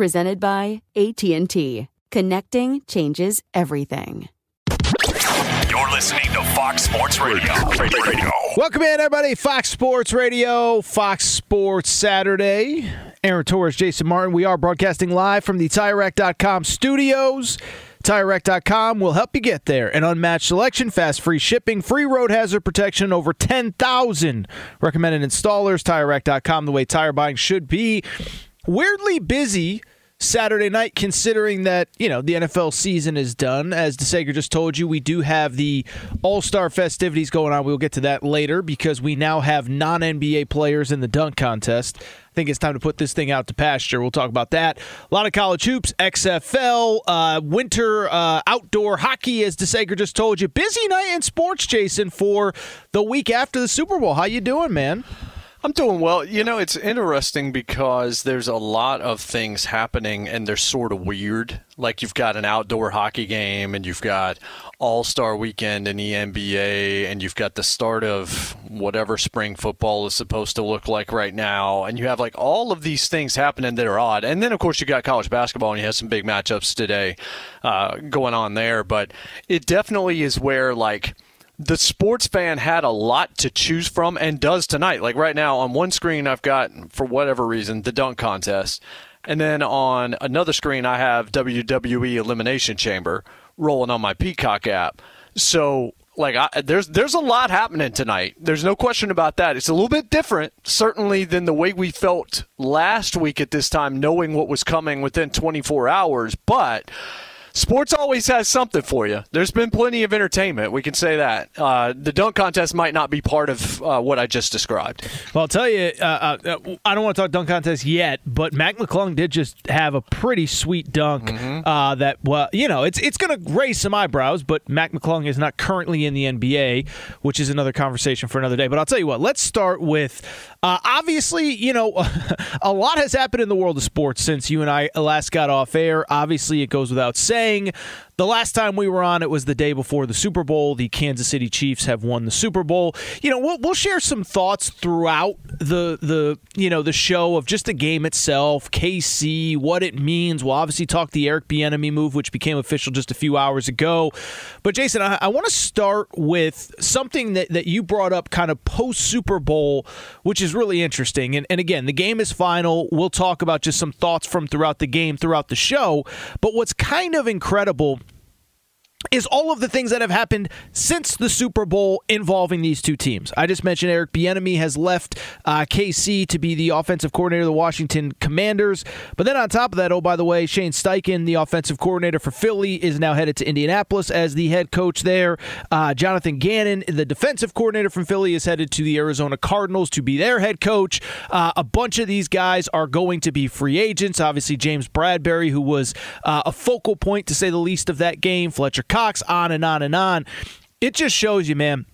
presented by AT&T. Connecting changes everything. You're listening to Fox Sports Radio. Radio. Welcome in, everybody. Fox Sports Radio, Fox Sports Saturday. Aaron Torres, Jason Martin. We are broadcasting live from the TireRack.com studios. TireRack.com will help you get there. An unmatched selection, fast free shipping, free road hazard protection, over 10,000 recommended installers. TireRack.com, the way tire buying should be. Weirdly busy Saturday night, considering that, you know, the NFL season is done. As DeSager just told you, we do have the All Star festivities going on. We'll get to that later because we now have non NBA players in the dunk contest. I think it's time to put this thing out to pasture. We'll talk about that. A lot of college hoops, XFL, uh, winter uh, outdoor hockey, as DeSager just told you. Busy night in sports, Jason, for the week after the Super Bowl. How you doing, man? I'm doing well. You know, it's interesting because there's a lot of things happening and they're sort of weird. Like you've got an outdoor hockey game and you've got All Star weekend in the NBA and you've got the start of whatever spring football is supposed to look like right now. And you have like all of these things happening that are odd. And then, of course, you've got college basketball and you have some big matchups today uh, going on there. But it definitely is where like – the sports fan had a lot to choose from and does tonight. Like right now, on one screen, I've got, for whatever reason, the dunk contest. And then on another screen, I have WWE Elimination Chamber rolling on my Peacock app. So, like, I, there's there's a lot happening tonight. There's no question about that. It's a little bit different, certainly, than the way we felt last week at this time, knowing what was coming within 24 hours. But sports always has something for you. There's been plenty of entertainment. We can say that. Uh, the dunk contest might not be part of uh, what I just described. Well, I'll tell you, uh, uh I don't want to talk dunk contest yet, but Mac McClung did just have a pretty sweet dunk. Mm-hmm. Uh, that well, you know, it's it's going to raise some eyebrows, but Mac McClung is not currently in the NBA, which is another conversation for another day. But I'll tell you what. Let's start with uh, obviously, you know, a lot has happened in the world of sports since you and I last got off air. Obviously, it goes without saying the last time we were on, it was the day before the Super Bowl. The Kansas City Chiefs have won the Super Bowl. You know, we'll, we'll share some thoughts throughout the the you know the show of just the game itself, KC, what it means. We'll obviously talk the Eric Bieniemy move, which became official just a few hours ago. But Jason, I, I want to start with something that, that you brought up kind of post Super Bowl, which is really interesting. And, and again, the game is final. We'll talk about just some thoughts from throughout the game, throughout the show. But what's kind of incredible is all of the things that have happened since the Super Bowl involving these two teams. I just mentioned Eric Bieniemy has left uh, KC to be the offensive coordinator of the Washington Commanders. But then on top of that, oh by the way, Shane Steichen, the offensive coordinator for Philly, is now headed to Indianapolis as the head coach there. Uh, Jonathan Gannon, the defensive coordinator from Philly, is headed to the Arizona Cardinals to be their head coach. Uh, a bunch of these guys are going to be free agents. Obviously, James Bradberry, who was uh, a focal point to say the least of that game, Fletcher Cox, on and on and on. It just shows you, man,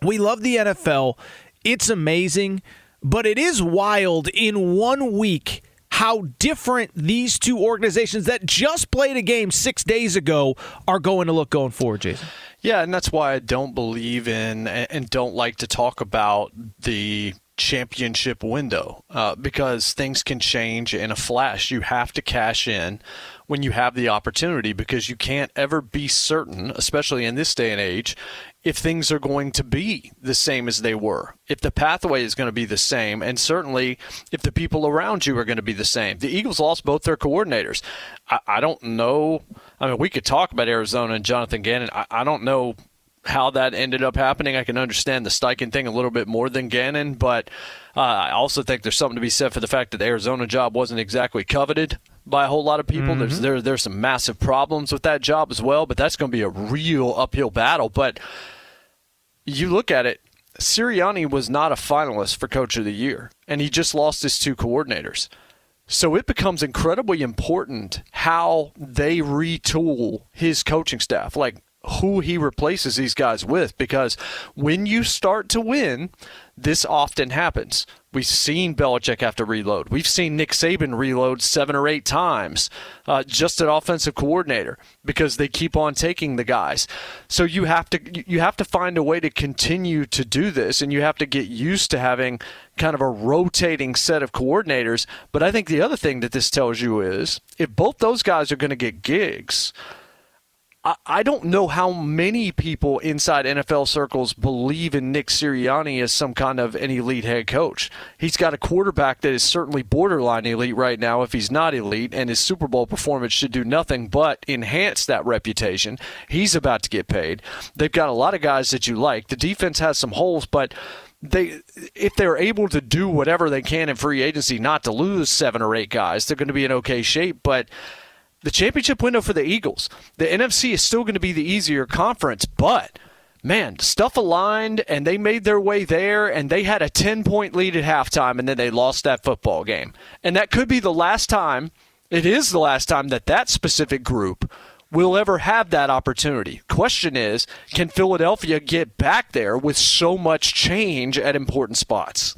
we love the NFL. It's amazing, but it is wild in one week how different these two organizations that just played a game six days ago are going to look going forward, Jason. Yeah, and that's why I don't believe in and don't like to talk about the championship window uh, because things can change in a flash. You have to cash in when you have the opportunity because you can't ever be certain, especially in this day and age, if things are going to be the same as they were, if the pathway is going to be the same, and certainly if the people around you are going to be the same. The Eagles lost both their coordinators. I, I don't know. I mean, we could talk about Arizona and Jonathan Gannon. I, I don't know how that ended up happening. I can understand the Steichen thing a little bit more than Gannon, but uh, I also think there's something to be said for the fact that the Arizona job wasn't exactly coveted by a whole lot of people. Mm-hmm. There's there there's some massive problems with that job as well, but that's going to be a real uphill battle. But you look at it, Sirianni was not a finalist for Coach of the Year, and he just lost his two coordinators. So it becomes incredibly important how they retool his coaching staff. Like who he replaces these guys with because when you start to win, this often happens. We've seen Belichick have to reload. We've seen Nick Saban reload seven or eight times, uh, just an offensive coordinator, because they keep on taking the guys. So you have to you have to find a way to continue to do this, and you have to get used to having kind of a rotating set of coordinators. But I think the other thing that this tells you is if both those guys are going to get gigs I don't know how many people inside NFL circles believe in Nick Sirianni as some kind of an elite head coach. He's got a quarterback that is certainly borderline elite right now, if he's not elite, and his Super Bowl performance should do nothing but enhance that reputation. He's about to get paid. They've got a lot of guys that you like. The defense has some holes, but they if they're able to do whatever they can in free agency not to lose seven or eight guys, they're going to be in okay shape. But the championship window for the Eagles. The NFC is still going to be the easier conference, but man, stuff aligned and they made their way there and they had a 10 point lead at halftime and then they lost that football game. And that could be the last time, it is the last time that that specific group will ever have that opportunity. Question is, can Philadelphia get back there with so much change at important spots?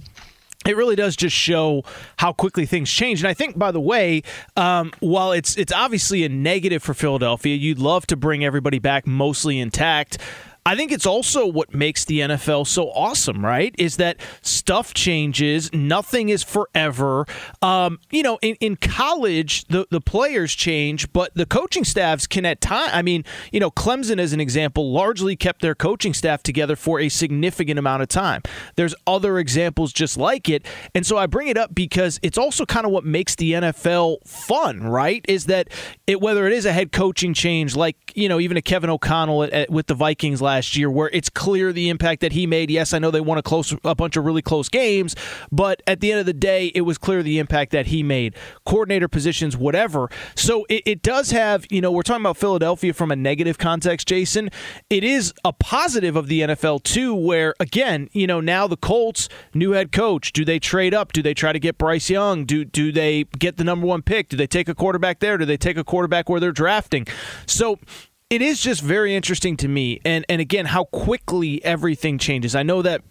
It really does just show how quickly things change. And I think, by the way, um, while it's it's obviously a negative for Philadelphia, you'd love to bring everybody back mostly intact. I think it's also what makes the NFL so awesome, right? Is that stuff changes, nothing is forever. Um, you know, in, in college, the, the players change, but the coaching staffs can at time. I mean, you know, Clemson, as an example, largely kept their coaching staff together for a significant amount of time. There's other examples just like it. And so I bring it up because it's also kind of what makes the NFL fun, right? Is that it, whether it is a head coaching change, like, you know, even a Kevin O'Connell at, at, with the Vikings last last year, where it's clear the impact that he made. Yes, I know they won a close, a bunch of really close games, but at the end of the day, it was clear the impact that he made. Coordinator positions, whatever. So it, it does have, you know, we're talking about Philadelphia from a negative context, Jason. It is a positive of the NFL too, where again, you know, now the Colts, new head coach. Do they trade up? Do they try to get Bryce Young? Do do they get the number one pick? Do they take a quarterback there? Do they take a quarterback where they're drafting? So it is just very interesting to me and and again how quickly everything changes i know that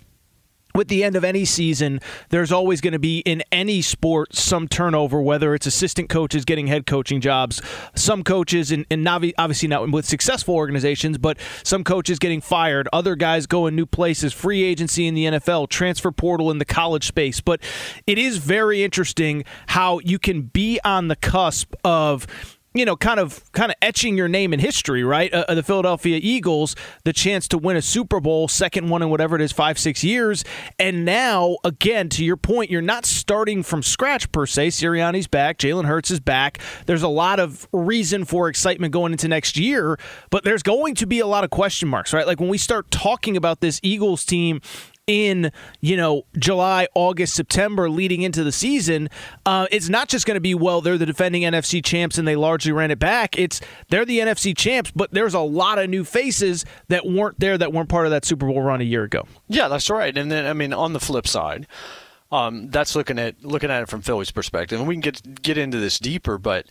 with the end of any season, there's always going to be in any sport some turnover, whether it's assistant coaches getting head coaching jobs, some coaches, and, and obviously not with successful organizations, but some coaches getting fired, other guys going new places, free agency in the NFL, transfer portal in the college space. But it is very interesting how you can be on the cusp of you know, kind of kind of etching your name in history, right? Uh, uh, the Philadelphia Eagles, the chance to win a Super Bowl, second one in whatever it is, five six years, and now again, to your point, you're not starting from scratch per se. Sirianni's back, Jalen Hurts is back. There's a lot of reason for excitement going into next year, but there's going to be a lot of question marks, right? Like when we start talking about this Eagles team in you know July, August, September leading into the season, uh, it's not just going to be well they're the defending NFC champs and they largely ran it back. It's they're the NFC champs, but there's a lot of new faces that weren't there that weren't part of that Super Bowl run a year ago. Yeah, that's right. And then I mean on the flip side. Um, that's looking at looking at it from Philly's perspective, and we can get get into this deeper. But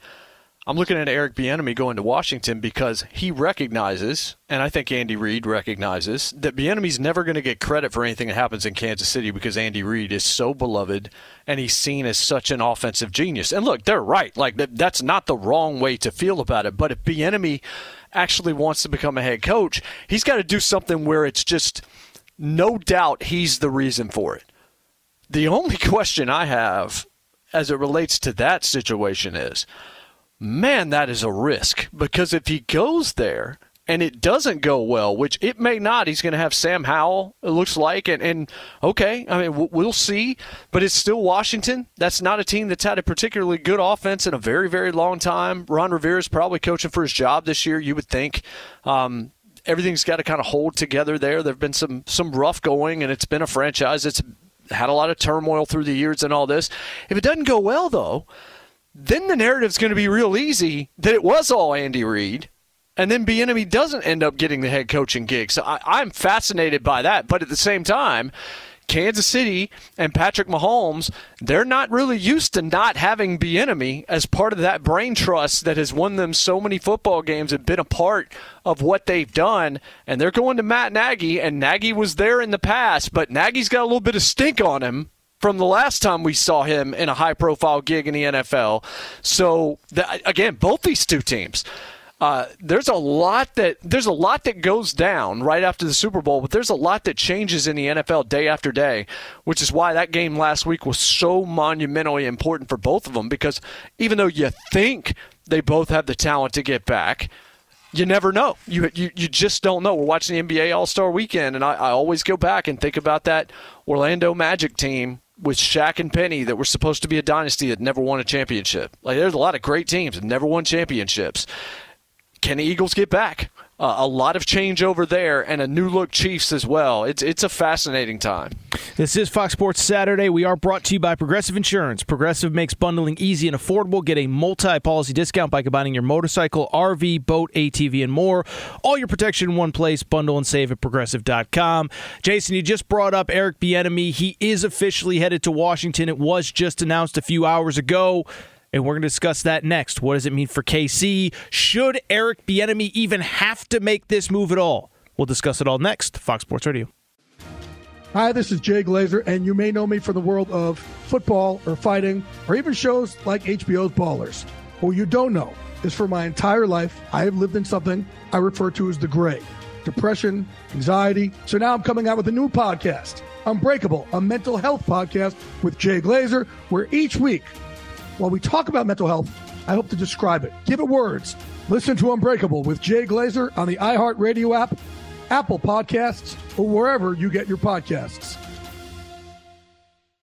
I'm looking at Eric Bieniemy going to Washington because he recognizes, and I think Andy Reid recognizes, that Bieniemy's never going to get credit for anything that happens in Kansas City because Andy Reid is so beloved and he's seen as such an offensive genius. And look, they're right. Like that's not the wrong way to feel about it. But if Bieniemy actually wants to become a head coach, he's got to do something where it's just no doubt he's the reason for it The only question I have as it relates to that situation is man, that is a risk because if he goes there and it doesn't go well, which it may not, he's going to have Sam Howell, it looks like. And, and okay, I mean, we'll see, but it's still Washington. That's not a team that's had a particularly good offense in a very, very long time. Ron Rivera is probably coaching for his job this year, you would think. Um, everything's got to kind of hold together there. There have been some some rough going, and it's been a franchise that's had a lot of turmoil through the years and all this. If it doesn't go well, though, then the narrative's going to be real easy that it was all Andy Reid. And then Bieniemy doesn't end up getting the head coaching gig. So I, I'm fascinated by that. But at the same time, Kansas City and Patrick Mahomes, they're not really used to not having Bieniemy as part of that brain trust that has won them so many football games and been a part of what they've done. And they're going to Matt Nagy, and Nagy was there in the past, but Nagy's got a little bit of stink on him from the last time we saw him in a high profile gig in the NFL. So, the, again, both these two teams uh, there's a lot that there's a lot that goes down right after the Super Bowl, but there's a lot that changes in the NFL day after day, which is why that game last week was so monumentally important for both of them. Because even though you think they both have the talent to get back, you never know. You you, you just don't know. We're watching the NBA All Star Weekend, and I, I always go back and think about that Orlando Magic team with Shaq and Penny that were supposed to be a dynasty that never won a championship. Like there's a lot of great teams that never won championships. Can the Eagles get back? Uh, a lot of change over there and a new look Chiefs as well. It's it's a fascinating time. This is Fox Sports Saturday. We are brought to you by Progressive Insurance. Progressive makes bundling easy and affordable. Get a multi-policy discount by combining your motorcycle, RV, boat, ATV, and more. All your protection in one place. Bundle and save at progressive.com. Jason, you just brought up Eric Bieniemy. He is officially headed to Washington. It was just announced a few hours ago and we're going to discuss that next. What does it mean for KC? Should Eric Bieniemy even have to make this move at all? We'll discuss it all next. Fox Sports Radio. Hi, this is Jay Glazer, and you may know me from the world of football or fighting or even shows like HBO's Ballers. What you don't know is for my entire life, I have lived in something I refer to as the gray depression, anxiety. So now I'm coming out with a new podcast, Unbreakable, a mental health podcast with Jay Glazer, where each week while we talk about mental health, I hope to describe it. Give it words. Listen to Unbreakable with Jay Glazer on the iHeartRadio app, Apple Podcasts, or wherever you get your podcasts.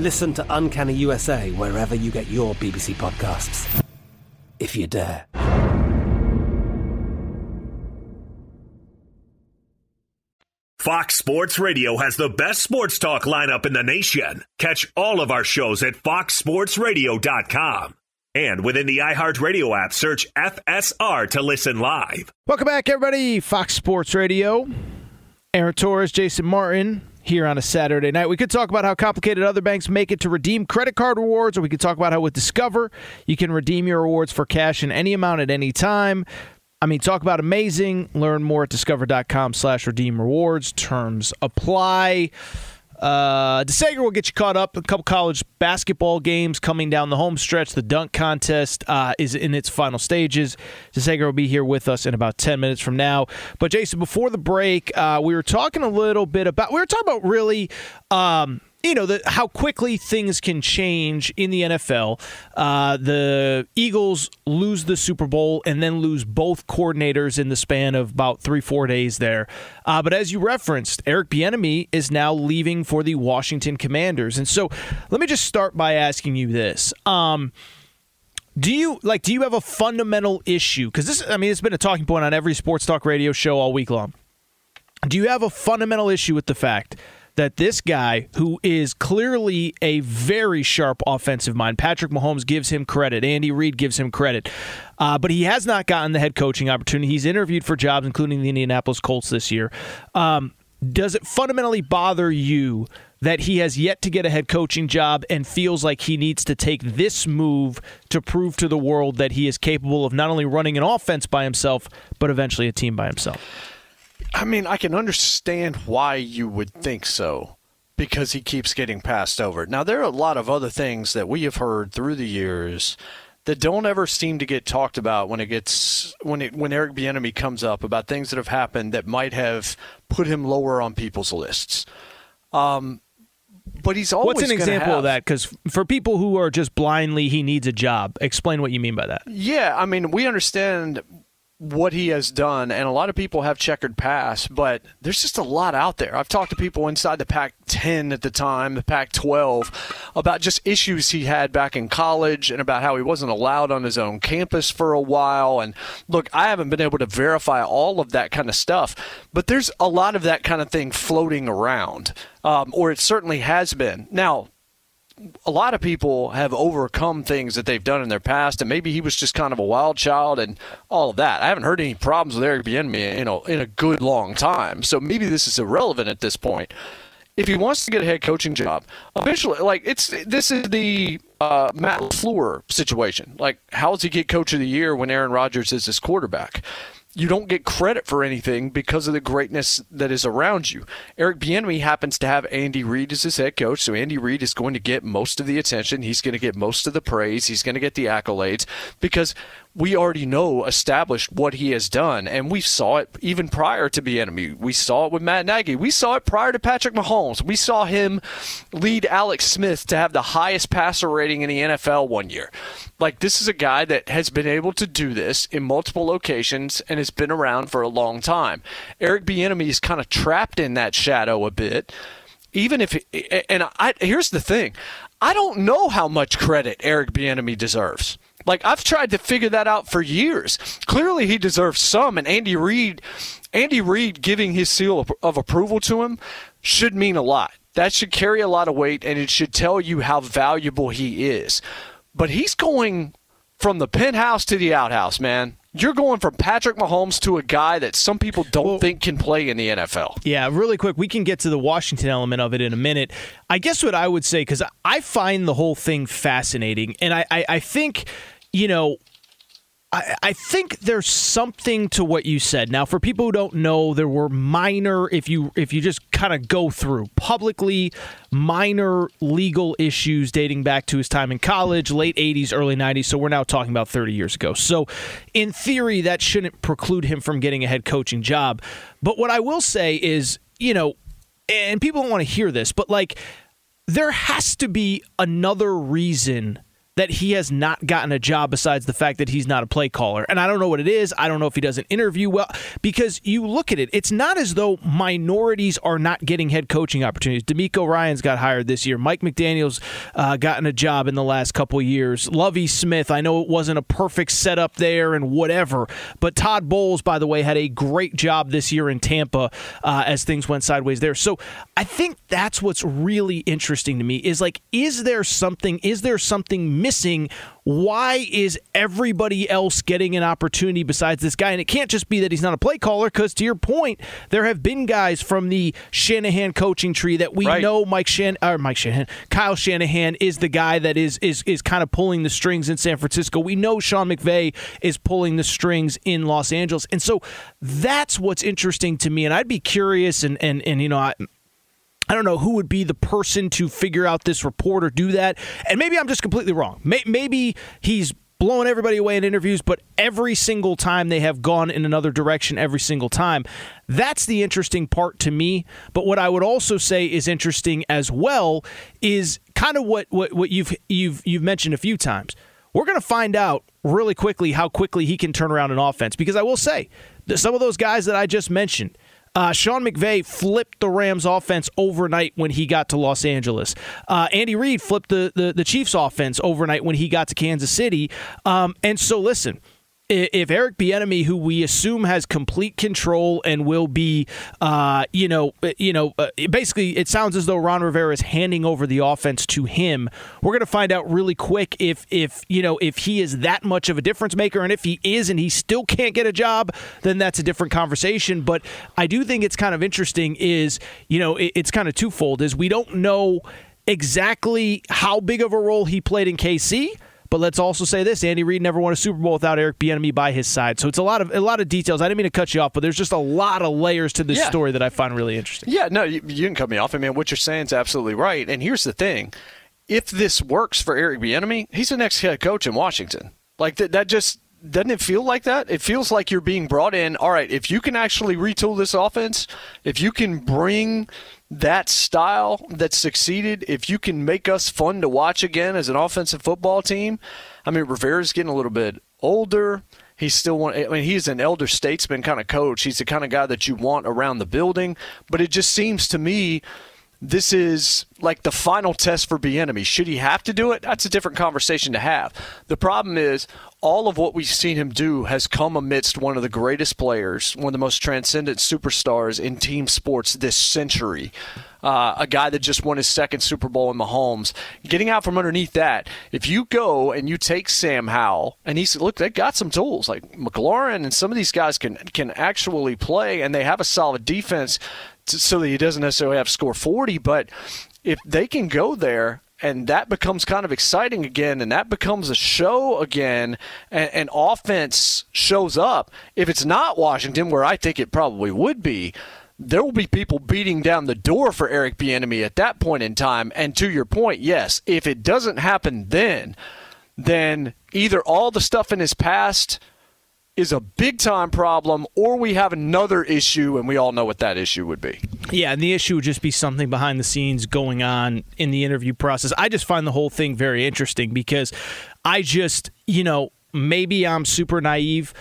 Listen to Uncanny USA wherever you get your BBC podcasts. If you dare. Fox Sports Radio has the best sports talk lineup in the nation. Catch all of our shows at foxsportsradio.com. And within the iHeartRadio app, search FSR to listen live. Welcome back, everybody. Fox Sports Radio. Aaron Torres, Jason Martin, here on a Saturday night. We could talk about how complicated other banks make it to redeem credit card rewards, or we could talk about how with Discover you can redeem your rewards for cash in any amount at any time. I mean, talk about amazing. Learn more at discover.com slash redeem rewards. Terms apply. Uh, DeSager will get you caught up. A couple college basketball games coming down the home stretch. The dunk contest uh, is in its final stages. DeSager will be here with us in about 10 minutes from now. But, Jason, before the break, uh, we were talking a little bit about, we were talking about really. Um, you know the, how quickly things can change in the NFL. Uh, the Eagles lose the Super Bowl and then lose both coordinators in the span of about three four days there. Uh, but as you referenced, Eric Bieniemy is now leaving for the Washington Commanders, and so let me just start by asking you this. Um, do you like? Do you have a fundamental issue? Because this, I mean, it's been a talking point on every sports talk radio show all week long. Do you have a fundamental issue with the fact that this guy, who is clearly a very sharp offensive mind, Patrick Mahomes gives him credit, Andy Reid gives him credit, uh, but he has not gotten the head coaching opportunity. He's interviewed for jobs, including the Indianapolis Colts this year. Um, does it fundamentally bother you that he has yet to get a head coaching job and feels like he needs to take this move to prove to the world that he is capable of not only running an offense by himself, but eventually a team by himself? I mean, I can understand why you would think so because he keeps getting passed over. Now, there are a lot of other things that we have heard through the years that don't ever seem to get talked about when it gets when it when Eric Bieniemy comes up about things that have happened that might have put him lower on people's lists. Um, but he's always what's an example have, of that? Because for people who are just blindly, he needs a job. Explain what you mean by that. Yeah, I mean we understand what he has done, and a lot of people have checkered past, but there's just a lot out there. I've talked to people inside the Pac 10 at the time, the Pac 12, about just issues he had back in college and about how he wasn't allowed on his own campus for a while. And look, I haven't been able to verify all of that kind of stuff, but there's a lot of that kind of thing floating around, um, or it certainly has been. Now, a lot of people have overcome things that they've done in their past, and maybe he was just kind of a wild child and all of that. I haven't heard any problems with Eric Bieniemy you know in a good long time, so maybe this is irrelevant at this point. If he wants to get a head coaching job, eventually, like it's this is the uh, Matt LaFleur situation. Like, how does he get Coach of the Year when Aaron Rodgers is his quarterback? You don't get credit for anything because of the greatness that is around you. Eric Bieniemy happens to have Andy Reid as his head coach, so Andy Reid is going to get most of the attention. He's going to get most of the praise. He's going to get the accolades because we already know established what he has done, and we saw it even prior to Bieniemy. We saw it with Matt Nagy. We saw it prior to Patrick Mahomes. We saw him lead Alex Smith to have the highest passer rating in the NFL one year. Like this is a guy that has been able to do this in multiple locations and has been around for a long time. Eric Bieniemy is kind of trapped in that shadow a bit. Even if, and I, here's the thing, I don't know how much credit Eric Bieniemy deserves. Like I've tried to figure that out for years. Clearly, he deserves some, and Andy Reid, Andy Reid giving his seal of, of approval to him should mean a lot. That should carry a lot of weight, and it should tell you how valuable he is. But he's going from the penthouse to the outhouse, man. You're going from Patrick Mahomes to a guy that some people don't well, think can play in the NFL. Yeah, really quick, we can get to the Washington element of it in a minute. I guess what I would say, because I find the whole thing fascinating, and I, I, I think, you know, I, I think there's something to what you said. Now, for people who don't know, there were minor, if you if you just kind of go through publicly, minor legal issues dating back to his time in college, late 80s, early 90s. So we're now talking about 30 years ago. So, in theory, that shouldn't preclude him from getting a head coaching job. But what I will say is, you know, and people don't want to hear this, but like, there has to be another reason that he has not gotten a job besides the fact that he's not a play caller. And I don't know what it is. I don't know if he doesn't interview well because you look at it, it's not as though minorities are not getting head coaching opportunities. DeMeco Ryans got hired this year. Mike McDaniel's uh, gotten a job in the last couple years. Lovie Smith, I know it wasn't a perfect setup there and whatever, but Todd Bowles, by the way, had a great job this year in Tampa uh, as things went sideways there. So I think that's what's really interesting to me is like, is there something, is there something missing? Missing. Why is everybody else getting an opportunity besides this guy? And it can't just be that he's not a play caller, because to your point, there have been guys from the Shanahan coaching tree that we right. know Mike Shan or Mike Shanahan, Kyle Shanahan is the guy that is is is kind of pulling the strings in San Francisco. We know Sean McVay is pulling the strings in Los Angeles, and so that's what's interesting to me. And I'd be curious, and and and you know. I, I don't know who would be the person to figure out this report or do that. And maybe I'm just completely wrong. Maybe he's blowing everybody away in interviews, but every single time they have gone in another direction every single time. That's the interesting part to me. But what I would also say is interesting as well is kind of what, what, what you've you've you've mentioned a few times. We're going to find out really quickly how quickly he can turn around an offense because I will say that some of those guys that I just mentioned uh, Sean McVay flipped the Rams offense overnight when he got to Los Angeles. Uh, Andy Reid flipped the, the, the Chiefs offense overnight when he got to Kansas City. Um, and so, listen, if Eric Bieniemy, who we assume has complete control and will be, uh, you know, uh, you know, uh, basically, it sounds as though Ron Rivera is handing over the offense to him. We're going to find out really quick if, if you know, if he is that much of a difference maker, and if he is, and he still can't get a job, then that's a different conversation. But I do think it's kind of interesting. Is you know, it, it's kind of twofold. Is we don't know exactly how big of a role he played in KC but let's also say this: Andy Reid never won a Super Bowl without Eric Bieniemy by his side. So it's a lot of a lot of details. I didn't mean to cut you off, but there's just a lot of layers to this yeah. story that I find really interesting. Yeah, no, you, you, can cut me off. I mean, what you're saying is absolutely right. And here's the thing: if this works for Eric Bieniemy, he's the next head coach in Washington. Like that, that just doesn't it feel like that? It feels like you're being brought in. All right, if you can actually retool this offense, if you can bring that style that succeeded, if you can make us fun to watch again as an offensive football team, I mean, Rivera's getting a little bit older. He's still one. I mean, he's an elder statesman kind of coach. He's the kind of guy that you want around the building. But it just seems to me this is like the final test for Bieniemy. Should he have to do it? That's a different conversation to have. The problem is all of what we've seen him do has come amidst one of the greatest players, one of the most transcendent superstars in team sports this century. Uh, a guy that just won his second Super Bowl in Mahomes. Getting out from underneath that, if you go and you take Sam Howell, and he's look, they got some tools like McLaurin and some of these guys can can actually play, and they have a solid defense so that he doesn't necessarily have to score 40. But if they can go there and that becomes kind of exciting again, and that becomes a show again, and, and, offense shows up. If it's not Washington, where I think it probably would be, there will be people beating down the door for Eric Bieniemy at that point in time. And to your point, yes, if it doesn't happen then, then either all the stuff in his past is a big time problem, or we have another issue, and we all know what that issue would be. Yeah, and the issue would just be something behind the scenes going on in the interview process. I just find the whole thing very interesting because I just, you know, maybe I'm super naive.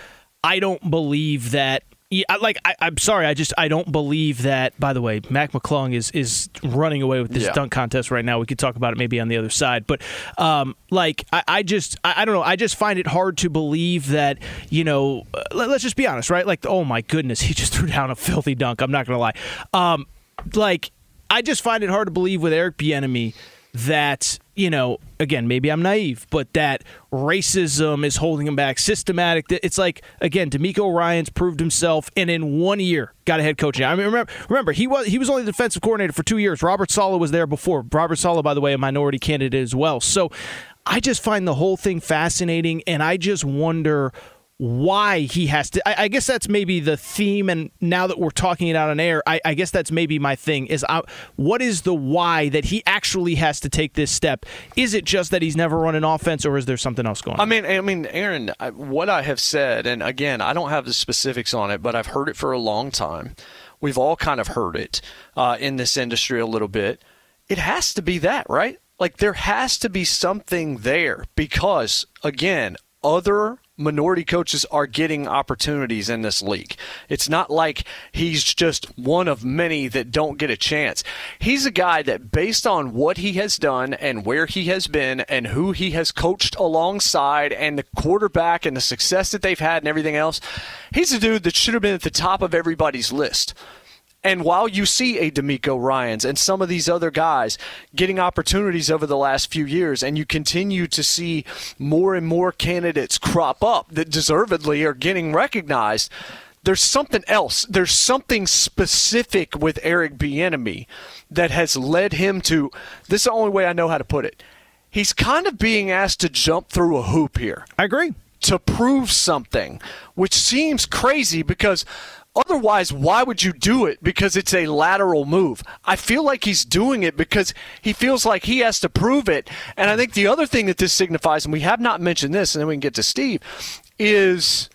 I don't believe that yeah, like I, am sorry, I just I don't believe that. By the way, Mac McClung is is running away with this yeah. dunk contest right now. We could talk about it maybe on the other side, but um, like I, I just I, I, don't know. I just find it hard to believe that you know. Uh, let, us just be honest, right? Like, oh my goodness, he just threw down a filthy dunk. I'm not gonna lie. Um, like I just find it hard to believe with Eric Bieniemy that you know again maybe i'm naive but that racism is holding him back systematic. It's like again DeMeco Ryans proved himself and in one year got a head coaching. I mean remember remember he was he was only the defensive coordinator for 2 years. Robert Saleh was there before. Robert Saleh by the way a minority candidate as well. So I just find the whole thing fascinating and I just wonder why he has to. I, I, guess that's maybe the theme. And now that we're talking it out on air, I, I guess that's maybe my thing. Is I, what is the why that he actually has to take this step? Is it just that he's never run an offense, or is there something else going on? I mean, I mean, Aaron, what I have said, and again, I don't have the specifics on it, but I've heard it for a long time. We've all kind of heard it uh, in this industry a little bit. It has to be that, right? Like there has to be something there because, again, other minority coaches are getting opportunities in this league. It's not like he's just one of many that don't get a chance. He's a guy that, based on what he has done and where he has been and who he has coached alongside and the quarterback and the success that they've had and everything else, he's a dude that should have been at the top of everybody's list. And while you see a DeMeco Ryans and some of these other guys getting opportunities over the last few years, and you continue to see more and more candidates crop up that deservedly are getting recognized, there's something else. There's something specific with Eric Bieniemy that has led him to. This is the only way I know how to put it. He's kind of being asked to jump through a hoop here. I agree to prove something, which seems crazy because Otherwise, why would you do it? Because it's a lateral move. I feel like he's doing it because he feels like he has to prove it. And I think the other thing that this signifies, and we have not mentioned this, and then we can get to Steve, is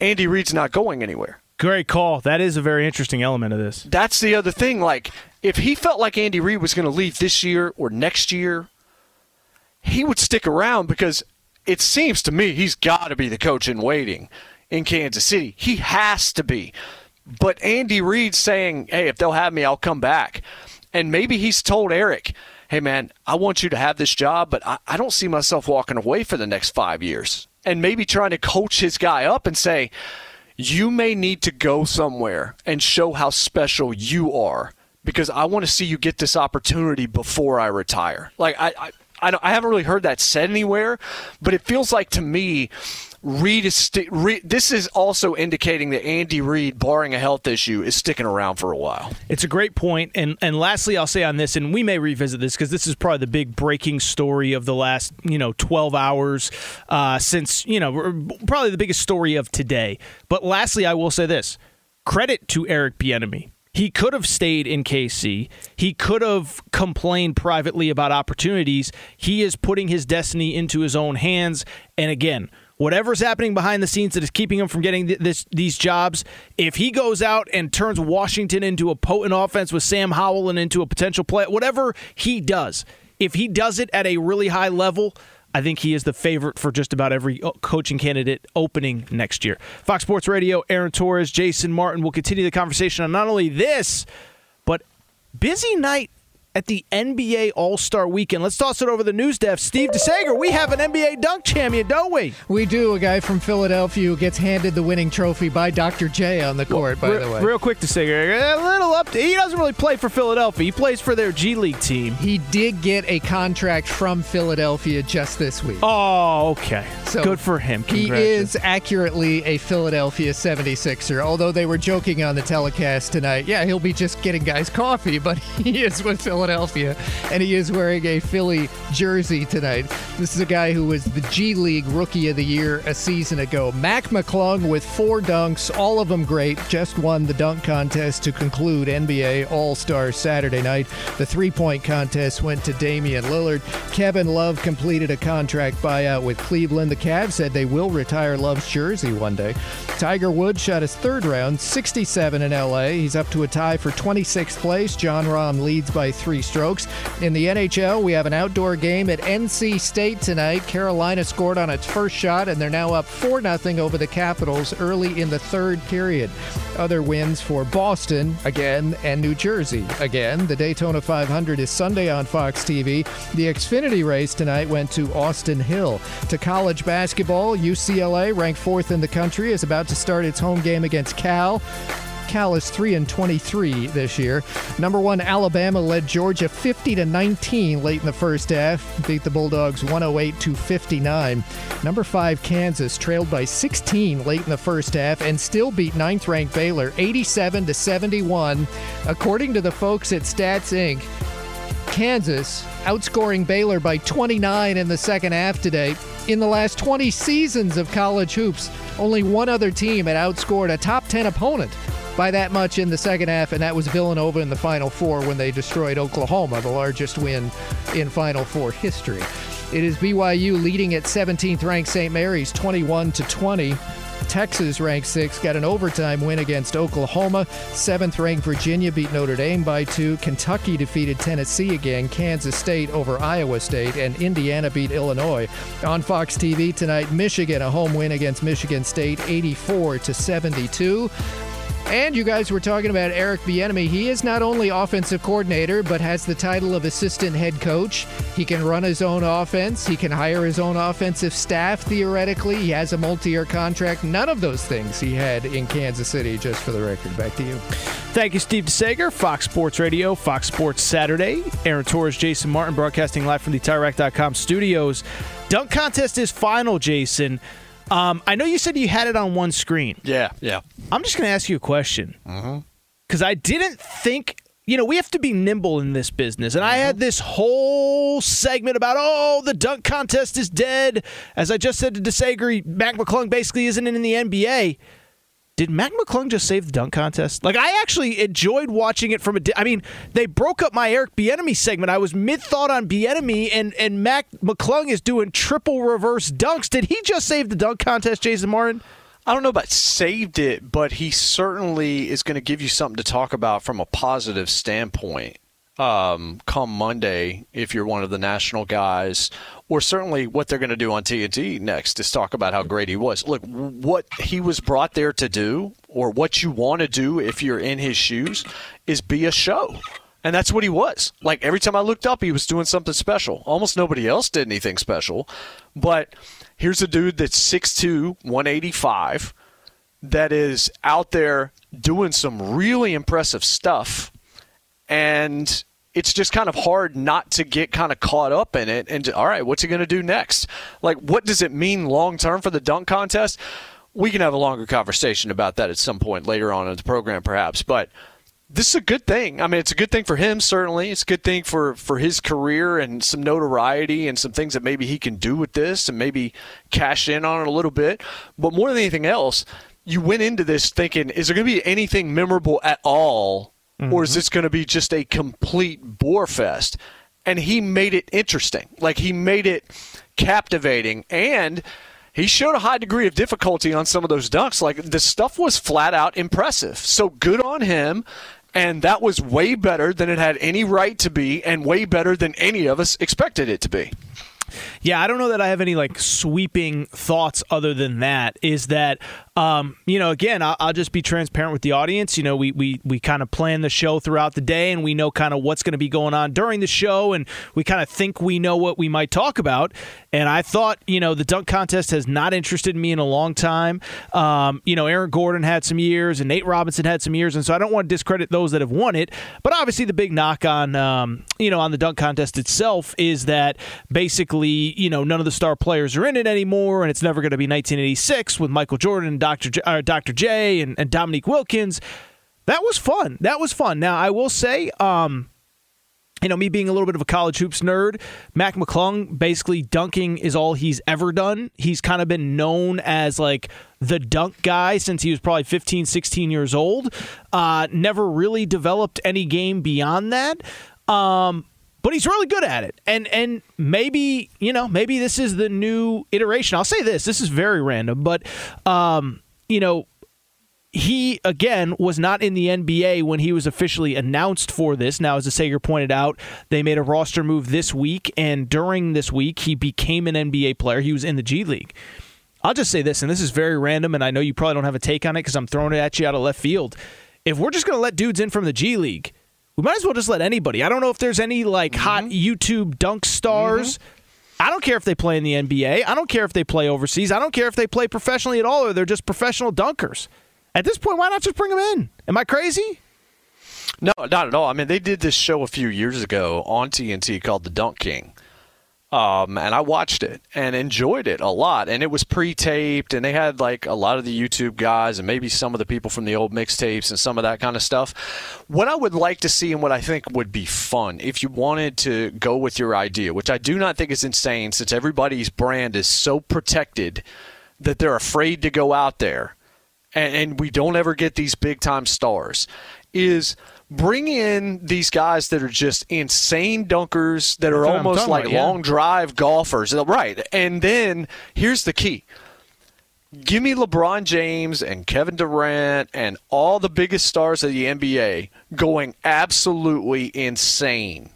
Andy Reid's not going anywhere. Great call. That is a very interesting element of this. That's the other thing. Like, if he felt like Andy Reid was going to leave this year or next year, he would stick around because it seems to me he's got to be the coach in waiting in Kansas City. He has to be. But Andy Reid saying, hey, if they'll have me, I'll come back. And maybe he's told Eric, hey, man, I want you to have this job, but I, I don't see myself walking away for the next five years. And maybe trying to coach his guy up and say, you may need to go somewhere and show how special you are because I want to see you get this opportunity before I retire. Like I, I, I, I haven't really heard that said anywhere, but it feels like to me Reid is sti- Reid, this is also indicating that Andy Reid, barring a health issue, is sticking around for a while. It's a great point, and and lastly, I'll say on this, and we may revisit this because this is probably the big breaking story of the last you know 12 hours uh, since you know probably the biggest story of today. But lastly, I will say this: credit to Eric Bieniemy. He could have stayed in KC. He could have complained privately about opportunities. He is putting his destiny into his own hands. And again, whatever's happening behind the scenes that is keeping him from getting this these jobs, if he goes out and turns Washington into a potent offense with Sam Howell and into a potential play, whatever he does, if he does it at a really high level, I think he is the favorite for just about every uh, coaching candidate opening next year. Fox Sports Radio, Aaron Torres, Jason Martin will continue the conversation on not only this, but busy night at the NBA All Star Weekend. Let's toss it over the news desk. Steve DeSager, we have an NBA dunk champion, don't we? We do. A guy from Philadelphia who gets handed the winning trophy by Dr. J on the court, well, by re- the way. Real quick, DeSager, a little up. He doesn't really play for Philadelphia. He plays for their G League team. He did get a contract from Philadelphia just this week. Oh, okay. So Good for him. He is accurately a Philadelphia 76er, although they were joking on the telecast tonight. Yeah, he'll be just getting guys coffee, but he is with Philadelphia, and he is wearing a Philly jersey tonight. This is a guy who was the G League Rookie of the Year a season ago. Mac McClung with four dunks, all of them great, just won the dunk contest to conclude NBA All Star Saturday night. The three point contest went to Damian Lillard. Kevin Love completed a contract buyout with Cleveland. The Cavs said they will retire Love's jersey one day. Tiger Woods shot his third round, 67 in LA. He's up to a tie for 26th place. Jon Rahm leads by three strokes. In the NHL, we have an outdoor game at NC State tonight. Carolina scored on its first shot, and they're now up 4 0 over the Capitals early in the third period. Other wins for Boston, again, and New Jersey, again. The Daytona 500 is Sunday on Fox TV. The Xfinity race tonight went to Austin Hill. To college basketball, UCLA, ranked fourth in the country, is about to start its home game against Cal. Cal is 3 and 23 this year. Number 1 Alabama led Georgia 50 to 19 late in the first half, beat the Bulldogs 108 to 59. Number 5 Kansas trailed by 16 late in the first half and still beat ninth ranked Baylor 87 to 71. According to the folks at Stats Inc., Kansas outscoring Baylor by 29 in the second half today. In the last 20 seasons of college hoops, only one other team had outscored a top 10 opponent by that much in the second half, and that was Villanova in the Final Four when they destroyed Oklahoma, the largest win in Final Four history. It is BYU leading at 17th ranked St. Mary's 21 to 20. Texas, ranked sixth, got an overtime win against Oklahoma. Seventh ranked Virginia beat Notre Dame by two. Kentucky defeated Tennessee again. Kansas State over Iowa State. And Indiana beat Illinois. On Fox TV tonight, Michigan, a home win against Michigan State, 84 to 72. And you guys were talking about Eric Bieniemy. He is not only offensive coordinator, but has the title of assistant head coach. He can run his own offense. He can hire his own offensive staff. Theoretically, he has a multi-year contract. None of those things he had in Kansas City. Just for the record, back to you. Thank you, Steve DeSager, Fox Sports Radio, Fox Sports Saturday. Aaron Torres, Jason Martin, broadcasting live from the TireRack.com studios. Dunk contest is final, Jason. Um, I know you said you had it on one screen. Yeah, yeah. I'm just going to ask you a question because I didn't think. You know, we have to be nimble in this business. And I had this whole segment about, oh, the dunk contest is dead. As I just said to DeSager, Mac McClung basically isn't in the NBA. Did Mac McClung just save the dunk contest? Like, I actually enjoyed watching it from a. Di- I mean, they broke up my Eric Bieniemy segment. I was mid thought on Bieniemy, and and Mac McClung is doing triple reverse dunks. Did he just save the dunk contest, Jason Martin? I don't know about saved it, but he certainly is going to give you something to talk about from a positive standpoint um, come Monday if you're one of the national guys, or certainly what they're going to do on TNT next is talk about how great he was. Look, what he was brought there to do, or what you want to do if you're in his shoes, is be a show. And that's what he was. Like every time I looked up, he was doing something special. Almost nobody else did anything special. But here's a dude that's 6'2, 185, that is out there doing some really impressive stuff. And it's just kind of hard not to get kind of caught up in it and all right what's he going to do next like what does it mean long term for the dunk contest we can have a longer conversation about that at some point later on in the program perhaps but this is a good thing. I mean, it's a good thing for him, certainly. It's a good thing for, for his career and some notoriety and some things that maybe he can do with this and maybe cash in on it a little bit. But more than anything else, you went into this thinking, is there going to be anything memorable at all mm-hmm. or is mm-hmm. this going to be just a complete bore fest? And he made it interesting. Like he made it captivating and he showed a high degree of difficulty on some of those dunks. Like the stuff was flat out impressive. So good on him. And that was way better than it had any right to be, and way better than any of us expected it to be. Yeah, I don't know that I have any like sweeping thoughts other than that. Is that um, you know, again, I'll, I'll, just be transparent with the audience. You know, we we we kind of plan the show throughout the day, and we know kind of what's going to be going on during the show, and we kind of think we know what we might talk about. And I thought, you know, the dunk contest has not interested me in a long time. Um, you know, Aaron Gordon had some years, and Nate Robinson had some years, and so I don't want to discredit those that have won it. But obviously, the big knock on um, you know on the dunk contest itself is that basically, you know, none of the star players are in it anymore, and it's never going to be 1986 with Michael Jordan and Dr. J, Dr. J and, and Dominique Wilkins. That was fun. That was fun. Now I will say, um, you know, me being a little bit of a college hoops nerd, Mac McClung basically dunking is all he's ever done. He's kind of been known as like the dunk guy since he was probably 15, 16 years old. Uh, never really developed any game beyond that. Um, but he's really good at it. And and maybe, you know, maybe this is the new iteration. I'll say this, this is very random, but um, you know, he again was not in the NBA when he was officially announced for this. Now, as the Sager pointed out, they made a roster move this week, and during this week, he became an NBA player. He was in the G League. I'll just say this, and this is very random, and I know you probably don't have a take on it because I'm throwing it at you out of left field. If we're just going to let dudes in from the G League, we might as well just let anybody. I don't know if there's any like mm-hmm. hot YouTube dunk stars. Mm-hmm. I don't care if they play in the NBA. I don't care if they play overseas. I don't care if they play professionally at all or they're just professional dunkers. At this point, why not just bring them in? Am I crazy? No, not at all. I mean, they did this show a few years ago on TNT called The Dunk King. Um, and I watched it and enjoyed it a lot. And it was pre-taped, and they had like a lot of the YouTube guys and maybe some of the people from the old mixtapes and some of that kind of stuff. What I would like to see and what I think would be fun if you wanted to go with your idea, which I do not think is insane, since everybody's brand is so protected that they're afraid to go out there, and, and we don't ever get these big time stars, is bring in these guys that are just insane dunkers that are almost like about, yeah. long drive golfers. Right. And then here's the key. Give me LeBron James and Kevin Durant and all the biggest stars of the NBA going absolutely insane.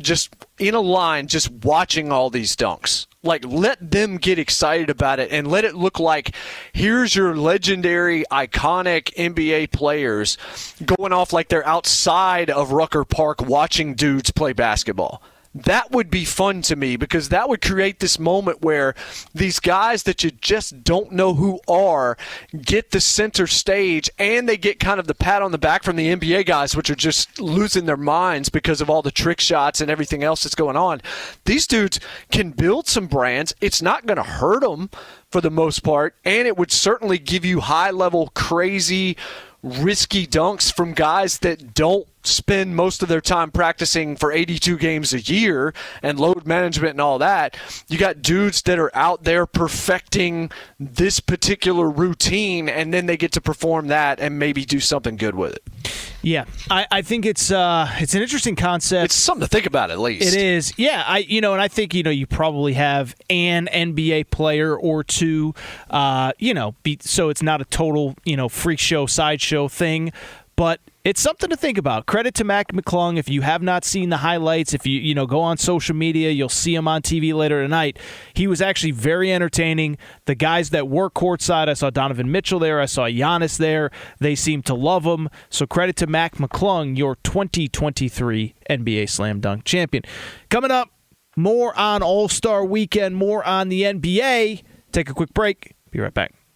Just in a line, just watching all these dunks. Like, let them get excited about it and let it look like here's your legendary, iconic NBA players going off like they're outside of Rucker Park watching dudes play basketball that would be fun to me because that would create this moment where these guys that you just don't know who are get the center stage and they get kind of the pat on the back from the NBA guys, which are just losing their minds because of all the trick shots and everything else that's going on. These dudes can build some brands. It's not going to hurt them for the most part, and it would certainly give you high level, crazy, risky dunks from guys that don't spend most of their time practicing for 82 games a year and load management and all that. You got dudes that are out there perfecting this particular routine and then they get to perform that and maybe do something good with it. Yeah, I, I think it's uh, it's an interesting concept. It's something to think about at least. It is. Yeah, I you know, and I think you know you probably have an NBA player or two, uh, you know, be, so it's not a total you know freak show sideshow thing, but it's something to think about. Credit to Mac McClung. If you have not seen the highlights, if you you know go on social media, you'll see him on TV later tonight. He was actually very entertaining. The guys that were courtside, I saw Donovan Mitchell there, I saw Giannis there. They seem to love him. So credit to Mac McClung, your 2023 NBA Slam Dunk champion. Coming up, more on All Star Weekend, more on the NBA. Take a quick break. Be right back.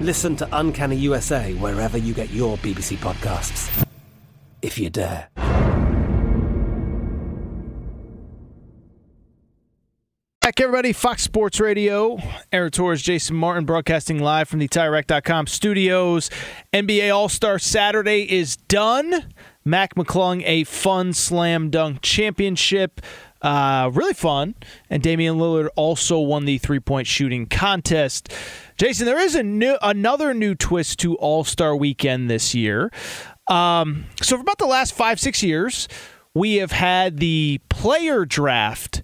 Listen to Uncanny USA wherever you get your BBC podcasts, if you dare. Back, everybody. Fox Sports Radio. Aaron Torres, Jason Martin, broadcasting live from the TireRack.com studios. NBA All Star Saturday is done. Mac McClung, a fun slam dunk championship. Uh, really fun. And Damian Lillard also won the three point shooting contest. Jason, there is a new, another new twist to All Star Weekend this year. Um, so, for about the last five, six years, we have had the player draft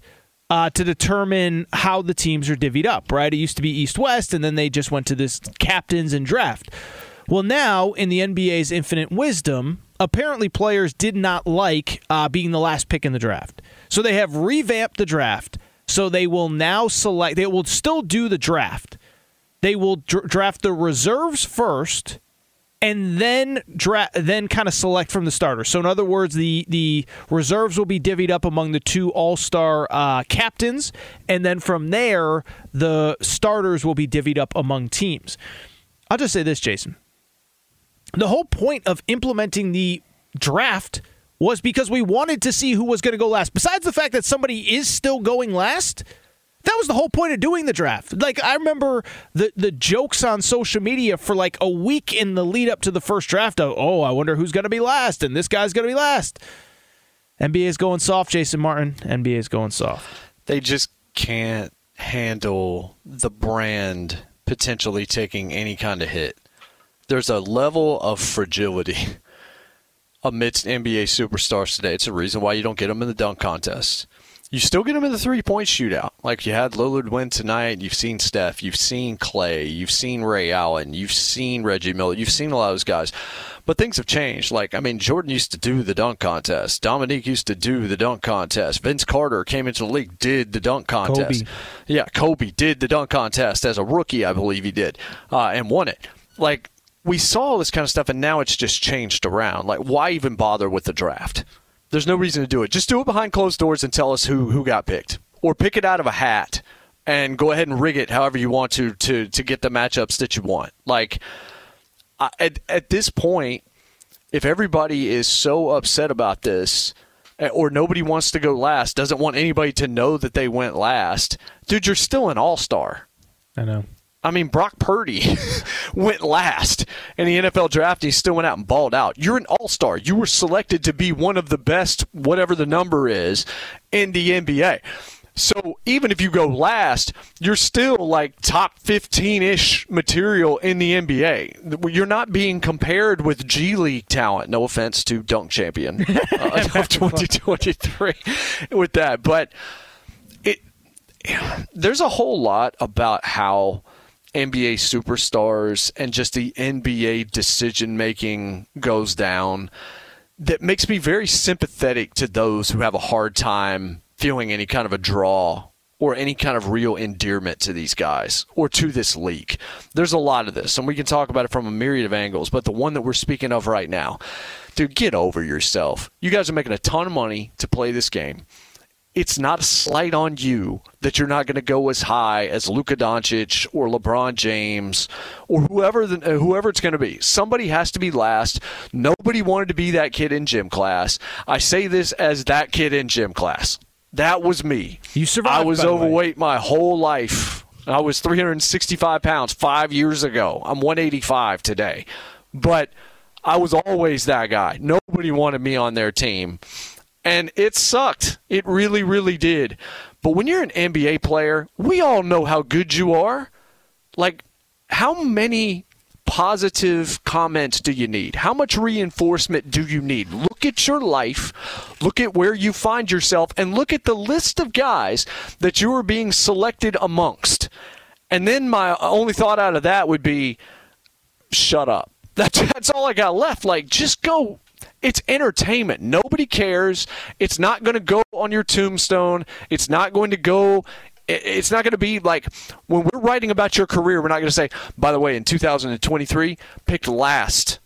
uh, to determine how the teams are divvied up, right? It used to be East West, and then they just went to this captains and draft. Well, now in the NBA's infinite wisdom, apparently players did not like uh, being the last pick in the draft. So they have revamped the draft. So they will now select, they will still do the draft. They will dr- draft the reserves first and then dra- then kind of select from the starters. So in other words, the the reserves will be divvied up among the two All Star uh, captains, and then from there the starters will be divvied up among teams. I'll just say this, Jason. The whole point of implementing the draft was because we wanted to see who was going to go last. Besides the fact that somebody is still going last, that was the whole point of doing the draft. Like I remember the the jokes on social media for like a week in the lead up to the first draft. Of, oh, I wonder who's going to be last, and this guy's going to be last. NBA is going soft, Jason Martin. NBA is going soft. They just can't handle the brand potentially taking any kind of hit. There's a level of fragility amidst NBA superstars today. It's a reason why you don't get them in the dunk contest. You still get them in the three point shootout. Like you had Lillard win tonight. You've seen Steph. You've seen Klay. You've seen Ray Allen. You've seen Reggie Miller. You've seen a lot of those guys. But things have changed. Like, I mean, Jordan used to do the dunk contest. Dominique used to do the dunk contest. Vince Carter came into the league, did the dunk contest. Kobe. Yeah, Kobe did the dunk contest as a rookie, I believe he did, uh, and won it. Like, we saw all this kind of stuff, and now it's just changed around. Like, why even bother with the draft? There's no reason to do it. Just do it behind closed doors and tell us who who got picked, or pick it out of a hat and go ahead and rig it however you want to to to get the matchups that you want. Like at at this point, if everybody is so upset about this eh, or nobody wants to go last, doesn't want anybody to know that they went last, dude, you're still an all star. I know. I mean, Brock Purdy went last in the NFL draft. He still went out and balled out. You're an all star. You were selected to be one of the best, whatever the number is, in the NBA. So even if you go last, you're still like top 15 ish material in the NBA. You're not being compared with G League talent. No offense to dunk champion uh, of 2023 with that. But it, there's a whole lot about how NBA superstars and just the NBA decision making goes down that makes me very sympathetic to those who have a hard time feeling any kind of a draw or any kind of real endearment to these guys or to this league. There's a lot of this, and we can talk about it from a myriad of angles, but the one that we're speaking of right now, dude, get over yourself. You guys are making a ton of money to play this game it's not a slight on you that you're not going to go as high as Luka Doncic or LeBron James or whoever the, uh, whoever it's going to be. Somebody has to be last. Nobody wanted to be that kid in gym class. I say this as that kid in gym class. That was me. You survived. I was overweight my whole life. I was 365 pounds five years ago. I'm 185 today, but I was always that guy. Nobody wanted me on their team and it sucked. It really, really did. But when you're an NBA player, we all know how good you are. Like, how many positive comments do you need? How much reinforcement do you need? Look at your life, look at where you find yourself, and look at the list of guys that you are being selected amongst. And then my only thought out of that would be shut up. That's, that's all I got left. Like, just go it's entertainment. Nobody cares. It's not going to go on your tombstone. It's not going to go it's not going to be like when we're writing about your career, we're not going to say, by the way, in 2023, picked last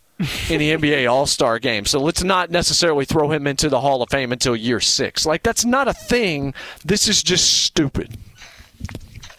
in the NBA All Star game. So let's not necessarily throw him into the Hall of Fame until year six. Like, that's not a thing. This is just stupid.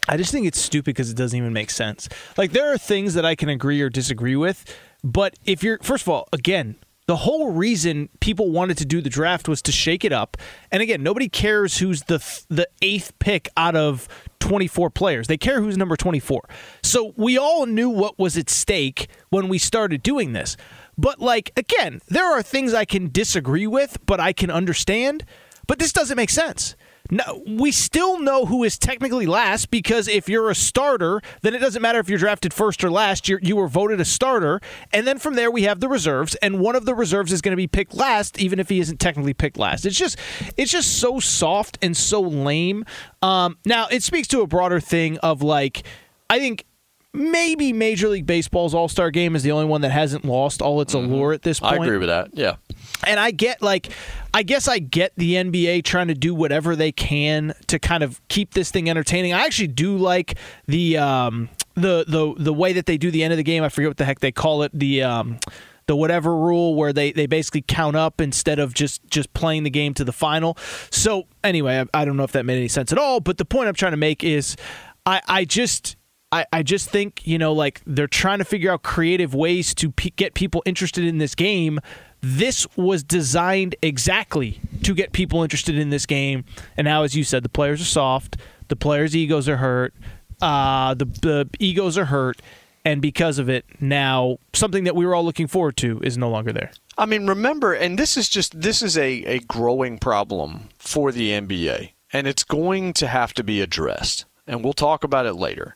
I just think it's stupid because it doesn't even make sense. Like, there are things that I can agree or disagree with, but if you're, first of all, again, the whole reason people wanted to do the draft was to shake it up. And again, nobody cares who's the the eighth pick out of 24 players. They care who's number 24. So we all knew what was at stake when we started doing this. But like again, there are things I can disagree with, but I can understand. But this doesn't make sense. No, we still know who is technically last because if you're a starter, then it doesn't matter if you're drafted first or last. you you were voted a starter, and then from there we have the reserves, and one of the reserves is going to be picked last, even if he isn't technically picked last. It's just it's just so soft and so lame. Um, now it speaks to a broader thing of like I think maybe Major League Baseball's All Star Game is the only one that hasn't lost all its mm-hmm. allure at this point. I agree with that. Yeah. And I get like, I guess I get the NBA trying to do whatever they can to kind of keep this thing entertaining. I actually do like the um, the the the way that they do the end of the game. I forget what the heck they call it. The um, the whatever rule where they, they basically count up instead of just just playing the game to the final. So anyway, I, I don't know if that made any sense at all. But the point I'm trying to make is, I I just I, I just think, you know, like they're trying to figure out creative ways to p- get people interested in this game. This was designed exactly to get people interested in this game. And now, as you said, the players are soft, the players' egos are hurt, uh, the, the egos are hurt. And because of it, now something that we were all looking forward to is no longer there. I mean, remember, and this is just this is a, a growing problem for the NBA, and it's going to have to be addressed. And we'll talk about it later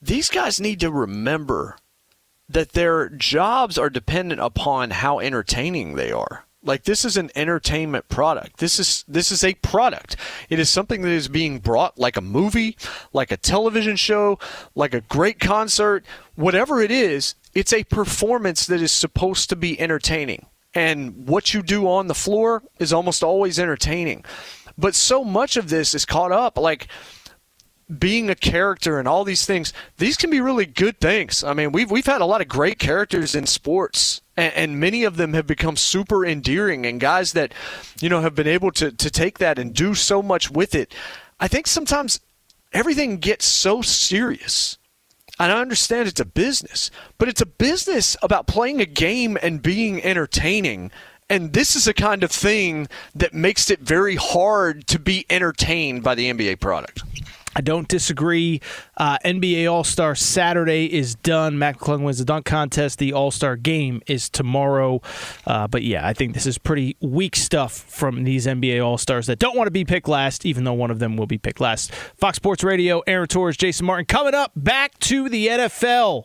these guys need to remember that their jobs are dependent upon how entertaining they are. Like this is an entertainment product. This is this is a product. It is something that is being brought like a movie, like a television show, like a great concert, whatever it is, it's a performance that is supposed to be entertaining. And what you do on the floor is almost always entertaining. But so much of this is caught up like being a character and all these things, these can be really good things. I mean, we've we've had a lot of great characters in sports, and, and, many of them have become super endearing and guys that, you know, have been able to to take that and do so much with it. I think sometimes everything gets so serious. And I understand it's a business, but it's a business about playing a game and being entertaining And this is the kind of thing that makes it very hard to be entertained by the NBA product. I don't disagree. Uh, NBA All Star Saturday is done. Mac McClung wins the dunk contest. The All Star game is tomorrow. Uh, but yeah, I think this is pretty weak stuff from these NBA All Stars that don't want to be picked last, even though one of them will be picked last. Fox Sports Radio, Aaron Torres, Jason Martin. Coming up, back to the NFL.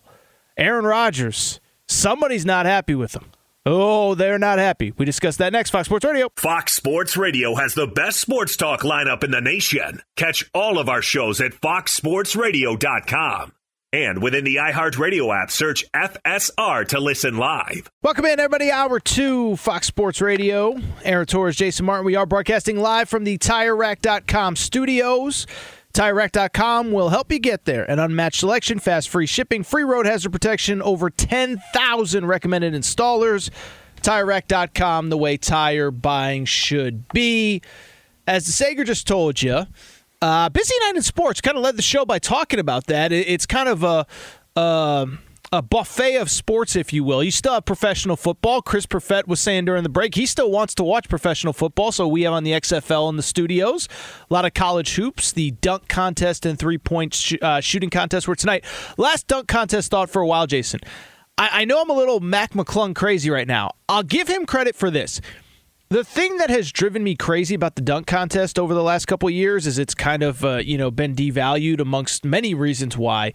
Aaron Rodgers. Somebody's not happy with him. Oh, they're not happy. We discuss that next. Fox Sports Radio. Fox Sports Radio has the best sports talk lineup in the nation. Catch all of our shows at foxsportsradio.com. And within the iHeartRadio app, search FSR to listen live. Welcome in, everybody. Hour two, Fox Sports Radio. Aaron Torres, Jason Martin. We are broadcasting live from the TireRack.com studios. TireRack.com will help you get there. An unmatched selection, fast free shipping, free road hazard protection, over 10,000 recommended installers. TireRack.com, the way tire buying should be. As the Sager just told you, uh, busy night in sports. Kind of led the show by talking about that. It's kind of a. Uh, a buffet of sports, if you will. You still have professional football. Chris Perfett was saying during the break he still wants to watch professional football, so we have on the XFL in the studios. A lot of college hoops. The dunk contest and three point sh- uh, shooting contest were tonight. Last dunk contest thought for a while, Jason. I-, I know I'm a little Mac McClung crazy right now. I'll give him credit for this. The thing that has driven me crazy about the dunk contest over the last couple years is it's kind of uh, you know been devalued amongst many reasons why.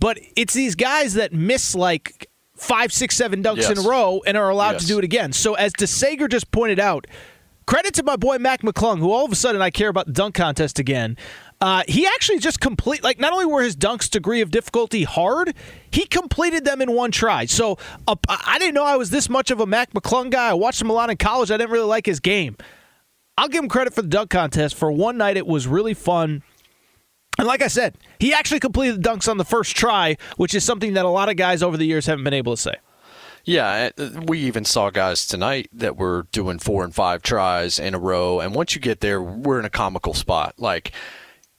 But it's these guys that miss like five, six, seven dunks yes. in a row and are allowed yes. to do it again. So as DeSager just pointed out, credit to my boy Mac McClung, who all of a sudden I care about the dunk contest again. Uh, he actually just complete like not only were his dunks degree of difficulty hard, he completed them in one try. So uh, I didn't know I was this much of a Mac McClung guy. I watched him a lot in college. I didn't really like his game. I'll give him credit for the dunk contest. For one night, it was really fun. And like I said, he actually completed the dunks on the first try, which is something that a lot of guys over the years haven't been able to say. Yeah, uh, we even saw guys tonight that were doing four and five tries in a row. And once you get there, we're in a comical spot. Like,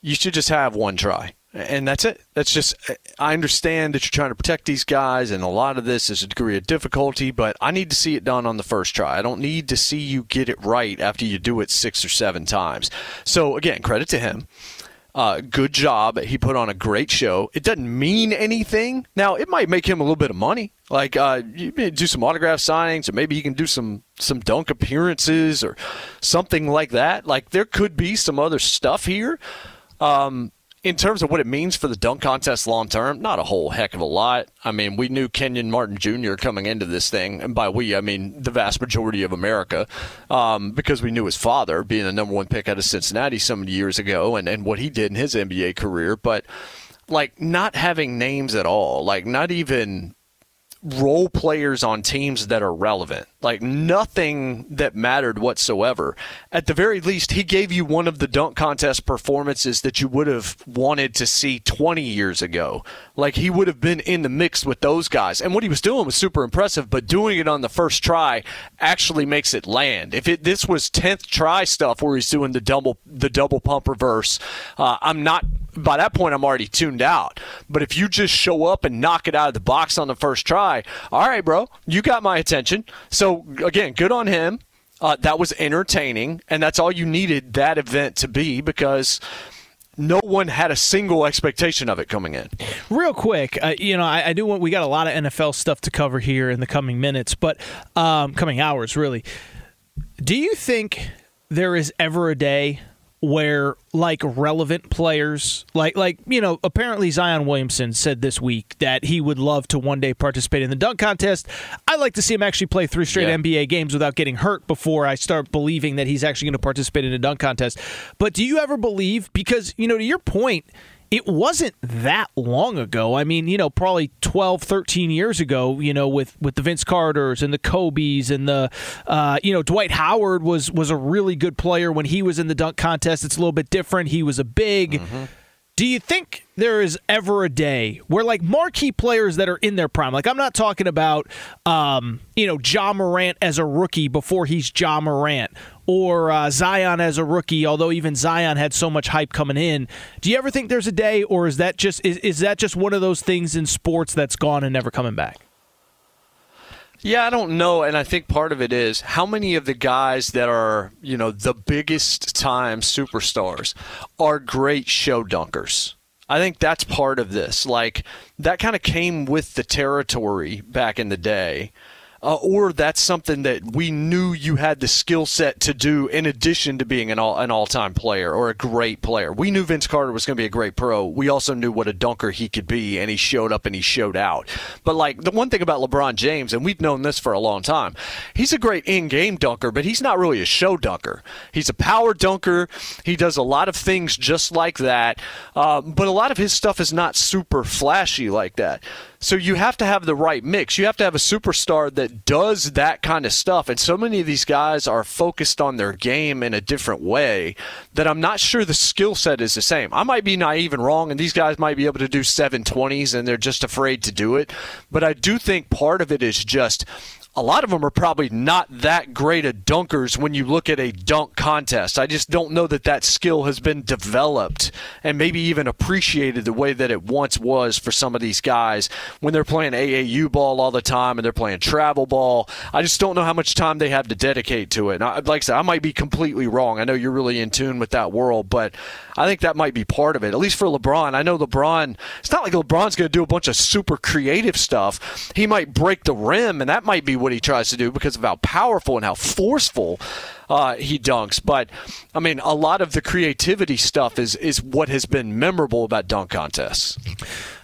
you should just have one try. And that's it. That's just, I understand that you're trying to protect these guys, and a lot of this is a degree of difficulty, but I need to see it done on the first try. I don't need to see you get it right after you do it six or seven times. So, again, credit to him. Uh, good job. He put on a great show. It doesn't mean anything. Now, it might make him a little bit of money. Like uh, you do some autograph signings, or maybe he can do some some dunk appearances or something like that. Like there could be some other stuff here. Um, in terms of what it means for the dunk contest long term, not a whole heck of a lot. I mean, we knew Kenyon Martin Jr. coming into this thing, and by we, I mean the vast majority of America, um, because we knew his father being the number one pick out of Cincinnati some years ago and, and what he did in his NBA career. But, like, not having names at all, like, not even role players on teams that are relevant. Like nothing that mattered whatsoever. At the very least, he gave you one of the dunk contest performances that you would have wanted to see 20 years ago. Like he would have been in the mix with those guys. And what he was doing was super impressive, but doing it on the first try actually makes it land. If it this was 10th try stuff where he's doing the double the double pump reverse, uh, I'm not by that point I'm already tuned out. But if you just show up and knock it out of the box on the first try, all right, bro, you got my attention. So again, good on him. Uh, that was entertaining, and that's all you needed that event to be because no one had a single expectation of it coming in. Real quick, uh, you know, I, I, do want we got a lot of NFL stuff to cover here in the coming minutes, but um, coming hours, really. Do you think there is ever a day where like relevant players like like you know apparently Zion Williamson said this week that he would love to one day participate in the dunk contest. I'd like to see him actually play three straight yeah. NBA games without getting hurt before I start believing that he's actually going to participate in a dunk contest. But do you ever believe because you know to your point it wasn't that long ago. I mean, you know, probably 12, 13 years ago, you know, with, with the Vince Carters and the Kobe's and the, uh, you know, Dwight Howard was, was a really good player when he was in the dunk contest. It's a little bit different. He was a big. Mm-hmm. Do you think there is ever a day where like marquee players that are in their prime, like I'm not talking about, um, you know, Ja Morant as a rookie before he's Ja Morant or uh, Zion as a rookie, although even Zion had so much hype coming in. Do you ever think there's a day, or is that just is, is that just one of those things in sports that's gone and never coming back? Yeah, I don't know, and I think part of it is how many of the guys that are, you know, the biggest time superstars are great show dunkers. I think that's part of this. Like that kind of came with the territory back in the day uh, or that's something that we knew you had the skill set to do in addition to being an all an all time player or a great player. We knew Vince Carter was going to be a great pro. We also knew what a dunker he could be, and he showed up and he showed out. But like the one thing about LeBron James, and we've known this for a long time, he's a great in game dunker, but he's not really a show dunker. He's a power dunker. He does a lot of things just like that, uh, but a lot of his stuff is not super flashy like that. So you have to have the right mix. You have to have a superstar that does that kind of stuff. And so many of these guys are focused on their game in a different way that I'm not sure the skill set is the same. I might be naive and wrong, and these guys might be able to do 720s and they're just afraid to do it. But I do think part of it is just a lot of them are probably not that great at dunkers when you look at a dunk contest. I just don't know that that skill has been developed and maybe even appreciated the way that it once was for some of these guys when they're playing AAU ball all the time and they're playing travel ball. I just don't know how much time they have to dedicate to it. And I, like I said, I might be completely wrong. I know you're really in tune with that world, but I think that might be part of it. At least for LeBron, I know LeBron. It's not like LeBron's going to do a bunch of super creative stuff. He might break the rim, and that might be what he tries to do because of how powerful and how forceful uh, he dunks. But I mean, a lot of the creativity stuff is is what has been memorable about dunk contests.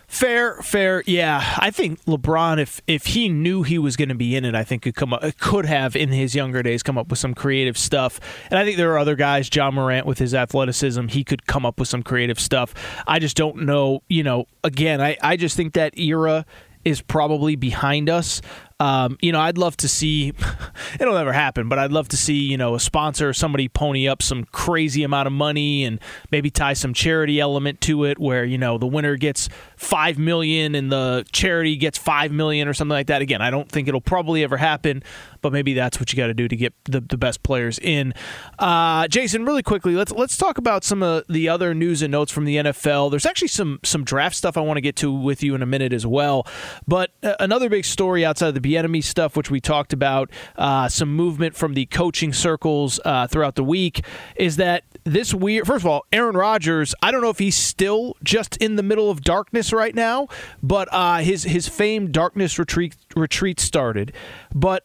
Fair, fair, yeah. I think LeBron, if if he knew he was going to be in it, I think could come up, could have in his younger days come up with some creative stuff. And I think there are other guys, Ja Morant with his athleticism, he could come up with some creative stuff. I just don't know. You know, again, I I just think that era is probably behind us. Um, you know, I'd love to see. It'll never happen, but I'd love to see you know a sponsor, somebody pony up some crazy amount of money and maybe tie some charity element to it, where you know the winner gets five million and the charity gets five million or something like that. Again, I don't think it'll probably ever happen, but maybe that's what you got to do to get the, the best players in. Uh, Jason, really quickly, let's let's talk about some of the other news and notes from the NFL. There's actually some some draft stuff I want to get to with you in a minute as well, but uh, another big story outside of the Bieniemy stuff, which we talked about, uh, some movement from the coaching circles uh, throughout the week, is that this weird. First of all, Aaron Rodgers. I don't know if he's still just in the middle of darkness right now, but uh, his his famed darkness retreat retreat started. But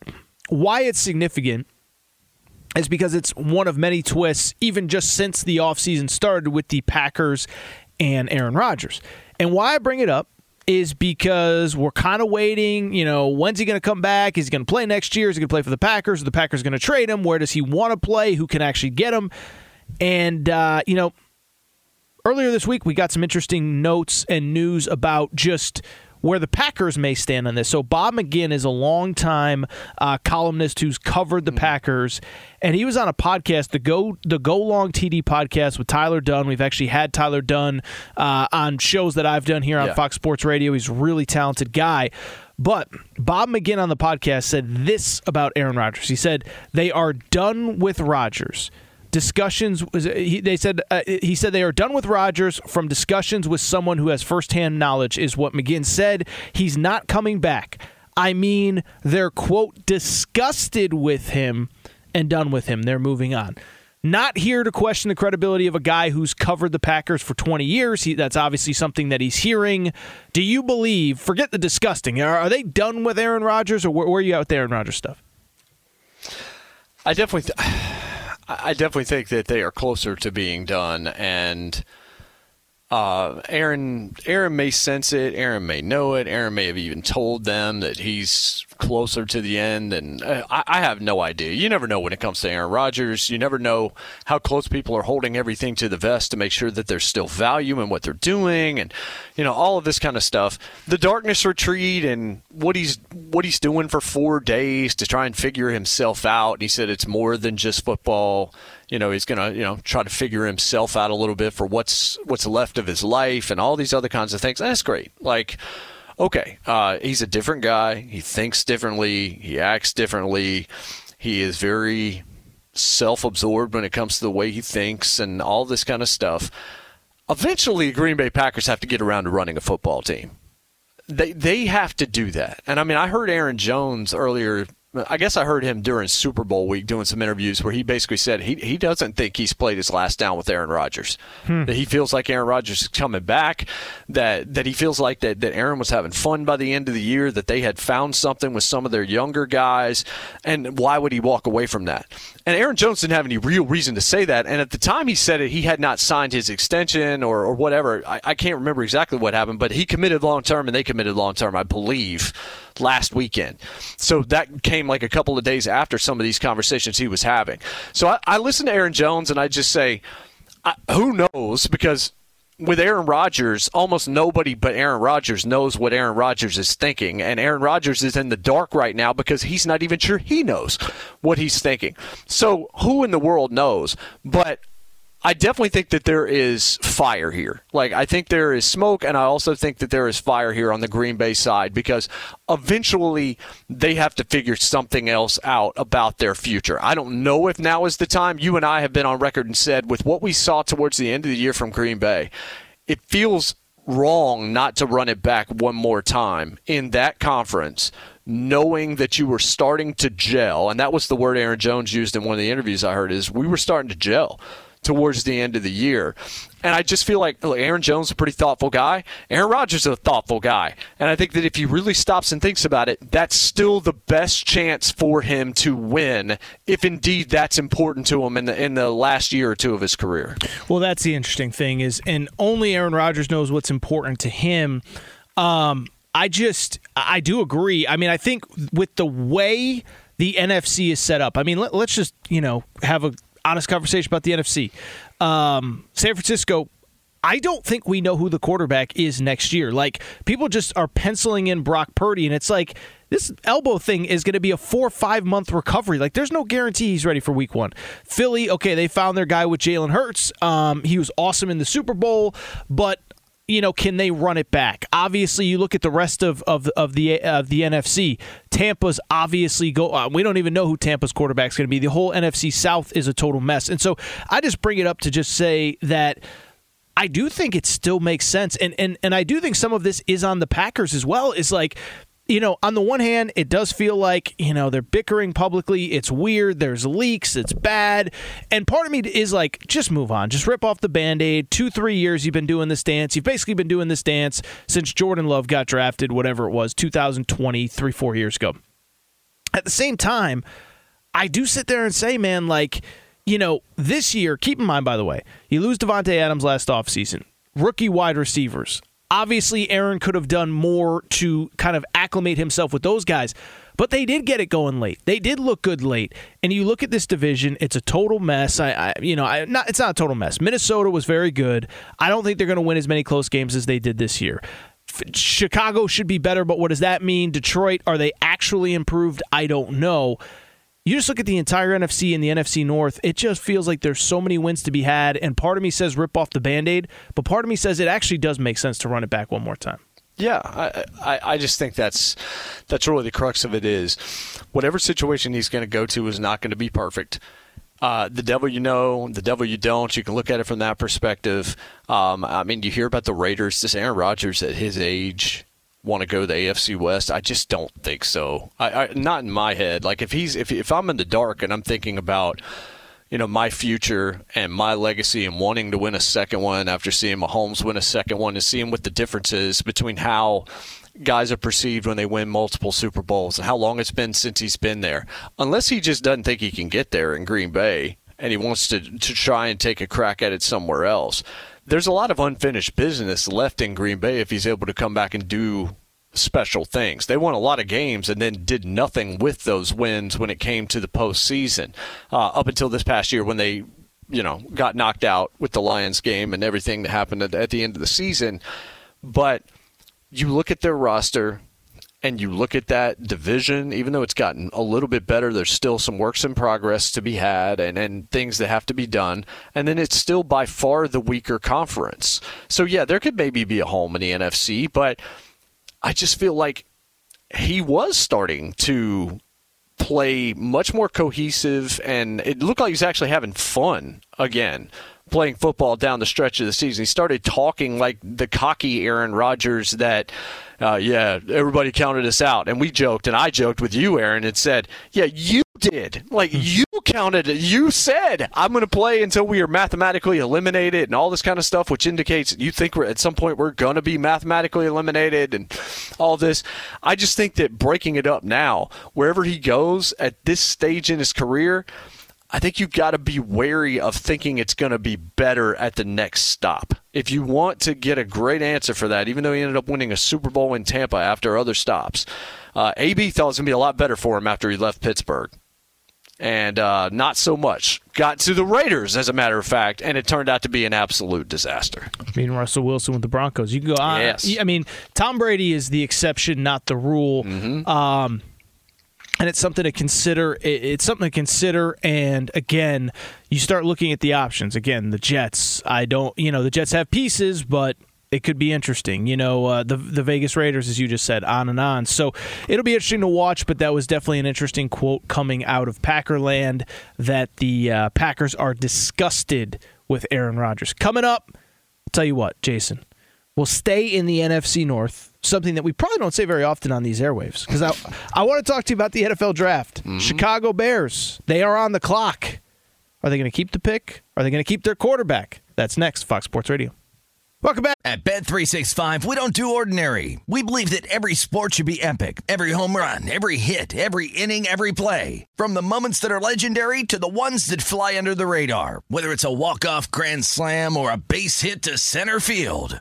why it's significant is because it's one of many twists, even just since the offseason started with the Packers and Aaron Rodgers. And why I bring it up is because we're kind of waiting. You know, when's he going to come back? Is he going to play next year? Is he going to play for the Packers? Are the Packers going to trade him? Where does he want to play? Who can actually get him? And, uh, you know, earlier this week we got some interesting notes and news about just where the Packers may stand on this. So Bob McGinn is a longtime uh, columnist who's covered the mm-hmm. Packers, and he was on a podcast, the Go the Go Long TD podcast with Tyler Dunne. We've actually had Tyler Dunne uh, on shows that I've done here on yeah. Fox Sports Radio. He's a really talented guy. But Bob McGinn on the podcast said this about Aaron Rodgers. He said they are done with Rodgers discussions he, they said uh, he said they are done with Rodgers from discussions with someone who has firsthand knowledge is what McGinn said he's not coming back I mean they're quote disgusted with him and done with him they're moving on not here to question the credibility of a guy who's covered the Packers for 20 years. He, that's obviously something that he's hearing. Do you believe, forget the disgusting, are, are they done with Aaron Rodgers or where, where are you out with Aaron Rodgers stuff? I definitely. Th- I definitely think that they are closer to being done, and uh, Aaron Aaron may sense it. Aaron may know it. Aaron may have even told them that he's closer to the end. And uh, I, I, have no idea. You never know when it comes to Aaron Rodgers. You never know how close people are holding everything to the vest to make sure that there's still value in what they're doing, and you know all of this kind of stuff. The darkness retreat and what he's what he's doing for four days to try and figure himself out. And he said it's more than just football you know he's going to you know try to figure himself out a little bit for what's what's left of his life and all these other kinds of things. That's great. Like okay, uh, he's a different guy. He thinks differently. He acts differently. He is very self-absorbed when it comes to the way he thinks and all this kind of stuff. Eventually, Green Bay Packers have to get around to running a football team they they have to do that. And I mean, I heard Aaron Jones earlier I guess I heard him during Super Bowl week doing some interviews where he basically said he he doesn't think he's played his last down with Aaron Rodgers. Hmm. That he feels like Aaron Rodgers is coming back. That that he feels like that that Aaron was having fun by the end of the year. That they had found something with some of their younger guys. And why would he walk away from that? And Aaron Jones didn't have any real reason to say that. And at the time he said it, he had not signed his extension or, or whatever. I, I can't remember exactly what happened, but he committed long term and they committed long term, I believe last weekend. So that came like a couple of days after some of these conversations he was having. So I, I listen to Aaron Jones and I just say, I, who knows? Because with Aaron Rodgers, almost nobody but Aaron Rodgers knows what Aaron Rodgers is thinking. And Aaron Rodgers is in the dark right now because he's not even sure he knows what he's thinking. So who in the world knows? But I definitely think that there is fire here. Like, I think there is smoke, and I also think that there is fire here on the Green Bay side because eventually they have to figure something else out about their future. I don't know if now is the time. You and I have been on record and said, with what we saw towards the end of the year from Green Bay, it feels wrong not to run it back one more time in that conference knowing that you were starting to gel and that was the word Aaron Jones used in one of the interviews I heard is we were starting to gel towards the end of the year. And I just feel like look, Aaron Jones is a pretty thoughtful guy. Aaron Rodgers is a thoughtful guy. And I think that if he really stops and thinks about it, that's still the best chance for him to win, if indeed that's important to him in the in the last year or two of his career. Well, that's the interesting thing is and only Aaron Rodgers knows what's important to him. Um, I just I do agree. I mean, I think with the way the NFC is set up. I mean, let, us just, you know, have a honest conversation about the NFC. Um, San Francisco, I don't think we know who the quarterback is next year. Like people just are penciling in Brock Purdy, and it's like this elbow thing is going to be a four five month recovery. Like there's no guarantee he's ready for Week One. Philly, okay, they found their guy with Jalen Hurts. Um, he was awesome in the Super Bowl, but you know, can they run it back? Obviously, you look at the rest of of, of the of the NFC. Tampa's obviously go. Uh, we don't even know who Tampa's quarterback is going to be. The whole NFC South is a total mess, and so I just bring it up to just say that. I do think it still makes sense, and and and I do think some of this is on the Packers as well. Is like you know, on the one hand, it does feel like, you know, they're bickering publicly. It's weird. There's leaks. It's bad. And part of me is like, just move on. Just rip off the band aid. Two, three years you've been doing this dance. You've basically been doing this dance since Jordan Love got drafted, whatever it was, 2020, three, four years ago. At the same time, I do sit there and say, man, like, you know, this year, keep in mind, by the way, you lose Davante Adams last offseason. Rookie wide receivers. Obviously, Aaron could have done more to kind of acclimate himself with those guys, but they did get it going late. They did look good late. And you look at this division; it's a total mess. I, I you know, I, not it's not a total mess. Minnesota was very good. I don't think they're going to win as many close games as they did this year. Chicago should be better, but what does that mean? Detroit, are they actually improved? I don't know you just look at the entire NFC and the NFC North, it just feels like there's so many wins to be had. And part of me says rip off the band aid, but part of me says it actually does make sense to run it back one more time. Yeah, I, I, I just think that's that's really the crux of it is whatever situation he's going to go to is not going to be perfect. Uh, the devil you know, the devil you don't. You can look at it from that perspective. Um, I mean, you hear about the Raiders. This Aaron Rodgers at his age want to go to the AFC West? I just don't think so. I, I, not in my head. Like if he's if if I'm in the dark and I'm thinking about you know my future and my legacy and wanting to win a second one after seeing Mahomes win a second one and seeing what the difference is between how guys are perceived when they win multiple Super Bowls and how long it's been since he's been there. Unless he just doesn't think he can get there in Green Bay and he wants to to try and take a crack at it somewhere else there's a lot of unfinished business left in Green Bay if he's able to come back and do special things. They won a lot of games and then did nothing with those wins when it came to the postseason. Uh, up until this past year when they, you know, got knocked out with the Lions game and everything that happened at, at the end of the season. But you look at their roster and you look at that division, even though it's gotten a little bit better, there's still some works in progress to be had and, and things that have to be done. And then it's still by far the weaker conference. So, yeah, there could maybe be a home in the NFC, but I just feel like he was starting to play much more cohesive and it looked like he was actually having fun again playing football down the stretch of the season. He started talking like the cocky Aaron Rodgers that uh, yeah, everybody counted us out. And we joked, and I joked with you, Aaron, and said, yeah, you did. Like, you counted. You said, I'm going to play until we are mathematically eliminated and all this kind of stuff, which indicates you think we're, at some point we're going to be mathematically eliminated and all this. I just think that breaking it up now, wherever he goes at this stage in his career, I think you've got to be wary of thinking it's going to be better at the next stop. If you want to get a great answer for that, even though he ended up winning a Super Bowl in Tampa after other stops, uh, AB thought it was going to be a lot better for him after he left Pittsburgh. And uh, not so much. Got to the Raiders, as a matter of fact, and it turned out to be an absolute disaster. I mean, Russell Wilson with the Broncos. You can go on. Yes. I mean, Tom Brady is the exception, not the rule. Um, and it's something to consider. It's something to consider. And again, you start looking at the options. Again, the Jets. I don't. You know, the Jets have pieces, but it could be interesting. You know, uh, the the Vegas Raiders, as you just said, on and on. So it'll be interesting to watch. But that was definitely an interesting quote coming out of Packerland that the uh, Packers are disgusted with Aaron Rodgers. Coming up, I'll tell you what, Jason. We'll stay in the NFC North, something that we probably don't say very often on these airwaves. Because I, I want to talk to you about the NFL draft. Mm-hmm. Chicago Bears, they are on the clock. Are they going to keep the pick? Are they going to keep their quarterback? That's next, Fox Sports Radio. Welcome back. At Bet365, we don't do ordinary. We believe that every sport should be epic. Every home run, every hit, every inning, every play. From the moments that are legendary to the ones that fly under the radar. Whether it's a walk-off grand slam or a base hit to center field.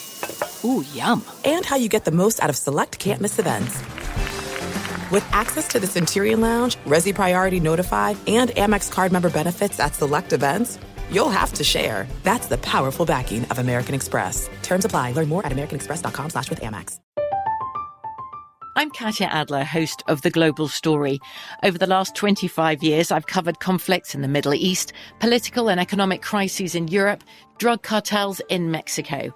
Ooh, yum. And how you get the most out of select can't miss events. With access to the Centurion Lounge, Resy Priority Notify, and Amex card member benefits at select events, you'll have to share. That's the powerful backing of American Express. Terms apply. Learn more at americanexpress.com slash with Amex. I'm Katya Adler, host of The Global Story. Over the last 25 years, I've covered conflicts in the Middle East, political and economic crises in Europe, drug cartels in Mexico.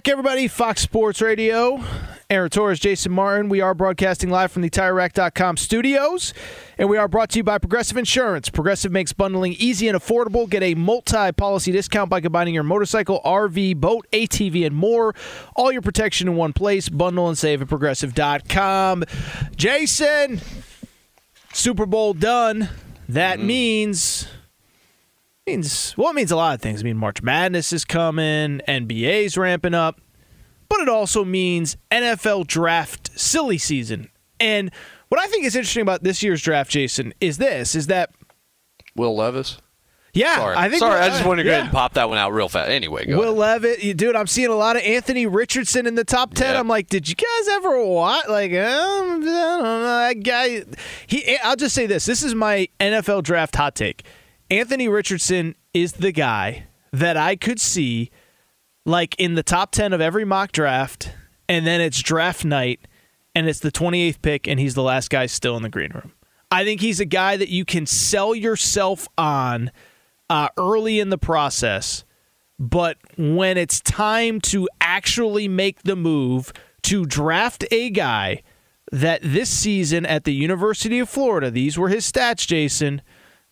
Back, everybody. Fox Sports Radio. Aaron Torres, Jason Martin. We are broadcasting live from the TireRack.com studios, and we are brought to you by Progressive Insurance. Progressive makes bundling easy and affordable. Get a multi-policy discount by combining your motorcycle, RV, boat, ATV, and more. All your protection in one place. Bundle and save at Progressive.com. Jason, Super Bowl done. That mm-hmm. means means well, it means a lot of things. I mean, March Madness is coming, NBA's ramping up, but it also means NFL draft silly season. And what I think is interesting about this year's draft, Jason, is this: is that Will Levis? yeah, Sorry, I think Sorry, I just wanted to go yeah. ahead and pop that one out real fast. Anyway, go Will Levis, you- dude, I'm seeing a lot of Anthony Richardson in the top ten. I'm like, did you guys ever watch? Like, um, I don't know, that guy. He, I'll just say this: this is my NFL draft hot take. Anthony Richardson is the guy that I could see, like in the top ten of every mock draft, and then it's draft night, and it's the 28th pick, and he's the last guy still in the green room. I think he's a guy that you can sell yourself on uh, early in the process, but when it's time to actually make the move to draft a guy that this season at the University of Florida, these were his stats, Jason.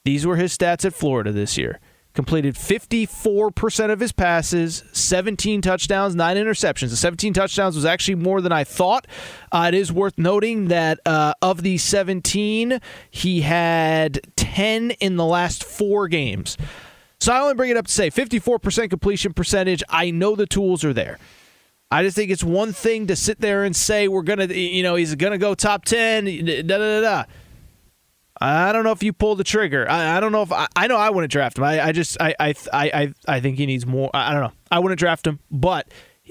These were his stats at Florida this year. Completed 54% of his passes, 17 touchdowns, 9 interceptions. The 17 touchdowns was actually more than I thought. Uh, it is worth noting that uh, of the 17, he had 10 in the last four games. So I only bring it up to say 54% completion percentage. I know the tools are there. I just think it's one thing to sit there and say we're gonna, you know, he's gonna go top ten. Da da da da. I don't know if you pull the trigger. I, I don't know if I, I know I wouldn't draft him. I, I just I, I I I think he needs more. I, don't know. I wouldn't draft him, but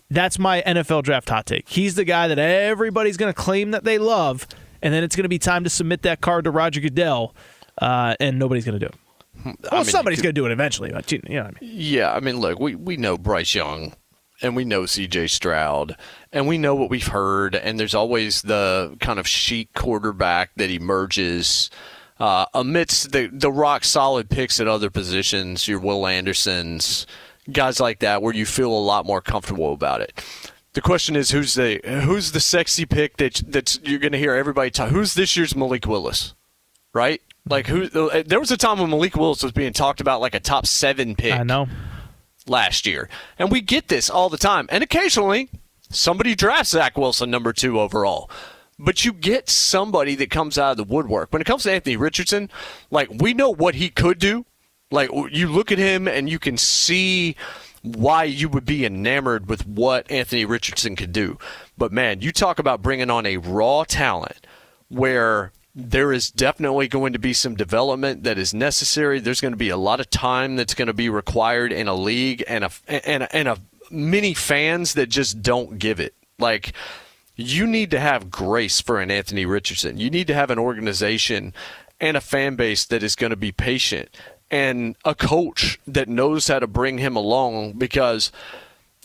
That's my NFL draft hot take. He's the guy that everybody's going to claim that they love, and then it's going to be time to submit that card to Roger Goodell, uh, and nobody's going to do it. Well, I mean, somebody's going to do it eventually, but you, know what I mean. Yeah, I mean, look, we, we know Bryce Young and we know CJ Stroud and we know what we've heard, and there's always the kind of chic quarterback that emerges uh, amidst the, the rock solid picks at other positions, your Will Andersons, guys like that, where you feel a lot more comfortable about it. The question is who's the who's the sexy pick that that's you're going to hear everybody talk. Who's this year's Malik Willis, right? Like who? There was a time when Malik Willis was being talked about like a top seven pick. I know. Last year, and we get this all the time, and occasionally somebody drafts Zach Wilson number two overall. But you get somebody that comes out of the woodwork. When it comes to Anthony Richardson, like we know what he could do. Like you look at him and you can see why you would be enamored with what Anthony Richardson could do. But man, you talk about bringing on a raw talent where there is definitely going to be some development that is necessary. There's going to be a lot of time that's going to be required in a league and a and a, and a many fans that just don't give it. Like you need to have grace for an Anthony Richardson. You need to have an organization and a fan base that is going to be patient and a coach that knows how to bring him along because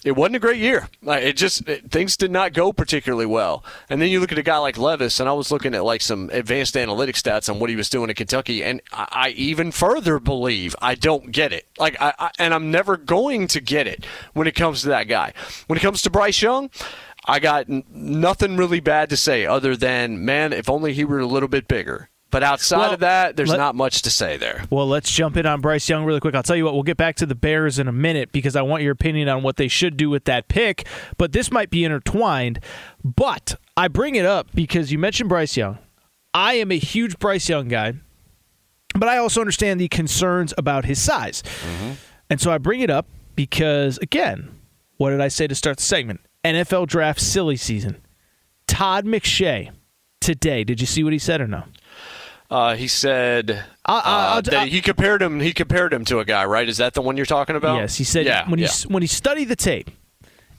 it wasn't a great year. It just it, things did not go particularly well. And then you look at a guy like Levis, and I was looking at like some advanced analytic stats on what he was doing in Kentucky, and I, I even further believe I don't get it. Like, I, I, and I'm never going to get it when it comes to that guy. When it comes to Bryce Young. I got n- nothing really bad to say other than, man, if only he were a little bit bigger. But outside Well, of that, there's let- not much to say there. Well, let's jump in on Bryce Young really quick. I'll tell you what, we'll get back to the Bears in a minute because I want your opinion on what they should do with that pick. But this might be intertwined. But I bring it up because you mentioned Bryce Young. I am a huge Bryce Young guy, but I also understand the concerns about his size. Mm-hmm. And so I bring it up because, again, what did I say to start the segment? NFL draft silly season. Todd McShay today. Did you see what he said or no? Uh, he said uh, I'll- he compared him. He compared him to a guy, right? Is that the one you're talking about? Yes, he said yeah, when yeah. he when he studied the tape,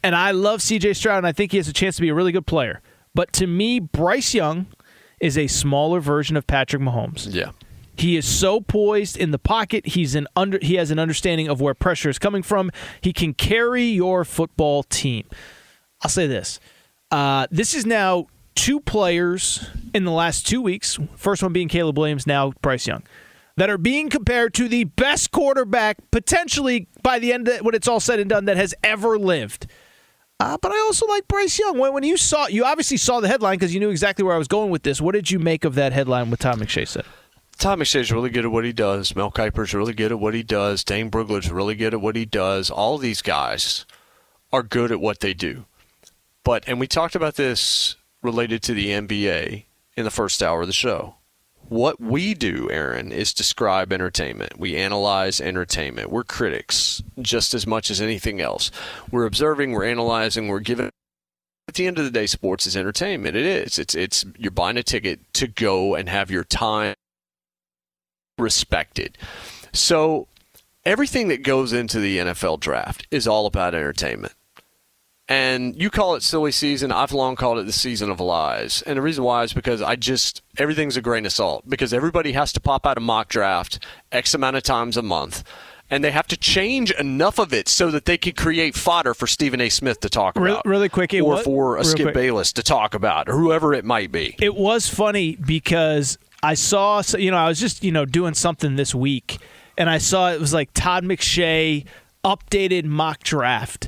and I love C.J. Stroud, and I think he has a chance to be a really good player. But to me, Bryce Young is a smaller version of Patrick Mahomes. Yeah. He is so poised in the pocket. He's an under. He has an understanding of where pressure is coming from. He can carry your football team. I'll say this: uh, this is now two players in the last two weeks. First one being Caleb Williams, now Bryce Young, that are being compared to the best quarterback potentially by the end of, when it's all said and done that has ever lived. Uh, but I also like Bryce Young. When, when you saw, you obviously saw the headline because you knew exactly where I was going with this. What did you make of that headline? What Todd McShay said? Todd McShay's really good at what he does. Mel Kiper's really good at what he does. Dane Brugler's really good at what he does. All these guys are good at what they do. But and we talked about this related to the NBA in the first hour of the show. What we do, Aaron, is describe entertainment. We analyze entertainment. We're critics just as much as anything else. We're observing, we're analyzing, we're giving at the end of the day, sports is entertainment. It is. It's it's you're buying a ticket to go and have your time respected. So everything that goes into the NFL draft is all about entertainment. And you call it silly season. I've long called it the season of lies. And the reason why is because I just everything's a grain of salt because everybody has to pop out a mock draft X amount of times a month. And they have to change enough of it so that they can create fodder for Stephen A. Smith to talk about. really quick, it or wa- for a Skip quick. Bayless to talk about, or whoever it might be. It was funny because I saw, you know, I was just, you know, doing something this week, and I saw it was like Todd McShay updated mock draft,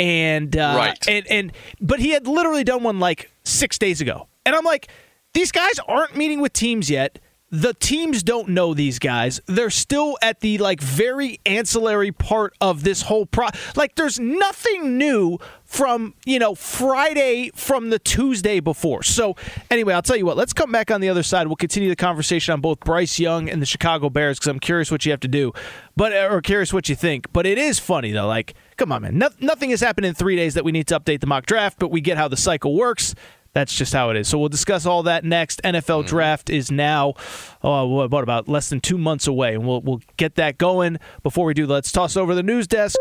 and uh, Right. and and but he had literally done one like six days ago, and I'm like, these guys aren't meeting with teams yet. The teams don't know these guys. They're still at the like very ancillary part of this whole pro. Like, there's nothing new from you know Friday from the Tuesday before. So anyway, I'll tell you what. Let's come back on the other side. We'll continue the conversation on both Bryce Young and the Chicago Bears because I'm curious what you have to do, but uh, or curious what you think. But it is funny though. Like, come on, man. No, nothing has happened in three days that we need to update the mock draft, but we get how the cycle works. That's just how it is. So we'll discuss all that next. NFL mm-hmm. draft is now, oh, what, what about less than two months away, and we'll we'll get that going. Before we do, let's toss over the news desk.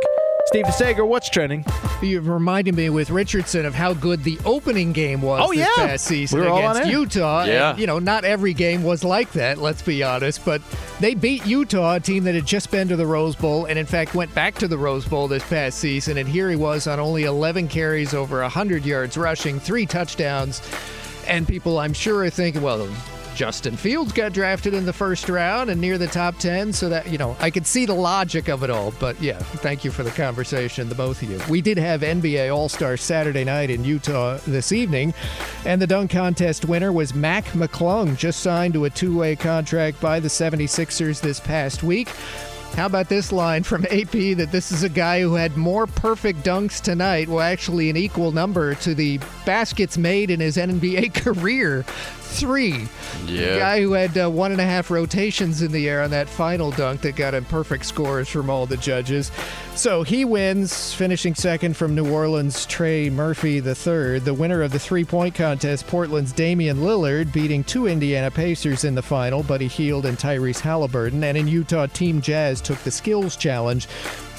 Steve Sager, what's trending? You've reminded me with Richardson of how good the opening game was Oh, this yeah. past season We were against on. Utah. Yeah. And, you know, not every game was like that, let's be honest, but they beat Utah, a team that had just been to the Rose Bowl and, in fact, went back to the Rose Bowl this past season. And here he was on only 11 carries, over 100 yards rushing, three touchdowns. And people, I'm sure, are thinking, well, Justin Fields got drafted in the first round and near the top 10, so that, you know, I could see the logic of it all. But yeah, thank you for the conversation, the both of you. We did have NBA All Star Saturday night in Utah this evening, and the dunk contest winner was Mac McClung, just signed to a two way contract by the 76ers this past week. How about this line from AP that this is a guy who had more perfect dunks tonight, well, actually an equal number to the baskets made in his NBA career? Three. Yeah. The guy who had uh, one and a half rotations in the air on that final dunk that got him perfect scores from all the judges. So he wins, finishing second from New Orleans' Trey Murphy III. The winner of the three point contest, Portland's Damian Lillard, beating two Indiana Pacers in the final, Buddy Hield and Tyrese Halliburton. And in Utah, Team Jazz took the skills challenge.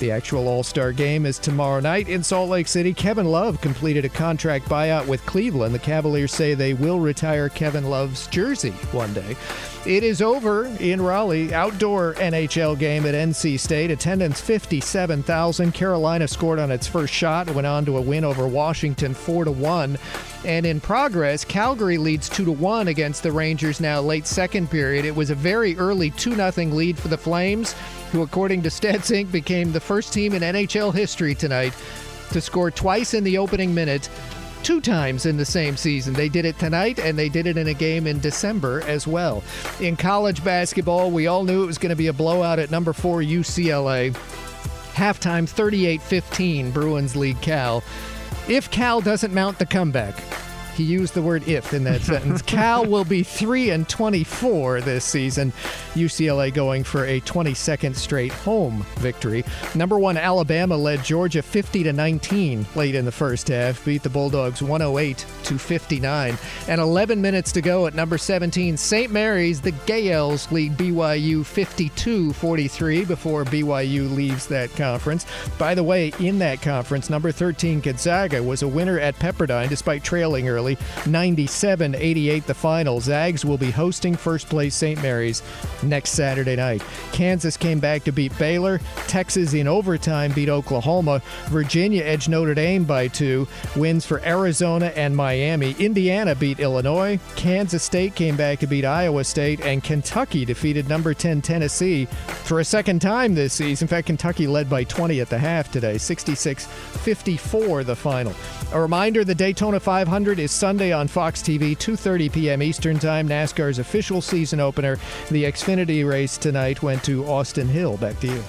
The actual All Star game is tomorrow night in Salt Lake City. Kevin Love completed a contract buyout with Cleveland. The Cavaliers say they will retire Kevin Love's jersey one day. It is over in Raleigh. Outdoor NHL game at NC State. Attendance 57,000. Carolina scored on its first shot went on to a win over Washington 4 to 1. And in progress, Calgary leads 2 to 1 against the Rangers now late second period. It was a very early 2 0 lead for the Flames, who according to Stats Inc. became the first team in NHL history tonight to score twice in the opening minute two times in the same season. They did it tonight and they did it in a game in December as well. In college basketball, we all knew it was going to be a blowout at number four UCLA. Halftime 38 15, Bruins lead Cal. If Cal doesn't mount the comeback, he used the word if in that sentence. Cal will be 3 and 24 this season. UCLA going for a 22nd straight home victory. Number 1 Alabama led Georgia 50 to 19 late in the first half, beat the Bulldogs 108 to 59. And 11 minutes to go at number 17 St. Mary's, the Gaels lead BYU 52-43 before BYU leaves that conference. By the way, in that conference, number 13 Gonzaga was a winner at Pepperdine despite trailing early 97 88 the final. Zags will be hosting first place St. Mary's next Saturday night. Kansas came back to beat Baylor. Texas in overtime beat Oklahoma. Virginia edged Notre Dame by two. Wins for Arizona and Miami. Indiana beat Illinois. Kansas State came back to beat Iowa State. And Kentucky defeated number 10 Tennessee for a second time this season. In fact, Kentucky led by 20 at the half today, 66 54 the final. A reminder the Daytona 500 is Sunday on Fox TV, 2:30 p.m. Eastern Time. NASCAR's official season opener. The Xfinity race tonight went to Austin Hill. Back to you.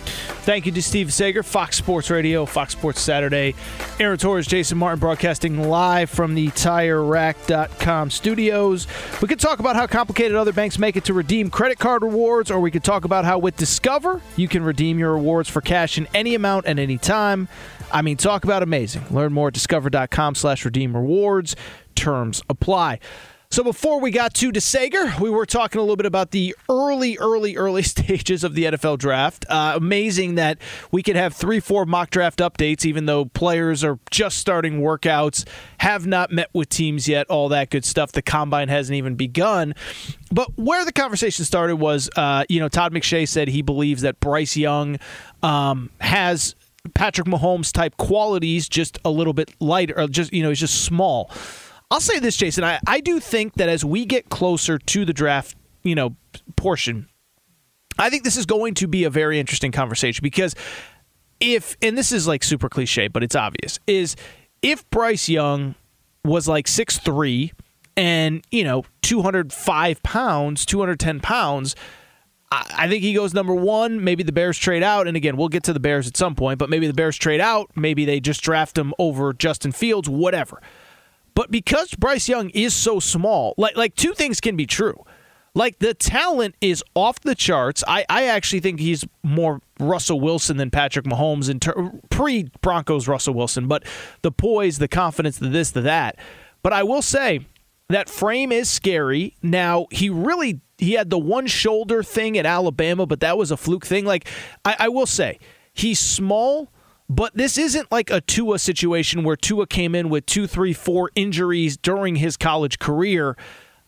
Thank you to Steve Sager, Fox Sports Radio, Fox Sports Saturday. Aaron Torres, Jason Martin broadcasting live from the TireRack.com studios. We could talk about how complicated other banks make it to redeem credit card rewards, or we could talk about how with Discover you can redeem your rewards for cash in any amount at any time. I mean, talk about amazing. Learn more at discover.com slash redeem rewards. Terms apply. So before we got to DeSager, we were talking a little bit about the early, early, early stages of the NFL draft. Uh, amazing that we could have three, four mock draft updates, even though players are just starting workouts, have not met with teams yet, all that good stuff. The combine hasn't even begun. But where the conversation started was, uh, you know, Todd McShay said he believes that Bryce Young um, has Patrick Mahomes type qualities, just a little bit lighter, or just you know, he's just small. I'll say this, Jason. I, I do think that as we get closer to the draft, you know, portion, I think this is going to be a very interesting conversation because if, and this is like super cliche, but it's obvious, is if Bryce Young was like six three and, you know, 205 pounds, 210 pounds, I think he goes number one. Maybe the Bears trade out. And again, we'll get to the Bears at some point, but maybe the Bears trade out. Maybe they just draft him over Justin Fields, whatever. But because Bryce Young is so small, like like two things can be true. Like the talent is off the charts. I, I actually think he's more Russell Wilson than Patrick Mahomes in ter- pre Broncos Russell Wilson, but the poise, the confidence, the this, the that. But I will say that frame is scary. Now he really he had the one shoulder thing at Alabama, but that was a fluke thing. Like I, I will say, he's small But this isn't like a Tua situation where Tua came in with two, three, four injuries during his college career.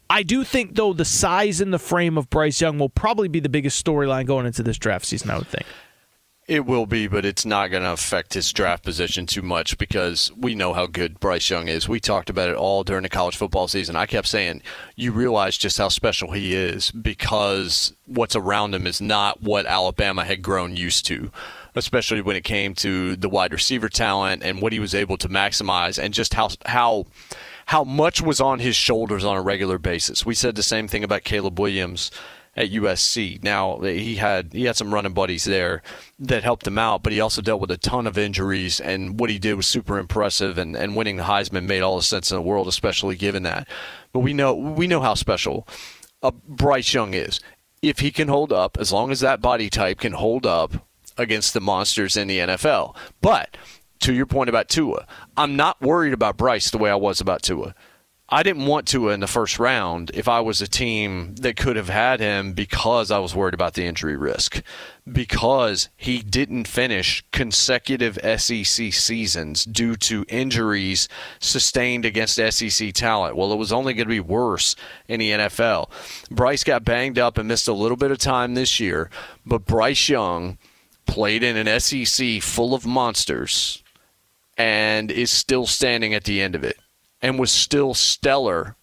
I do think, though, the size and the frame of Bryce Young will probably be the biggest storyline going into this draft season, I would think. It will be, but it's not going to affect his draft position too much because we know how good Bryce Young is. We talked about it all during the college football season. I kept saying, you realize just how special he is because what's around him is not what Alabama had grown used to, especially when it came to the wide receiver talent and what he was able to maximize and just how how how much was on his shoulders on a regular basis. We said the same thing about Caleb Williams at USC. Now he had he had some running buddies there that helped him out, but he also dealt with a ton of injuries, and what he did was super impressive. And, and winning the Heisman made all the sense in the world, especially given that. But we know we know how special uh, Bryce Young is. If he can hold up, as long as that body type can hold up against the monsters in the NFL. But to your point about Tua, I'm not worried about Bryce the way I was about Tua. I didn't want Tua in the first round if I was a team that could have had him because I was worried about the injury risk. Because he didn't finish consecutive SEC seasons due to injuries sustained against SEC talent. Well, it was only going to be worse in the NFL. Bryce got banged up and missed a little bit of time this year, but Bryce Young played in an SEC full of monsters and is still standing at the end of it and was still stellar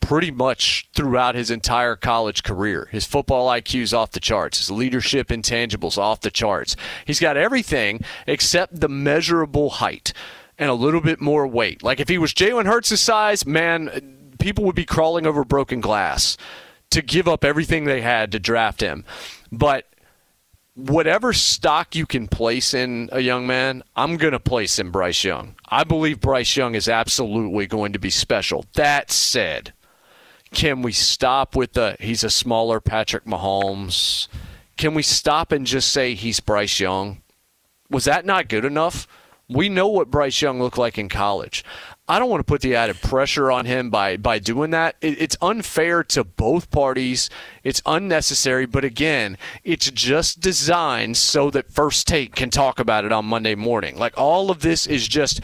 pretty much throughout his entire college career. His football IQ is off the charts. His leadership intangibles off the charts. He's got everything except the measurable height and a little bit more weight. Like if he was Jalen Hurts' size, man, people would be crawling over broken glass to give up everything they had to draft him. But whatever stock you can place in a young man, I'm going to place in Bryce Young. I believe Bryce Young is absolutely going to be special. That said, can we stop with the he's a smaller Patrick Mahomes? Can we stop and just say he's Bryce Young? Was that not good enough? We know what Bryce Young looked like in college. I don't want to put the added pressure on him by by doing that. It, it's unfair to both parties. It's unnecessary, but again, it's just designed so that First Take can talk about it on Monday morning. Like all of this is just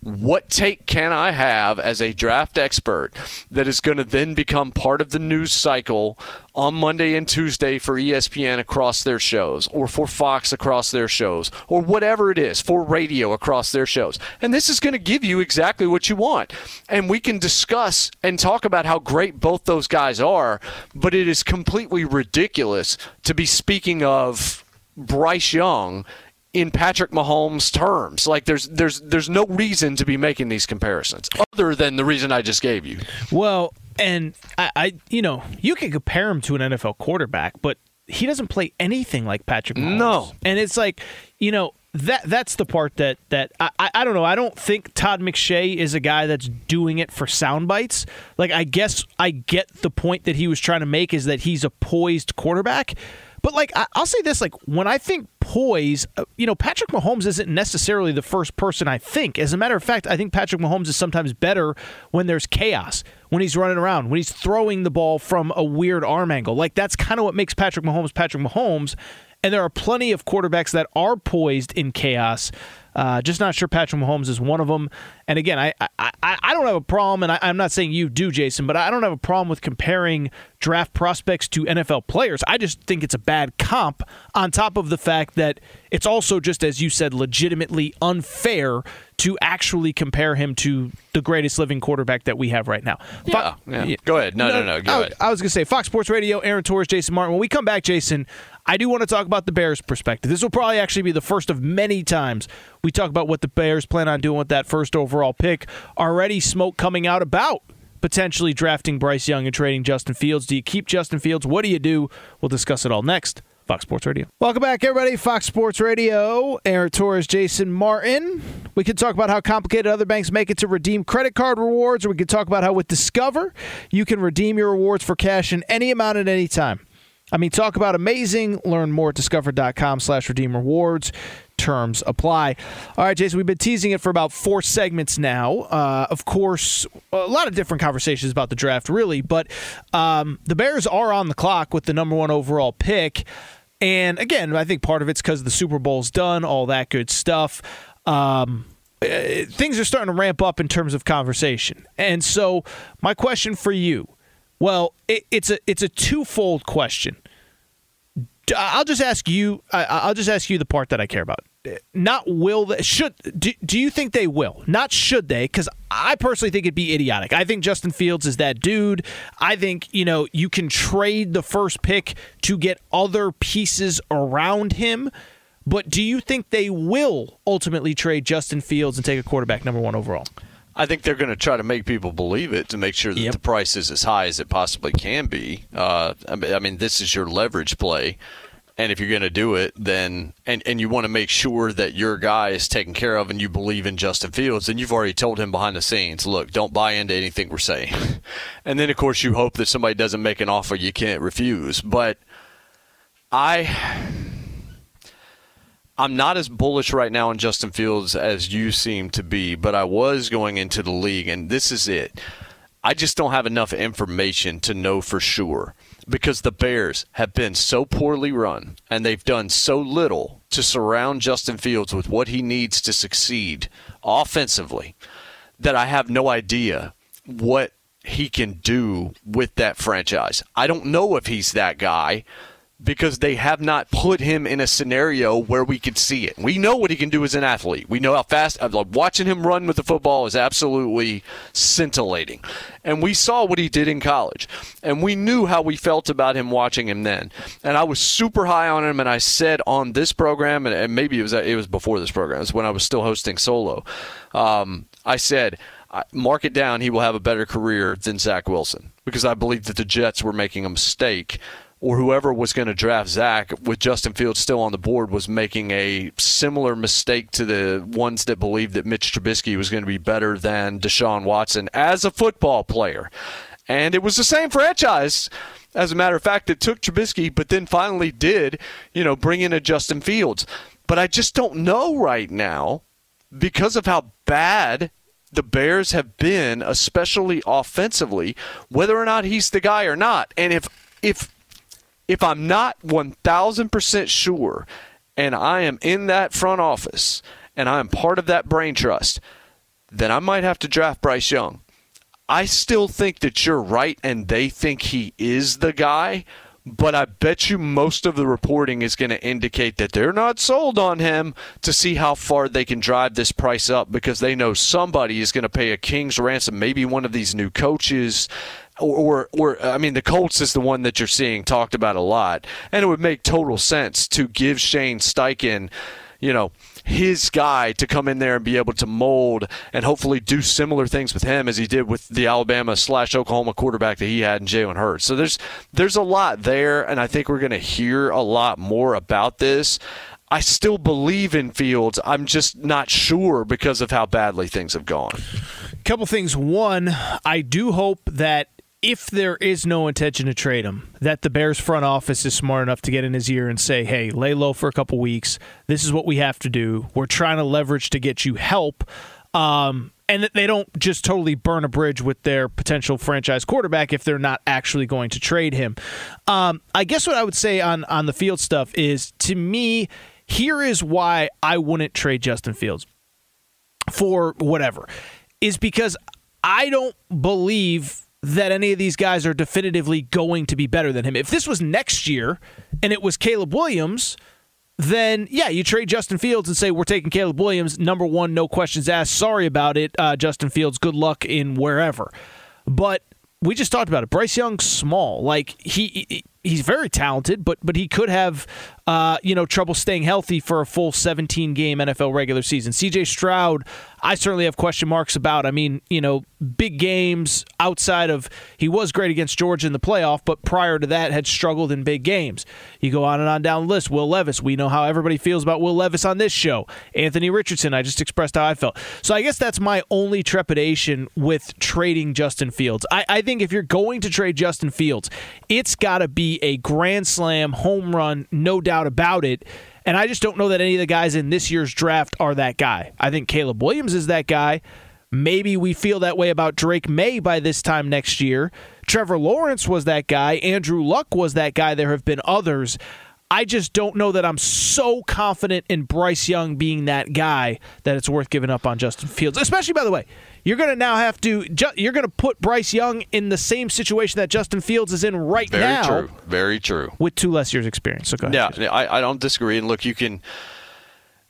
what take can I have as a draft expert that is going to then become part of the news cycle on Monday and Tuesday for ESPN across their shows, or for Fox across their shows, or whatever it is, for radio across their shows? And this is going to give you exactly what you want. And we can discuss and talk about how great both those guys are, but it is completely ridiculous to be speaking of Bryce Young in Patrick Mahomes terms. Like there's there's there's no reason to be making these comparisons other than the reason I just gave you. Well, and I, I you know, you can compare him to an NFL quarterback, but he doesn't play anything like Patrick Mahomes. No. And it's like, you know, that that's the part that that I, I don't know. I don't think Todd McShay is a guy that's doing it for sound bites. Like I guess I get the point that he was trying to make is that he's a poised quarterback. But like I, will say this, like when I think poise, uh, you know, Patrick Mahomes isn't necessarily the first person I think. As a matter of fact, I think Patrick Mahomes is sometimes better when there's chaos, when he's running around, when he's throwing the ball from a weird arm angle. Like that's kind of what makes Patrick Mahomes Patrick Mahomes. And there are plenty of quarterbacks that are poised in chaos. Uh, just not sure Patrick Mahomes is one of them. And again, I I, I don't have a problem, and I, I'm not saying you do, Jason, but I don't have a problem with comparing draft prospects to NFL players. I just think it's a bad comp. On top of the fact that it's also just as you said, legitimately unfair to actually compare him to the greatest living quarterback that we have right now. Yeah, Fo- yeah. Go ahead. No, no, no. no. Go I, ahead. I was going to say Fox Sports Radio, Aaron Torres, Jason Martin. When we come back, Jason, I do want to talk about the Bears' perspective. This will probably actually be the first of many times we talk about what the Bears plan on doing with that first overall pick. Already smoke coming out about potentially drafting Bryce Young and trading Justin Fields. Do you keep Justin Fields? What do you do? We'll discuss it all next. Fox Sports Radio. Welcome back, everybody. Fox Sports Radio. Aaron Torres, Jason Martin. We could talk about how complicated other banks make it to redeem credit card rewards, or we could talk about how with Discover, you can redeem your rewards for cash in any amount at any time. I mean, talk about amazing. Learn more at discover.com slash redeem rewards. Terms apply. All right, Jason, we've been teasing it for about four segments now. Uh, of course, a lot of different conversations about the draft, really, but um, the Bears are on the clock with the number one overall pick. And again, I think part of it's because the Super Bowl's done, all that good stuff. Um, uh, things are starting to ramp up in terms of conversation. And so, my question for you, well, it, it's a it's a twofold question. I'll just ask you. I'll just ask you the part that I care about. Uh, not will they, should do, do you think they will? Not should they? Because I personally think it'd be idiotic. I think Justin Fields is that dude. I think you know you can trade the first pick to get other pieces around him. But do you think they will ultimately trade Justin Fields and take a quarterback number one overall? I think they're going to try to make people believe it to make sure that yep. the price is as high as it possibly can be. Uh, I mean, this is your leverage play. And if you're going to do it, then and, and you want to make sure that your guy is taken care of and you believe in Justin Fields, then you've already told him behind the scenes, look, don't buy into anything we're saying. and then of course you hope that somebody doesn't make an offer you can't refuse. But I I'm not as bullish right now on Justin Fields as you seem to be, but I was going into the league, and this is it. I just don't have enough information to know for sure because the Bears have been so poorly run and they've done so little to surround Justin Fields with what he needs to succeed offensively that I have no idea what he can do with that franchise. I don't know if he's that guy because they have not put him in a scenario where we could see it. We know what he can do as an athlete. We know how fast. Like watching him run with the football is absolutely scintillating, and we saw what he did in college, and we knew how we felt about him watching him then. And I was super high on him, and I said on this program, and, maybe it was it was before this program, it was when I was still hosting solo. Um, I said. Mark it down. He will have a better career than Zach Wilson because I believe that the Jets were making a mistake or whoever was going to draft Zach with Justin Fields still on the board was making a similar mistake to the ones that believed that Mitch Trubisky was going to be better than Deshaun Watson as a football player. And it was the same franchise, as a matter of fact, that took Trubisky, but then finally did, you know, bring in a Justin Fields. But I just don't know right now because of how bad the Bears have been, especially offensively, whether or not he's the guy or not. And if if if I'm not 1000% sure and I am in that front office and I am part of that brain trust, then I might have to draft Bryce Young. I still think that you're right and they think he is the guy, but I bet you most of the reporting is going to indicate that they're not sold on him to see how far they can drive this price up because they know somebody is going to pay a king's ransom, maybe one of these new coaches or, or, I mean, the Colts is the one that you're seeing talked about a lot, and it would make total sense to give Shane Steichen, you know, his guy to come in there and be able to mold and hopefully do similar things with him as he did with the Alabama slash Oklahoma quarterback that he had in Jalen Hurts. So there's there's a lot there, and I think we're going to hear a lot more about this. I still believe in Fields. I'm just not sure because of how badly things have gone. Couple things. One, I do hope that if there is no intention to trade him, that the Bears front office is smart enough to get in his ear and say, hey, lay low for a couple weeks. This is what we have to do. We're trying to leverage to get you help. Um, and that they don't just totally burn a bridge with their potential franchise quarterback if they're not actually going to trade him. Um, I guess what I would say on, on the field stuff is to me, here is why I wouldn't trade Justin Fields for whatever, is because I don't believe that any of these guys are definitively going to be better than him. If this was next year and it was Caleb Williams, then yeah, you trade Justin Fields and say we're taking Caleb Williams, number one, no questions asked. Sorry about it, uh, Justin Fields. Good luck in wherever. But we just talked about it. Bryce Young's small. Like he, he he's very talented, but but he could have uh, you know trouble staying healthy for a full 17 game NFL regular season. C.J. Stroud, I certainly have question marks about. I mean, you know, big games outside of he was great against Georgia in the playoff, but prior to that had struggled in big games. You go on and on down the list. Will Levis, we know how everybody feels about Will Levis on this show. Anthony Richardson, I just expressed how I felt. So I guess that's my only trepidation with trading Justin Fields. I, I think if you're going to trade Justin Fields, it's got to be a grand slam home run, no doubt about it. And I just don't know that any of the guys in this year's draft are that guy. I think Caleb Williams is that guy. Maybe we feel that way about Drake Maye by this time next year. Trevor Lawrence was that guy. Andrew Luck was that guy. There have been others. I just don't know that I'm so confident in Bryce Young being that guy that it's worth giving up on Justin Fields. Especially, by the way, you're going to now have to you're going to put Bryce Young in the same situation that Justin Fields is in right Very now. Very true. Very true. With two less years experience. So go ahead. Yeah, I, I don't disagree. And look, you can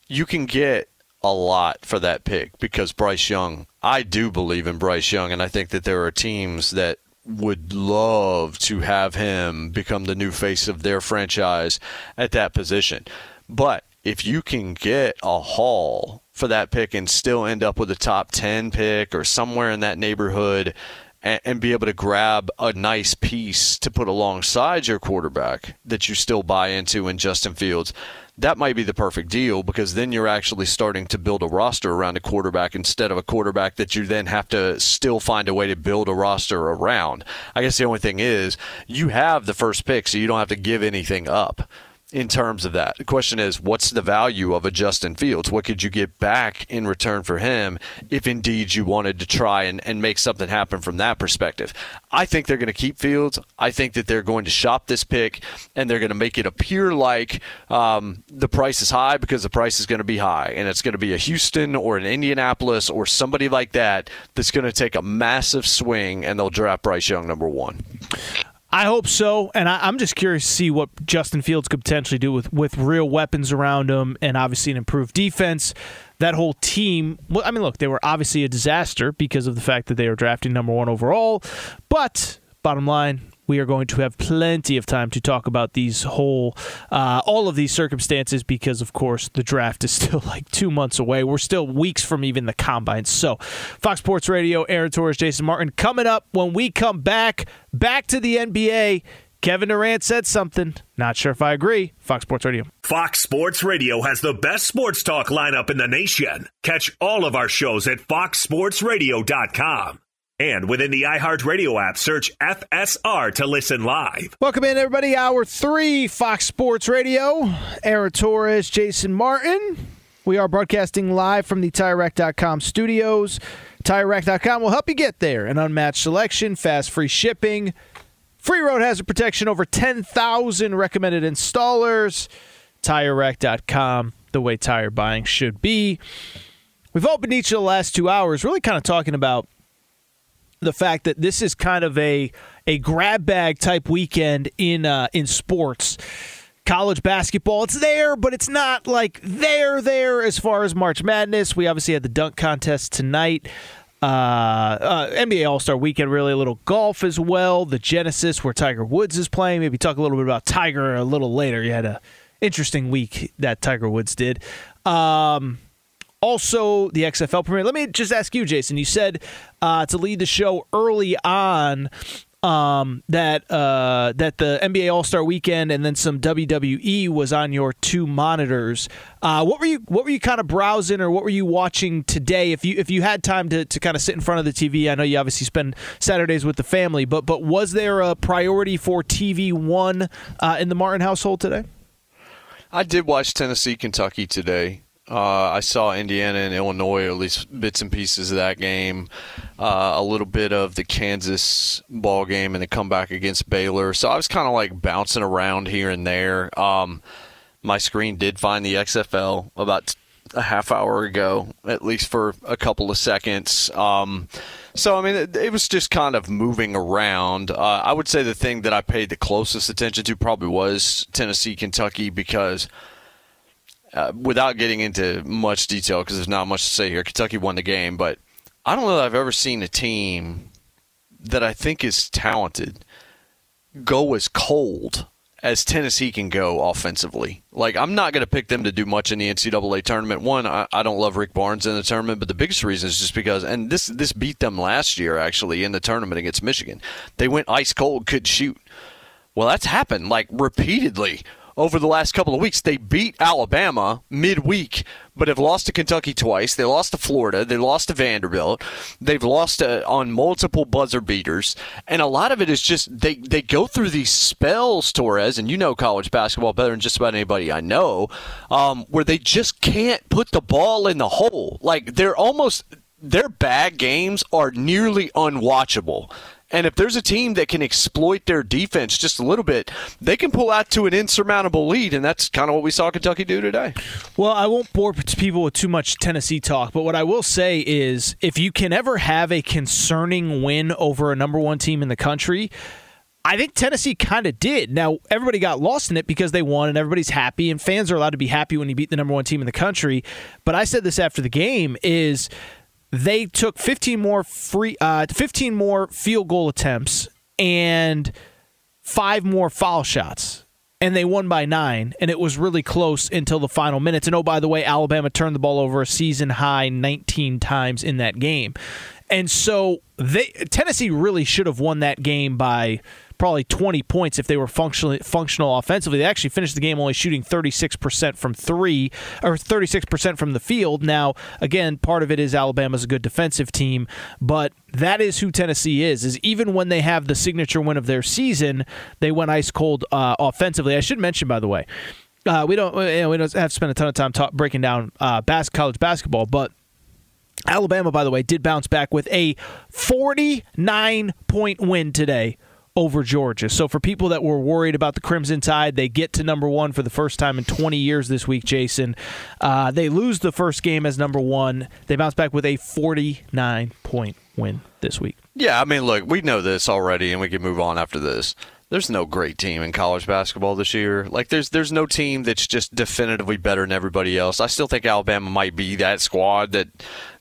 you can get a lot for that pick because Bryce Young. I do believe in Bryce Young, and I think that there are teams that would love to have him become the new face of their franchise at that position. But if you can get a haul for that pick and still end up with a top 10 pick or somewhere in that neighborhood and, and, be able to grab a nice piece to put alongside your quarterback that you still buy into in Justin Fields, that might be the perfect deal because then you're actually starting to build a roster around a quarterback instead of a quarterback that you then have to still find a way to build a roster around. I guess the only thing is you have the first pick, so you don't have to give anything up in terms of that. The question is, what's the value of a Justin Fields? What could you get back in return for him if indeed you wanted to try and, and make something happen from that perspective? I think they're going to keep Fields. I think that they're going to shop this pick and they're going to make it appear like um, the price is high because the price is going to be high. And it's going to be a Houston or an Indianapolis or somebody like that that's going to take a massive swing and they'll draft Bryce Young number one. I hope so, and I, am just curious to see what Justin Fields could potentially do with with real weapons around him, and obviously an improved defense. That whole team. Well, I mean, look, they were obviously a disaster because of the fact that they were drafting number one overall. But bottom line, we are going to have plenty of time to talk about these whole, uh, all of these circumstances because, of course, the draft is still like two months away. We're still weeks from even the combine. So, Fox Sports Radio, Aaron Torres, Jason Martin, coming up when we come back, back to the NBA. Kevin Durant said something. Not sure if I agree. Fox Sports Radio. Fox Sports Radio has the best sports talk lineup in the nation. Catch all of our shows at foxsportsradio.com. And within the iHeartRadio app, search FSR to listen live. Welcome in, everybody. Hour three, Fox Sports Radio. Aaron Torres, Jason Martin. We are broadcasting live from the TireRack.com studios. TireRack.com will help you get there. An unmatched selection, fast free shipping, free road hazard protection, over 10,000 recommended installers. TireRack.com, the way tire buying should be. We've opened each of the last two hours really kind of talking about the fact that this is kind of a a grab bag type weekend in uh, in sports. College basketball, it's there, but it's not like there there as far as March Madness. We obviously had the dunk contest tonight. Uh, uh, NBA All Star Weekend, really a little golf as well. The Genesis, where Tiger Woods is playing. Maybe talk a little bit about Tiger a little later. You had a interesting week that Tiger Woods did. Um, also the XFL premiere. Let me just ask you, Jason. You said uh, to lead the show early on um, that uh, that the NBA All Star Weekend and then some WWE was on your two monitors. Uh, what were you What were you kind of browsing or what were you watching today? If you if you had time to, to kind of sit in front of the TV, I know you obviously spend Saturdays with the family, but but was there a priority for TV one uh, in the Martin household today? I did watch Tennessee Kentucky today. Uh, I saw Indiana and Illinois, or at least bits and pieces of that game. Uh, a little bit of the Kansas ball game and the comeback against Baylor. So I was kind of like bouncing around here and there. Um, my screen did find the XFL about a half hour ago, at least for a couple of seconds. Um, so I mean, it, it, was just kind of moving around. Uh, I would say the thing that I paid the closest attention to probably was Tennessee, Kentucky, because uh, without getting into much detail because there's not much to say here. Kentucky won the game, but I don't know that I've ever seen a team that I think is talented go as cold as Tennessee can go offensively. Like, I'm not going to pick them to do much in the NCAA tournament. One, I, I, don't love Rick Barnes in the tournament, but the biggest reason is just because, and this this beat them last year actually in the tournament against Michigan. They went ice cold, could shoot. Well, that's happened like repeatedly over the last couple of weeks. They beat Alabama midweek, but have lost to Kentucky twice. They lost to Florida. They lost to Vanderbilt. They've lost to, on multiple buzzer beaters. And a lot of it is just they, they go through these spells, Torres, and you know college basketball better than just about anybody I know, um, where they just can't put the ball in the hole. Like they're almost, their bad games are nearly unwatchable And if there's a team that can exploit their defense just a little bit, they can pull out to an insurmountable lead, and that's kind of what we saw Kentucky do today. Well, I won't bore people with too much Tennessee talk, but what I will say is if you can ever have a concerning win over a number one team in the country, I think Tennessee kind of did. Now, everybody got lost in it because they won and everybody's happy, and fans are allowed to be happy when you beat the number one team in the country. But I said this after the game is they took 15 more free uh, 15 more field goal attempts and five more foul shots and they won by nine, and it was really close until the final minutes. And oh, by the way, Alabama turned the ball over a season high 19 times in that game. And so they Tennessee really should have won that game by probably 20 points if they were functionally functional offensively. They actually finished the game only shooting 36% from three or 36% from the field. Now, again, part of it is Alabama's a good defensive team, but that is who Tennessee is. Is even when they have the signature win of their season, they went ice cold uh, offensively. I should mention, by the way, uh, we don't you know, we don't have to spend a ton of time talk, breaking down uh, bas- college basketball, but. Alabama, by the way, did bounce back with a 49 point win today over Georgia. So for people that were worried about the Crimson Tide, they get to number one for the first time in 20 years this week, Jason. Uh, they lose the first game as number one. They bounce back with a 49 point win this week. Yeah, I mean, look, we know this already, and we can move on after this there's no great team in college basketball this year. Like there's there's no team that's just definitively better than everybody else. I still think Alabama might be that squad that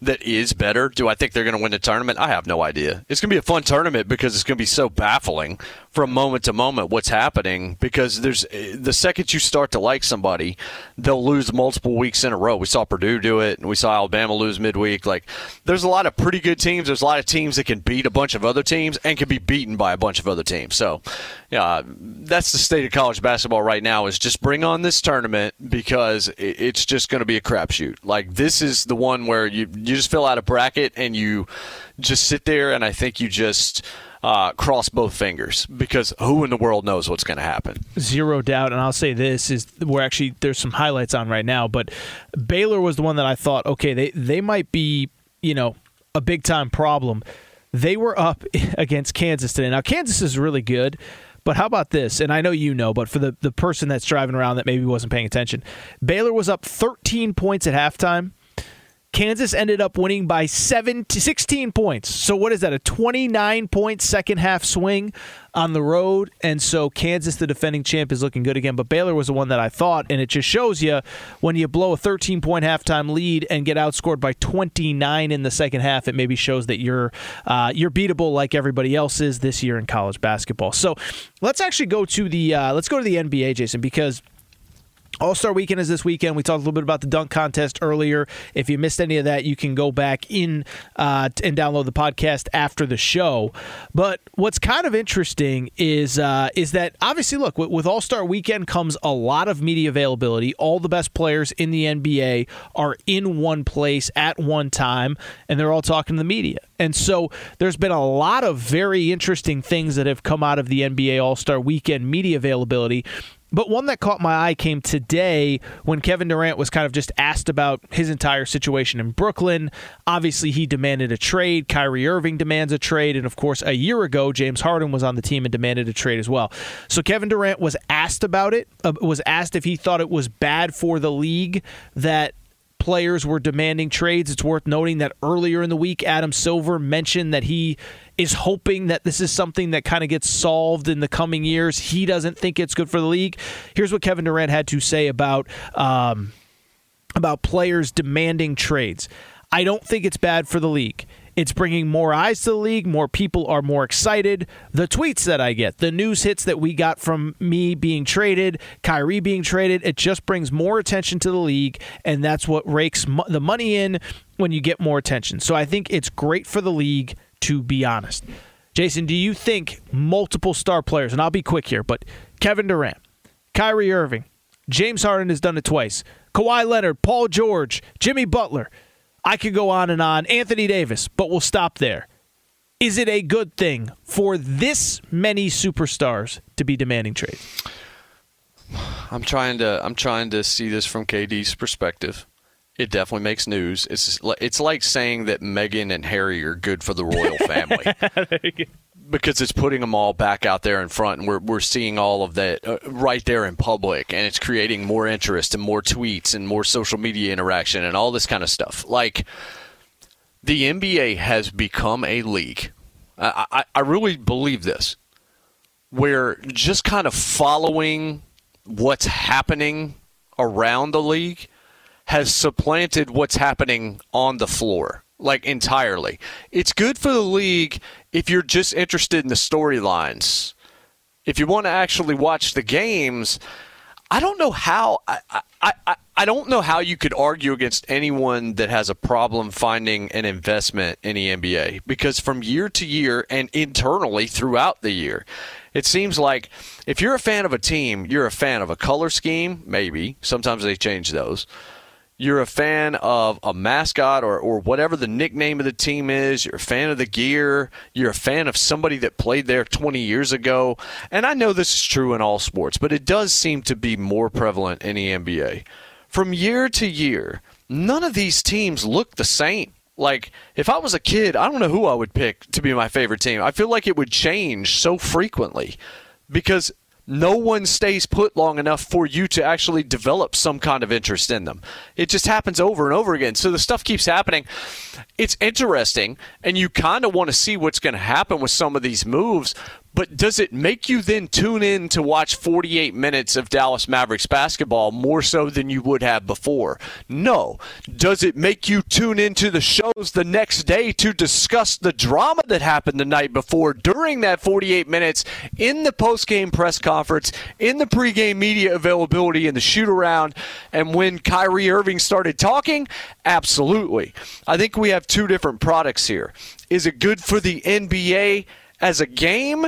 that is better. Do I think they're going to win the tournament? I have no idea. It's going to be a fun tournament because it's going to be so baffling from moment to moment what's happening because there's eh, the second you start to like somebody, they'll lose multiple weeks in a row. We saw Purdue do it, and we saw Alabama lose midweek. Like there's a lot of pretty good teams. There's a lot of teams that can beat a bunch of other teams and can be beaten by a bunch of other teams. So, yeah, that's the state of college basketball right now. Is just bring on this tournament because it's just going to be a crapshoot. Like this is the one where you you just fill out a bracket and you just sit there, and I think you just uh, cross both fingers because who in the world knows what's going to happen? Zero doubt. And I'll say this is we're actually there's some highlights on right now, but Baylor was the one that I thought okay they they might be you know a big time problem. They were up against Kansas today. Now Kansas is really good. But how about this? And I know you know, but for the, the person that's driving around that maybe wasn't paying attention, Baylor was up 13 points at halftime. Kansas ended up winning by seven to 16 points. So what is that? A 29 point second half swing on the road, and so Kansas, the defending champ, is looking good again. But Baylor was the one that I thought, and it just shows you when you blow a 13 point halftime lead and get outscored by 29 in the second half, it maybe shows that you're uh, you're beatable like everybody else is this year in college basketball. So let's actually go to the uh, let's go to the NBA, Jason, because all Star Weekend is this weekend. We talked a little bit about the dunk contest earlier. If you missed any of that, you can go back in uh, and download the podcast after the show. But what's kind of interesting is uh, is that obviously, look, with, with All Star Weekend comes a lot of media availability. All the best players in the NBA are in one place at one time, and they're all talking to the media. And so there's been a lot of very interesting things that have come out of the NBA All Star Weekend media availability. But one that caught my eye came today when Kevin Durant was kind of just asked about his entire situation in Brooklyn. Obviously, he demanded a trade. Kyrie Irving demands a trade. And of course, a year ago, James Harden was on the team and demanded a trade as well. So Kevin Durant was asked about it, uh, was asked if he thought it was bad for the league that players were demanding trades. It's worth noting that earlier in the week, Adam Silver mentioned that he is hoping that this is something that kind of gets solved in the coming years. He doesn't think it's good for the league. Here's what Kevin Durant had to say about um, about players demanding trades. I don't think it's bad for the league. It's bringing more eyes to the league. More people are more excited. The tweets that I get, the news hits that we got from me being traded, Kyrie being traded, it just brings more attention to the league, and that's what rakes mo- the money in when you get more attention. So I think it's great for the league, to be honest. Jason, do you think multiple star players, and I'll be quick here, but Kevin Durant, Kyrie Irving, James Harden has done it twice, Kawhi Leonard, Paul George, Jimmy Butler, I could go on and on. Anthony Davis, but we'll stop there. Is it a good thing for this many superstars to be demanding trade? I'm trying to I'm trying to see this from KD's perspective. It definitely makes news. It's it's like saying that Meghan and Harry are good for the royal family. Because it's putting them all back out there in front, and we're we're seeing all of that uh, right there in public, and it's creating more interest and more tweets and more social media interaction and all this kind of stuff. Like the NBA has become a league. I, I, I really believe this, where just kind of following what's happening around the league has supplanted what's happening on the floor like entirely. It's good for the league if you're just interested in the storylines. If you want to actually watch the games, I don't know how I, I, I, I don't know how you could argue against anyone that has a problem finding an investment in the NBA because from year to year and internally throughout the year, it seems like if you're a fan of a team, you're a fan of a color scheme, maybe. Sometimes they change those you're a fan of a mascot or, or whatever the nickname of the team is, you're a fan of the gear, you're a fan of somebody that played there 20 years ago. And I know this is true in all sports, but it does seem to be more prevalent in the NBA. From year to year, none of these teams look the same. Like, if I was a kid, I don't know who I would pick to be my favorite team. I feel like it would change so frequently because no one stays put long enough for you to actually develop some kind of interest in them. It just happens over and over again. So the stuff keeps happening. It's interesting, and you kind of want to see what's going to happen with some of these moves, but does it make you then tune in to watch 48 minutes of Dallas Mavericks basketball more so than you would have before? No. Does it make you tune into the shows the next day to discuss the drama that happened the night before during that 48 minutes in the post-game press conference, in the pregame media availability, in the shoot around, and when Kyrie Irving started talking? Absolutely. I think we have two different products here. Is it good for the NBA as a game?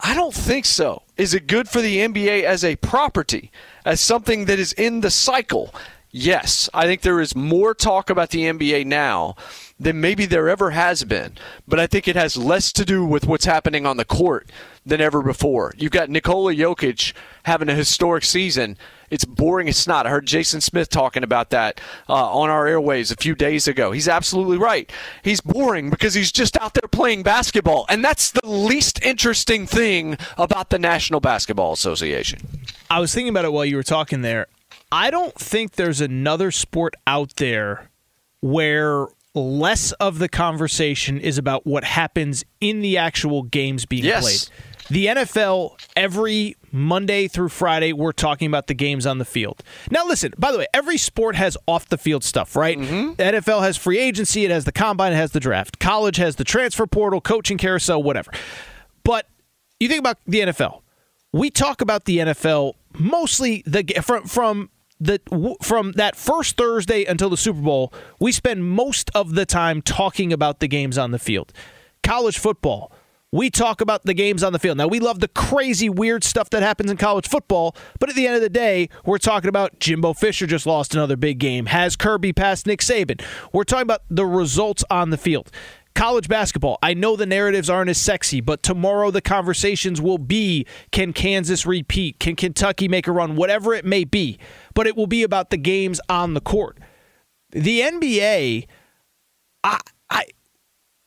I don't think so. Is it good for the NBA as a property, as something that is in the cycle? Yes, I think there is more talk about the NBA now than maybe there ever has been. But I think it has less to do with what's happening on the court than ever before. You've got Nikola Jokic having a historic season. It's boring as snot. I heard Jason Smith talking about that uh, on our airways a few days ago. He's absolutely right. He's boring because he's just out there playing basketball. And that's the least interesting thing about the National Basketball Association. I was thinking about it while you were talking there. I don't think there's another sport out there where less of the conversation is about what happens in the actual games being yes. played. The NFL, every Monday through Friday, we're talking about the games on the field. Now, listen, by the way, every sport has off the field stuff, right? Mm-hmm. The NFL has free agency, it has the combine, it has the draft. College has the transfer portal, coaching carousel, whatever. But you think about the NFL. We talk about the NFL mostly the from from the from that first Thursday until the Super Bowl, we spend most of the time talking about the games on the field. College football, we talk about the games on the field. Now, we love the crazy, weird stuff that happens in college football, but at the end of the day, we're talking about Jimbo Fisher just lost another big game. Has Kirby passed Nick Saban? We're talking about the results on the field. College basketball, I know the narratives aren't as sexy, but tomorrow the conversations will be can Kansas repeat? Can Kentucky make a run? Whatever it may be. But it will be about the games on the court. The NBA, I,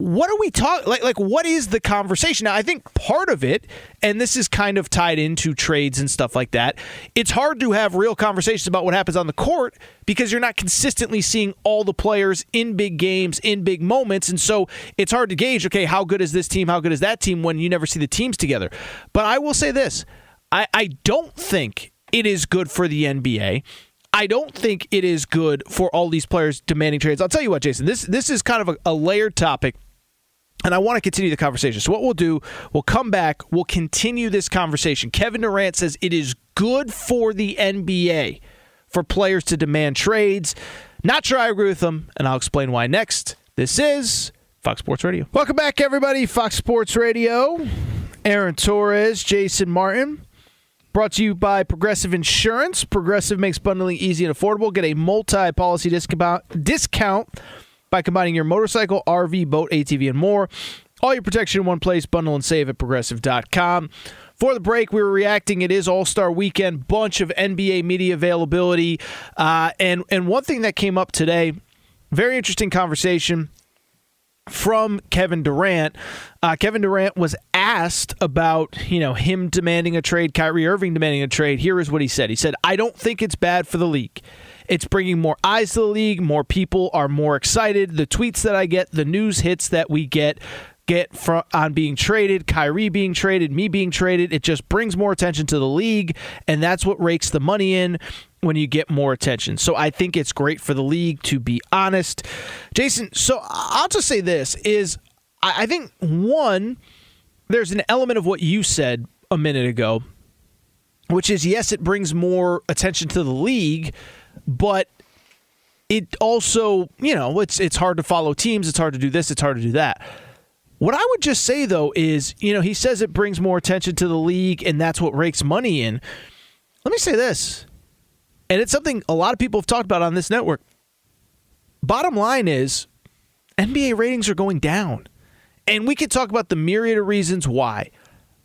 what are we talking like like what is the conversation now i think part of it and this is kind of tied into trades and stuff like that it's hard to have real conversations about what happens on the court because you're not consistently seeing all the players in big games in big moments and so it's hard to gauge okay how good is this team how good is that team when you never see the teams together but i will say this i, I don't think it is good for the nba I don't think it is good for all these players demanding trades. I'll tell you what, Jason. This this is kind of a, a layered topic and I want to continue the conversation. So, what we'll do, we'll come back, we'll continue this conversation. Kevin Durant says it is good for the NBA for players to demand trades. Not sure I agree with him, and I'll explain why next. This is Fox Sports Radio. Welcome back, everybody. Fox Sports Radio. Aaron Torres, Jason Martin. Brought to you by Progressive Insurance. Progressive makes bundling easy and affordable. Get a multi policy discount by combining your motorcycle, RV, boat, ATV, and more. All your protection in one place. Bundle and save at progressive.com. For the break, we were reacting. It is All Star Weekend, bunch of NBA media availability, uh, and and one thing that came up today, very interesting conversation. from Kevin Durant. Uh, Kevin Durant was asked about, you know, him demanding a trade, Kyrie Irving demanding a trade. Here is what he said. He said, "I don't think it's bad for the league. It's bringing more eyes to the league. More people are more excited. The tweets that I get, the news hits that we get." Get from, on being traded, Kyrie being traded, me being traded. It just brings more attention to the league, and that's what rakes the money in when you get more attention. So I think it's great for the league to be honest. Jason, so I'll just say this is I think one, there's an element of what you said a minute ago, which is yes, it brings more attention to the league, but it also, you know, it's it's hard to follow teams, it's hard to do this, it's hard to do that. What I would just say though is, you know, he says it brings more attention to the league and that's what rakes money in. Let me say this and it's something a lot of people have talked about on this network. Bottom line is NBA ratings are going down. And we could talk about the myriad of reasons why.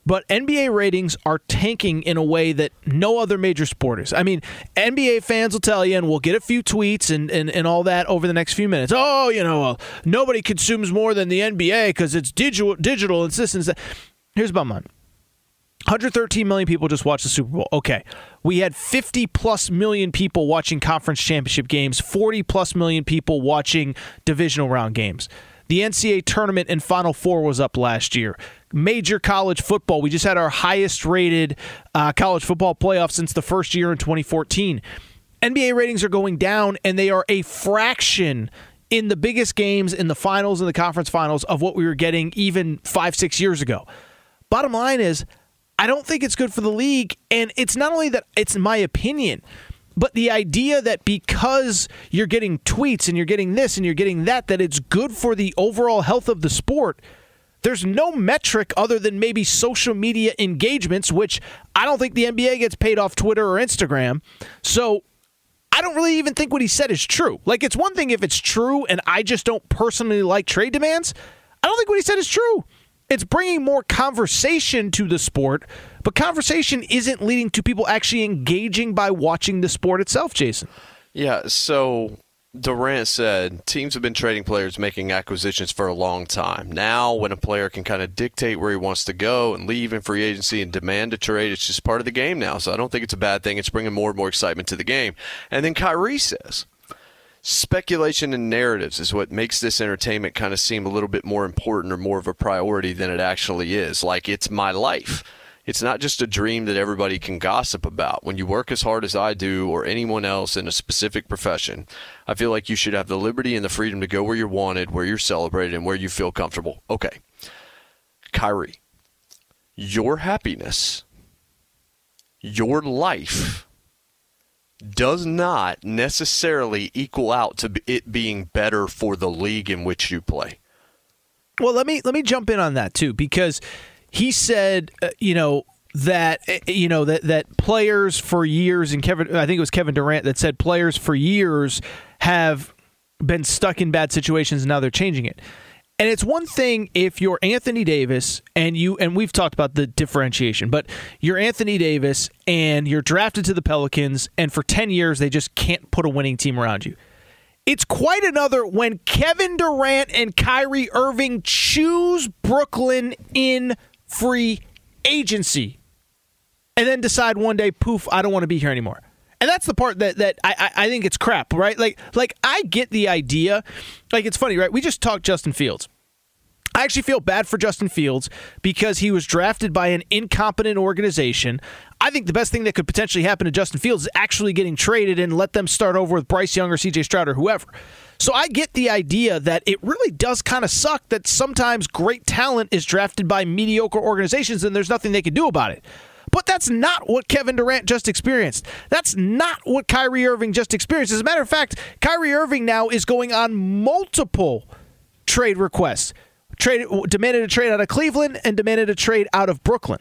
But NBA ratings are tanking in a way that no other major sport is. I mean, NBA fans will tell you, and we'll get a few tweets and, and, and all that over the next few minutes. Oh, you know, nobody consumes more than the NBA because it's digital, digital and and that. Here's about mine. 113 million people just watched the Super Bowl. Okay. We had 50 plus million people watching conference championship games, 40 plus million people watching divisional round games. The NCAA tournament and Final Four was up last year. Major college football. We just had our highest rated uh, college football playoff since the first year in 2014. NBA ratings are going down, and they are a fraction in the biggest games in the finals and the conference finals of what we were getting even five, six years ago. Bottom line is, I don't think it's good for the league. And it's not only that it's my opinion, but the idea that because you're getting tweets and you're getting this and you're getting that, that it's good for the overall health of the sport. There's no metric other than maybe social media engagements, which I don't think the NBA gets paid off Twitter or Instagram. So I don't really even think what he said is true. Like, it's one thing if it's true and I just don't personally like trade demands. I don't think what he said is true it's bringing more conversation to the sport, but conversation isn't leading to people actually engaging by watching the sport itself, Jason. Yeah, so Durant said teams have been trading players making acquisitions for a long time. Now, when a player can kind of dictate where he wants to go and leave in free agency and demand a trade, it's just part of the game now. So I don't think it's a bad thing. It's bringing more and more excitement to the game. And then Kyrie says speculation and narratives is what makes this entertainment kind of seem a little bit more important or more of a priority than it actually is. Like it's my life. It's not just a dream that everybody can gossip about. When you work as hard as I do or anyone else in a specific profession, I feel like you should have the liberty and the freedom to go where you're wanted, where you're celebrated, and where you feel comfortable. Okay. Kyrie, your happiness, your life does not necessarily equal out to it being better for the league in which you play. Well, let me let me jump in on that too because he said, uh, you know, that uh, you know that that players for years and Kevin I think it was Kevin Durant that said players for years have been stuck in bad situations and now they're changing it. And it's one thing if you're Anthony Davis and you and we've talked about the differentiation, but you're Anthony Davis and you're drafted to the Pelicans and for 10 years they just can't put a winning team around you. It's quite another when Kevin Durant and Kyrie Irving choose Brooklyn in free agency and then decide one day, poof, I don't want to be here anymore. And that's the part that that I, I think it's crap, right? Like like I get the idea. Like it's funny, right? We just talked Justin Fields. I actually feel bad for Justin Fields because he was drafted by an incompetent organization. I think the best thing that could potentially happen to Justin Fields is actually getting traded and let them start over with Bryce Young or CJ Stroud or whoever. So I get the idea that it really does kind of suck that sometimes great talent is drafted by mediocre organizations and there's nothing they can do about it. But that's not what Kevin Durant just experienced. That's not what Kyrie Irving just experienced. As a matter of fact, Kyrie Irving now is going on multiple trade requests. Trade demanded a trade out of Cleveland and demanded a trade out of Brooklyn.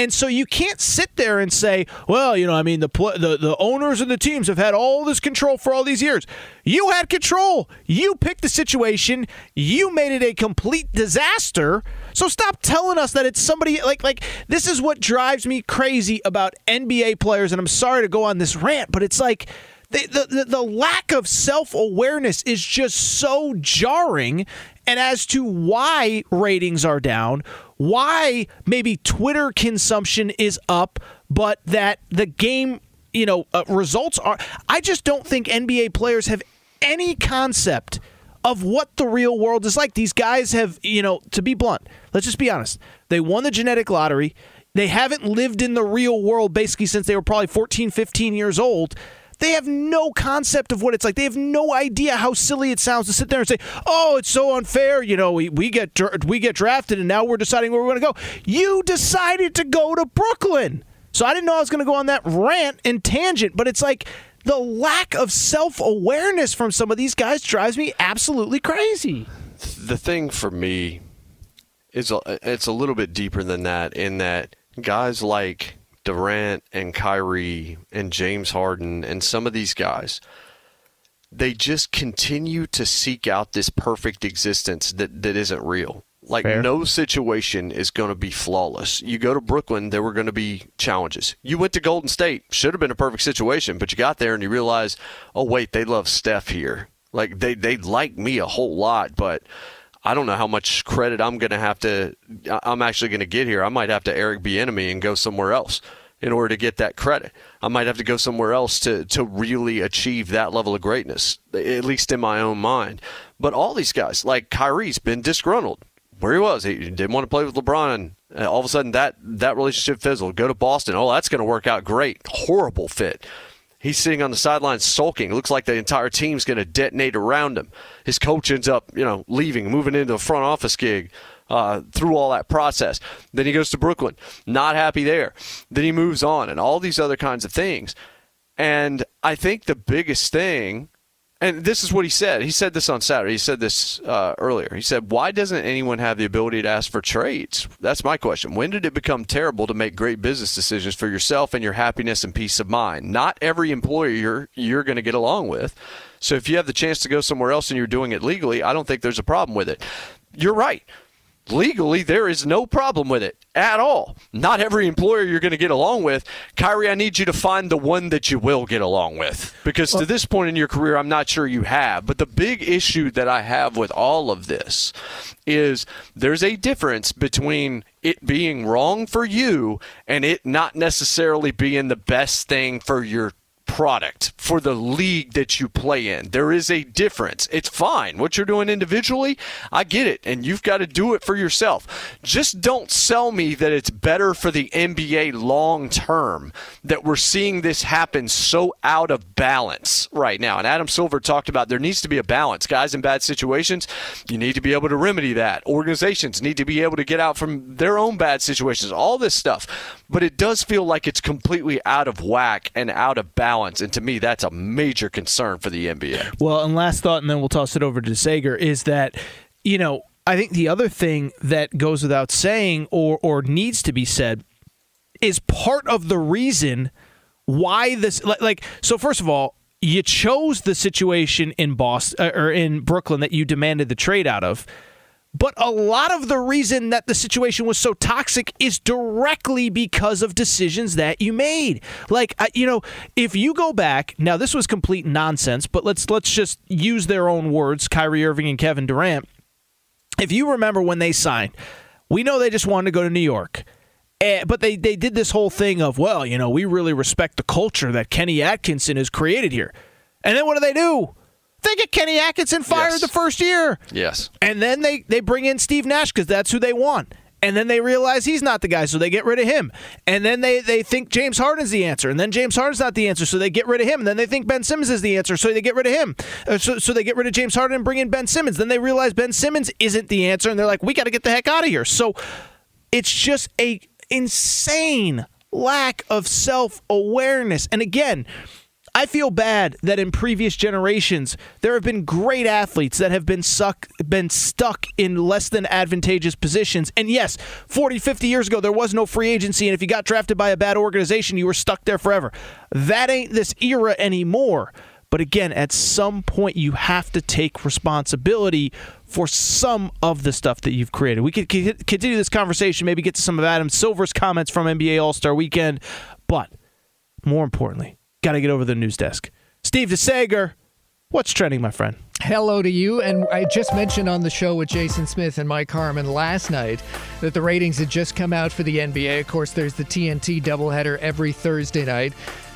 And so you can't sit there and say, well, you know, I mean, the, the the owners and the teams have had all this control for all these years. You had control. You picked the situation. You made it a complete disaster. So stop telling us that it's somebody like like this is what drives me crazy about NBA players. And I'm sorry to go on this rant, but it's like the, the, the lack of self awareness is just so jarring. and as to why ratings are down, why maybe Twitter consumption is up, but that the game, you know, uh, results are. I just don't think NBA players have any concept of what the real world is like. These guys have, you know, to be blunt, let's just be honest. They won the genetic lottery. They haven't lived in the real world basically since they were probably 14, 15 years old. They have no concept of what it's like. They have no idea how silly it sounds to sit there and say, "Oh, it's so unfair." You know, we, we get we get drafted, and now we're deciding where we're going to go. You decided to go to Brooklyn, so I didn't know I was going to go on that rant and tangent. But it's like the lack of self awareness from some of these guys drives me absolutely crazy. The thing for me is a, it's a little bit deeper than that. In that guys like Durant and Kyrie and James Harden and some of these guys, they just continue to seek out this perfect existence that, that isn't real. Like Fair. no situation is going to be flawless. You go to Brooklyn, there were going to be challenges. You went to Golden State, should have been a perfect situation, but you got there and you realize, oh wait, they love Steph here. Like they they like me a whole lot, but I don't know how much credit I'm going to have to. I'm actually going to get here. I might have to Eric Bieniemy and go somewhere else in order to get that credit. I might have to go somewhere else to to really achieve that level of greatness, at least in my own mind. But all these guys, like Kyrie's been disgruntled where he was. He didn't want to play with LeBron, and all of a sudden that that relationship fizzled. Go to Boston. Oh, that's going to work out great. Horrible fit. He's sitting on the sidelines sulking. Looks like the entire team's going to detonate around him. His coach ends up, you know, leaving, moving into a front office gig uh, through all that process. Then he goes to Brooklyn, not happy there. Then he moves on, and all these other kinds of things. And I think the biggest thing and this is what he said. He said this on Saturday. He said this uh, earlier. He said, Why doesn't anyone have the ability to ask for trades? That's my question. When did it become terrible to make great business decisions for yourself and your happiness and peace of mind? Not every employer you're, you're going to get along with. So if you have the chance to go somewhere else and you're doing it legally, I don't think there's a problem with it. You're right legally, there is no problem with it at all. Not every employer you're going to get along with. Kyrie, I need you to find the one that you will get along with. Because to this point in your career, I'm not sure you have. But the big issue that I have with all of this is there's a difference between it being wrong for you and it not necessarily being the best thing for your product for the league that you play in. There is a difference. It's fine. What you're doing individually, I get it. And you've got to do it for yourself. Just don't sell me that it's better for the NBA long term that we're seeing this happen so out of balance right now. And Adam Silver talked about there needs to be a balance. Guys in bad situations, you need to be able to remedy that. Organizations need to be able to get out from their own bad situations, all this stuff. But it does feel like it's completely out of whack and out of balance balance. And to me, that's a major concern for the NBA. Well, and last thought, and then we'll toss it over to Sager, is that, you know, I think the other thing that goes without saying or, or needs to be said is part of the reason why this, like, so first of all, you chose the situation in Boston uh, or in Brooklyn that you demanded the trade out of but a lot of the reason that the situation was so toxic is directly because of decisions that you made. Like, you know, if you go back, now this was complete nonsense, but let's let's just use their own words, Kyrie Irving and Kevin Durant. If you remember when they signed, we know they just wanted to go to New York. Uh, but they, they did this whole thing of, well, you know, we really respect the culture that Kenny Atkinson has created here. And then what do they do? They get Kenny Atkinson fired yes. the first year. Yes. And then they, they bring in Steve Nash because that's who they want. And then they realize he's not the guy, so they get rid of him. And then they, they think James Harden's the answer. And then James Harden's not the answer, so they get rid of him. And then they think Ben Simmons is the answer, so they get rid of him. Uh, so, so they get rid of James Harden and bring in Ben Simmons. Then they realize Ben Simmons isn't the answer, and they're like, we got to get the heck out of here. So it's just a insane lack of self awareness. And again, I feel bad that in previous generations there have been great athletes that have been suck been stuck in less than advantageous positions. And yes, 40, 50 years ago there was no free agency and if you got drafted by a bad organization you were stuck there forever. That ain't this era anymore. But again, at some point you have to take responsibility for some of the stuff that you've created. We could continue this conversation, maybe get to some of Adam Silver's comments from NBA All-Star Weekend, but more importantly, Got to get over to the news desk. Steve DeSager, What's trending, my friend? Hello to you. And I just mentioned on the show with Jason Smith and Mike Harmon last night that the ratings had just come out for the NBA. Of course, there's the TNT doubleheader every Thursday night.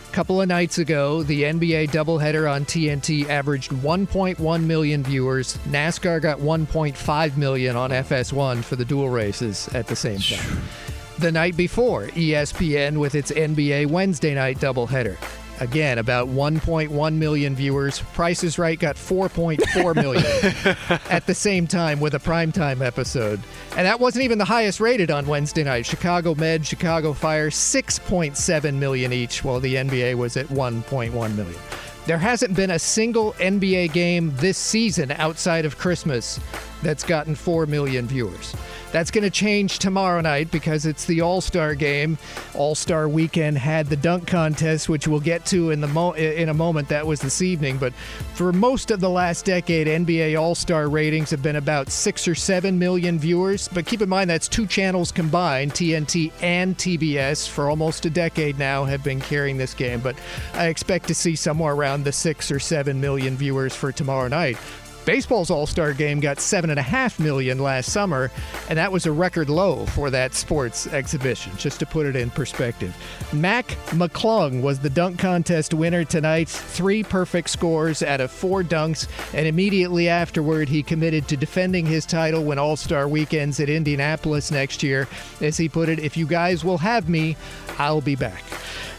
A couple of nights ago, the NBA doubleheader on TNT averaged 1.1 million viewers. NASCAR got 1.5 million on FS1 for the dual races at the same time. The night before, ESPN with its NBA Wednesday night doubleheader. Again, about 1.1 million viewers. Price is Right got 4.4 million at the same time with a primetime episode. And that wasn't even the highest rated on Wednesday night. Chicago Med, Chicago Fire, 6.7 million each, while the NBA was at 1.1 million. There hasn't been a single NBA game this season outside of Christmas that's gotten 4 million viewers. That's going to change tomorrow night because it's the All Star game. All Star weekend had the dunk contest, which we'll get to in the mo- in a moment. That was this evening, but for most of the last decade, NBA All Star ratings have been about six or seven million viewers. But keep in mind that's two channels combined, TNT and TBS, for almost a decade now have been carrying this game. But I expect to see somewhere around the six or seven million viewers for tomorrow night. Baseball's All Star game got seven and a half million last summer, and that was a record low for that sports exhibition, just to put it in perspective. Mac McClung was the dunk contest winner tonight. Three perfect scores out of four dunks, and immediately afterward, he committed to defending his title when All Star weekends at Indianapolis next year. As he put it, if you guys will have me, I'll be back.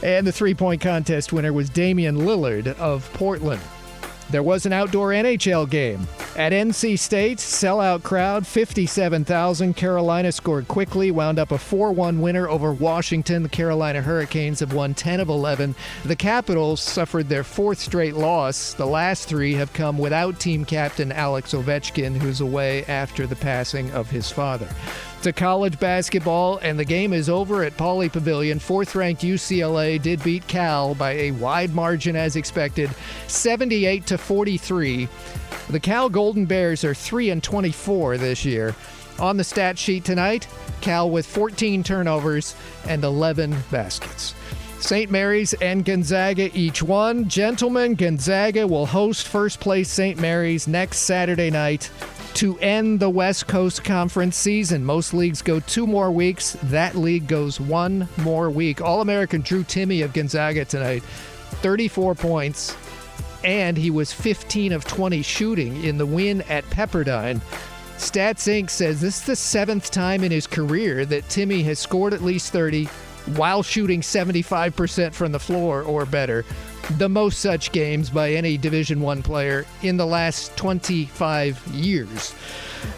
And the three point contest winner was Damian Lillard of Portland. There was an outdoor NHL game. At NC State, sellout crowd, 57,000. Carolina scored quickly, wound up a 4 1 winner over Washington. The Carolina Hurricanes have won 10 of 11. The Capitals suffered their fourth straight loss. The last three have come without team captain Alex Ovechkin, who's away after the passing of his father to college basketball, and the game is over at Pauley Pavilion. Fourth ranked UCLA did beat Cal by a wide margin as expected, 78 to 43. The Cal Golden Bears are 3 and 24 this year. On the stat sheet tonight, Cal with 14 turnovers and 11 baskets. St. Mary's and Gonzaga each one. Gentlemen, Gonzaga will host first place St. Mary's next Saturday night to end the West Coast Conference season. Most leagues go two more weeks. That league goes one more week. All American Drew Timme of Gonzaga tonight, 34 points, and he was 15 of 20 shooting in the win at Pepperdine. Stats Inc. says this is the seventh time in his career that Timmy has scored at least 30 while shooting 75% from the floor or better the most such games by any Division One player in the last 25 years.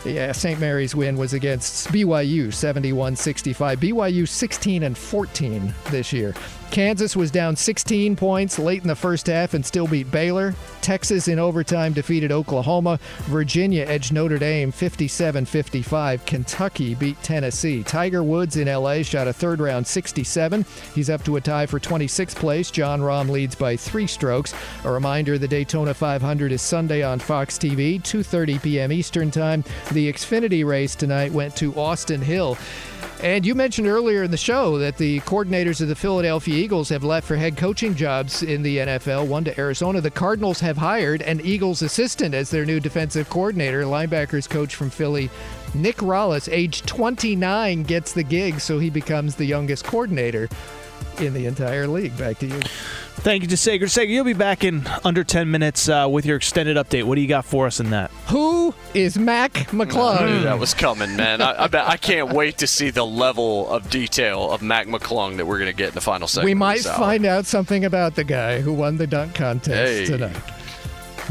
Yeah, St. Mary's win was against BYU 71-65. BYU 16 and 14 this year. Kansas was down 16 points late in the first half and still beat Baylor. Texas in overtime defeated Oklahoma. Virginia edged Notre Dame 57 55. Kentucky beat Tennessee. Tiger Woods in LA shot a third round 67. He's up to a tie for 26th place. Jon Rahm leads by three strokes. A reminder the Daytona 500 is Sunday on Fox TV, 2.30 p.m. Eastern Time. The Xfinity race tonight went to Austin Hill. And you mentioned earlier in the show that the coordinators of the Philadelphia Eagles have left for head coaching jobs in the NFL, one to Arizona. The Cardinals have hired an Eagles assistant as their new defensive coordinator, linebackers coach from Philly, Nick Rallis, age 29, gets the gig, so he becomes the youngest coordinator in the entire league. Back to you. Thank you, to Sager. Sager, you'll be back in under 10 minutes uh, with your extended update. What do you got for us in that? Who is Mac McClung? I knew that was coming, man. I, I, bet, I can't wait to see the level of detail of Mac McClung that we're going to get in the final segment. We might find out something about the guy who won the dunk contest hey. tonight.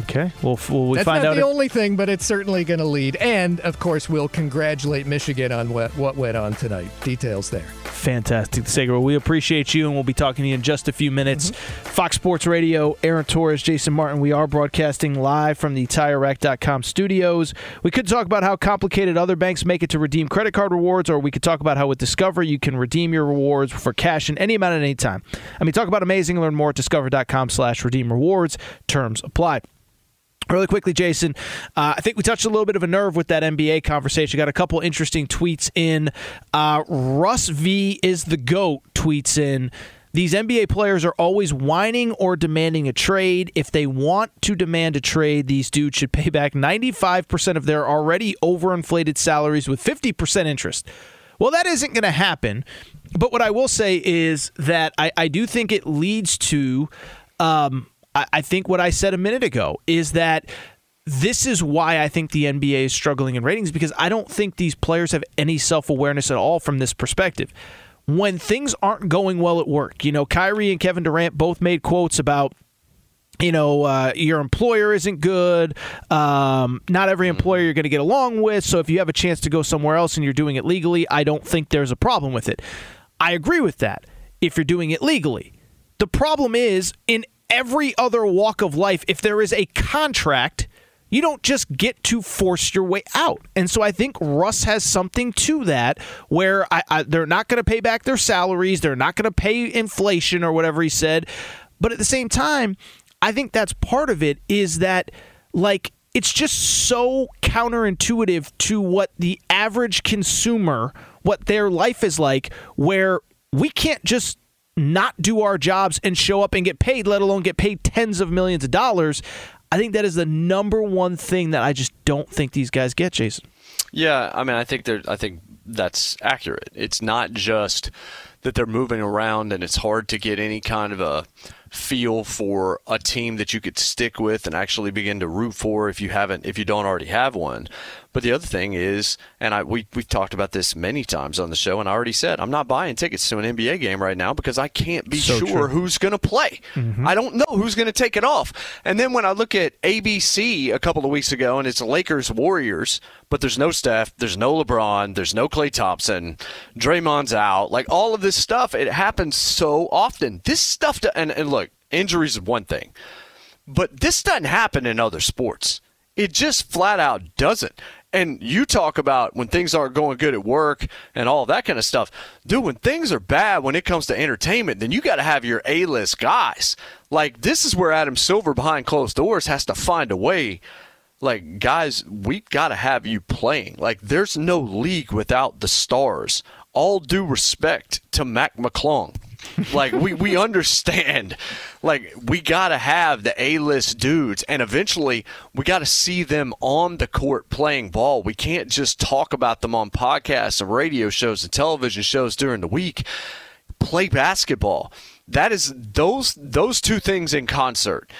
Okay. Well, will we That's find not out? the if- only thing, but it's certainly going to lead. And, of course, we'll congratulate Michigan on what, what went on tonight. Details there. Fantastic. Well, we appreciate you, and we'll be talking to you in just a few minutes. Mm-hmm. Fox Sports Radio, Aaron Torres, Jason Martin. We are broadcasting live from the TireRack.com studios. We could talk about how complicated other banks make it to redeem credit card rewards, or we could talk about how with Discover you can redeem your rewards for cash in any amount at any time. I mean, talk about amazing. Learn more at discover.com slash redeem rewards. Terms apply. Really quickly, Jason, uh, I think we touched a little bit of a nerve with that NBA conversation. Got a couple interesting tweets in. Uh, Russ V is the GOAT tweets in. these NBA players are always whining or demanding a trade. If they want to demand a trade, these dudes should pay back 95% of their already overinflated salaries with 50% interest. Well, that isn't going to happen. But what I will say is that I, I do think it leads to, um, I, I think what I said a minute ago is that this is why I think the NBA is struggling in ratings because I don't think these players have any self awareness at all from this perspective when things aren't going well at work. You know, Kyrie and Kevin Durant both made quotes about you know, uh, your employer isn't good. Um, not every employer you're going to get along with. So if you have a chance to go somewhere else and you're doing it legally, I don't think there's a problem with it. I agree with that if you're doing it legally. The problem is in every other walk of life, if there is a contract, you don't just get to force your way out. And so I think Russ has something to that where I, I, they're not going to pay back their salaries, they're not going to pay inflation or whatever he said. But at the same time, I think that's part of it is that, like, it's just so counterintuitive to what the average consumer, what their life is like, where we can't just not do our jobs and show up and get paid, let alone get paid tens of millions of dollars. I think that is the number one thing that I just don't think these guys get, Jason. Yeah, I mean, I think they're. I think that's accurate. It's not just that they're moving around and it's hard to get any kind of a feel for a team that you could stick with and actually begin to root for if you haven't if you don't already have one. But the other thing is, and I we we've talked about this many times on the show, and I already said I'm not buying tickets to an NBA game right now because I can't be so sure true. who's going to play. Mm-hmm. I don't know who's going to take it off. And then when I look at ABC a couple of weeks ago, and it's Lakers Warriors, but there's no Steph, there's no LeBron, there's no Klay Thompson, Draymond's out, like all of this stuff. It happens so often. This stuff, to, and, and look, injuries is one thing, but this doesn't happen in other sports. It just flat out doesn't. And you talk about when things aren't going good at work and all that kind of stuff. Dude, when things are bad when it comes to entertainment, then you got to have your A list guys. Like, this is where Adam Silver behind closed doors has to find a way. Like, guys, we got to have you playing. Like, there's no league without the stars. All due respect to Mac McClung like we we understand like we got to have the A-list dudes and eventually we got to see them on the court playing ball. We can't just talk about them on podcasts and radio shows and television shows during the week. Play basketball. That is those those two things in concert.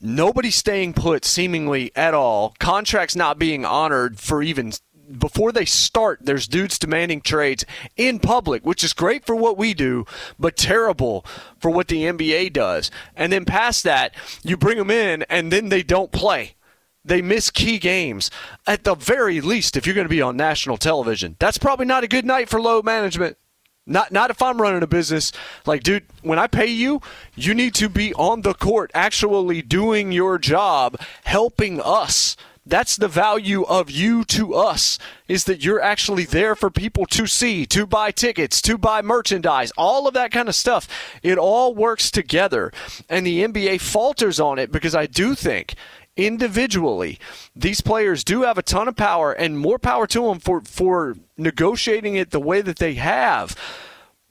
Nobody staying put seemingly at all. Contracts not being honored for even before they start, there's dudes demanding trades in public, which is great for what we do, but terrible for what the NBA does. And then past that, you bring them in, and then they don't play. They miss key games. At the very least, if you're going to be on national television, that's probably not a good night for load management. Not not if I'm running a business. Like, dude, when I pay you, you need to be on the court actually doing your job, helping us that's the value of you to us is that you're actually there for people to see, to buy tickets, to buy merchandise, all of that kind of stuff. It all works together. And the NBA falters on it because I do think individually these players do have a ton of power and more power to them for for negotiating it the way that they have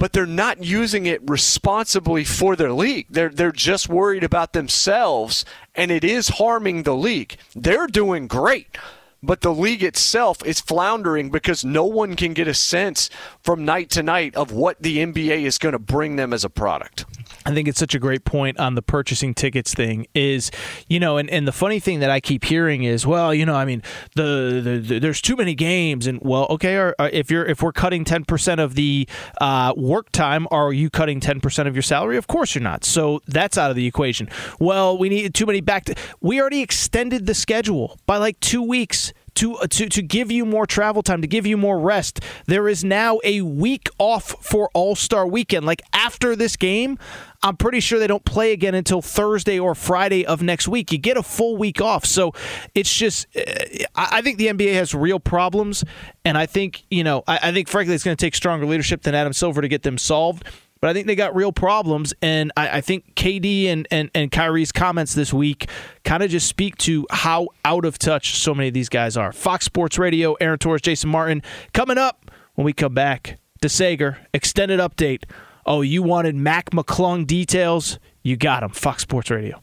but they're not using it responsibly for their league. They're they're just worried about themselves and it is harming the league. They're doing great but the league itself is floundering because no one can get a sense from night to night of what the NBA is going to bring them as a product. I think it's such a great point on the purchasing tickets thing is, you know, and, and the funny thing that I keep hearing is, well, you know, I mean, the, the, the there's too many games, and well, okay, if you're if we're cutting ten percent of the uh, work time, are you cutting ten percent of your salary? Of course you're not. So that's out of the equation. Well, we need too many back. To, we already extended the schedule by like two weeks to, uh, to to give you more travel time, to give you more rest. There is now a week off for All Star Weekend. Like after this game, I'm pretty sure they don't play again until Thursday or Friday of next week. You get a full week off, so it's just. Uh, I think the NBA has real problems, and I think you know, I, I think frankly, it's going to take stronger leadership than Adam Silver to get them solved but I think they got real problems. And I, I think KD and, and, and Kyrie's comments this week kind of just speak to how out of touch so many of these guys are. Fox Sports Radio, Aaron Torres, Jason Martin. Coming up when we come back, DeSager, extended update Oh, you wanted Mac McClung details? You got them. Fox Sports Radio.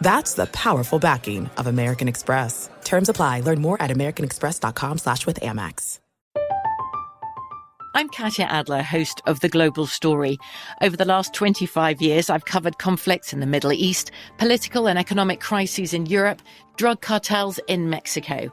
That's the powerful backing of American Express. Terms apply. Learn more at americanexpress.com slash with Amex. I'm Katya Adler, host of The Global Story. Over the last 25 years, I've covered conflicts in the Middle East, political and economic crises in Europe, drug cartels in Mexico.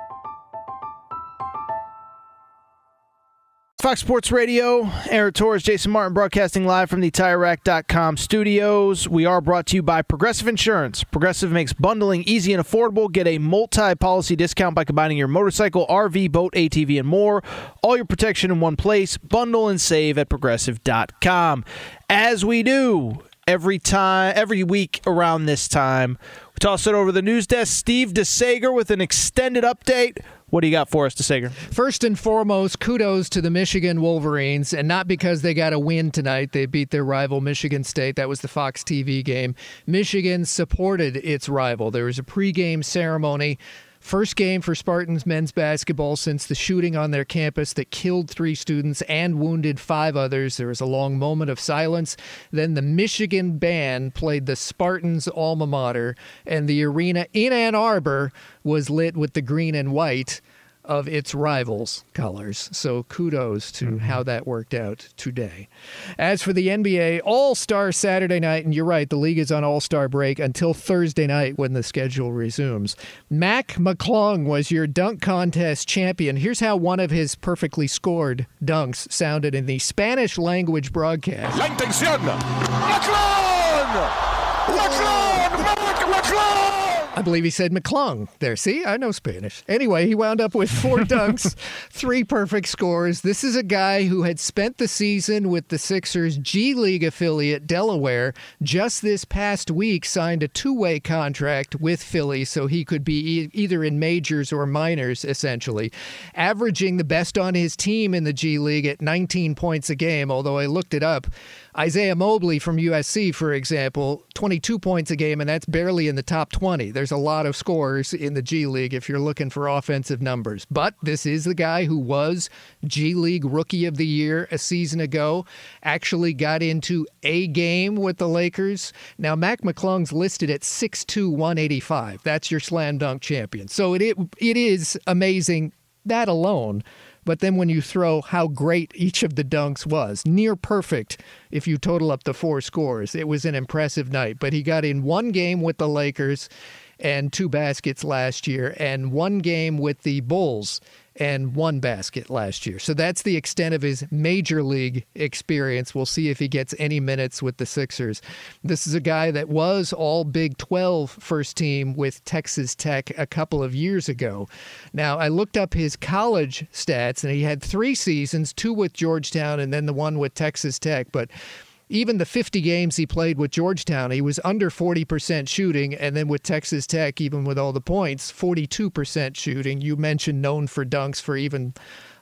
Fox Sports Radio, Aaron Torres, Jason Martin broadcasting live from the TireRack.com studios. We are brought to you by Progressive Insurance. Progressive makes bundling easy and affordable. Get a multi-policy discount by combining your motorcycle, RV, boat, ATV, and more. All your protection in one place. Bundle and save at Progressive.com. As we do every time, every week around this time, we toss it over the news desk. Steve DeSager with an extended update. What do you got for us, DeSager? First and foremost, kudos to the Michigan Wolverines, and not because they got a win tonight. They beat their rival, Michigan State. That was the Fox TV game. Michigan supported its rival. There was a pregame ceremony. First game for Spartans men's basketball since the shooting on their campus that killed three students and wounded five others. There was a long moment of silence. Then the Michigan band played the Spartans alma mater, and the arena in Ann Arbor was lit with the green and white of its rivals' colors. So kudos to mm-hmm. how that worked out today. As for the NBA, All Star Saturday night, and you're right, the league is on All Star break until Thursday night when the schedule resumes. Mac McClung was your dunk contest champion. Here's how one of his perfectly scored dunks sounded in the Spanish language broadcast. La intención. McClung! McClung! I believe he said McClung there. See, I know Spanish. Anyway, he wound up with four dunks, three perfect scores. This is a guy who had spent the season with the Sixers G League affiliate Delaware. Just this past week, signed a two-way contract with Philly, so he could be e- either in majors or minors, essentially, averaging the best on his team in the G League at 19 points a game. Although I looked it up. Isaiah Mobley from USC, for example, 22 points a game, and that's barely in the top 20. There's a lot of scores in the G League if you're looking for offensive numbers. But this is the guy who was G League Rookie of the Year a season ago, actually got into a game with the Lakers. Now, Mac McClung's listed at 6'2, 185. That's your slam dunk champion. So it, it, it is amazing, that alone. But then when you throw how great each of the dunks was, near perfect if you total up the four scores, it was an impressive night. But he got in one game with the Lakers and two baskets last year, and one game with the Bulls and one basket last year. So that's the extent of his major league experience. We'll see if he gets any minutes with the Sixers. This is a guy that was all Big 12 first team with Texas Tech a couple of years ago. Now, I looked up his college stats, and he had three seasons two with Georgetown and then the one with Texas Tech. But even the 50 games he played with Georgetown, he was under 40% shooting. And then with Texas Tech, even with all the points, 42% shooting. You mentioned known for dunks for even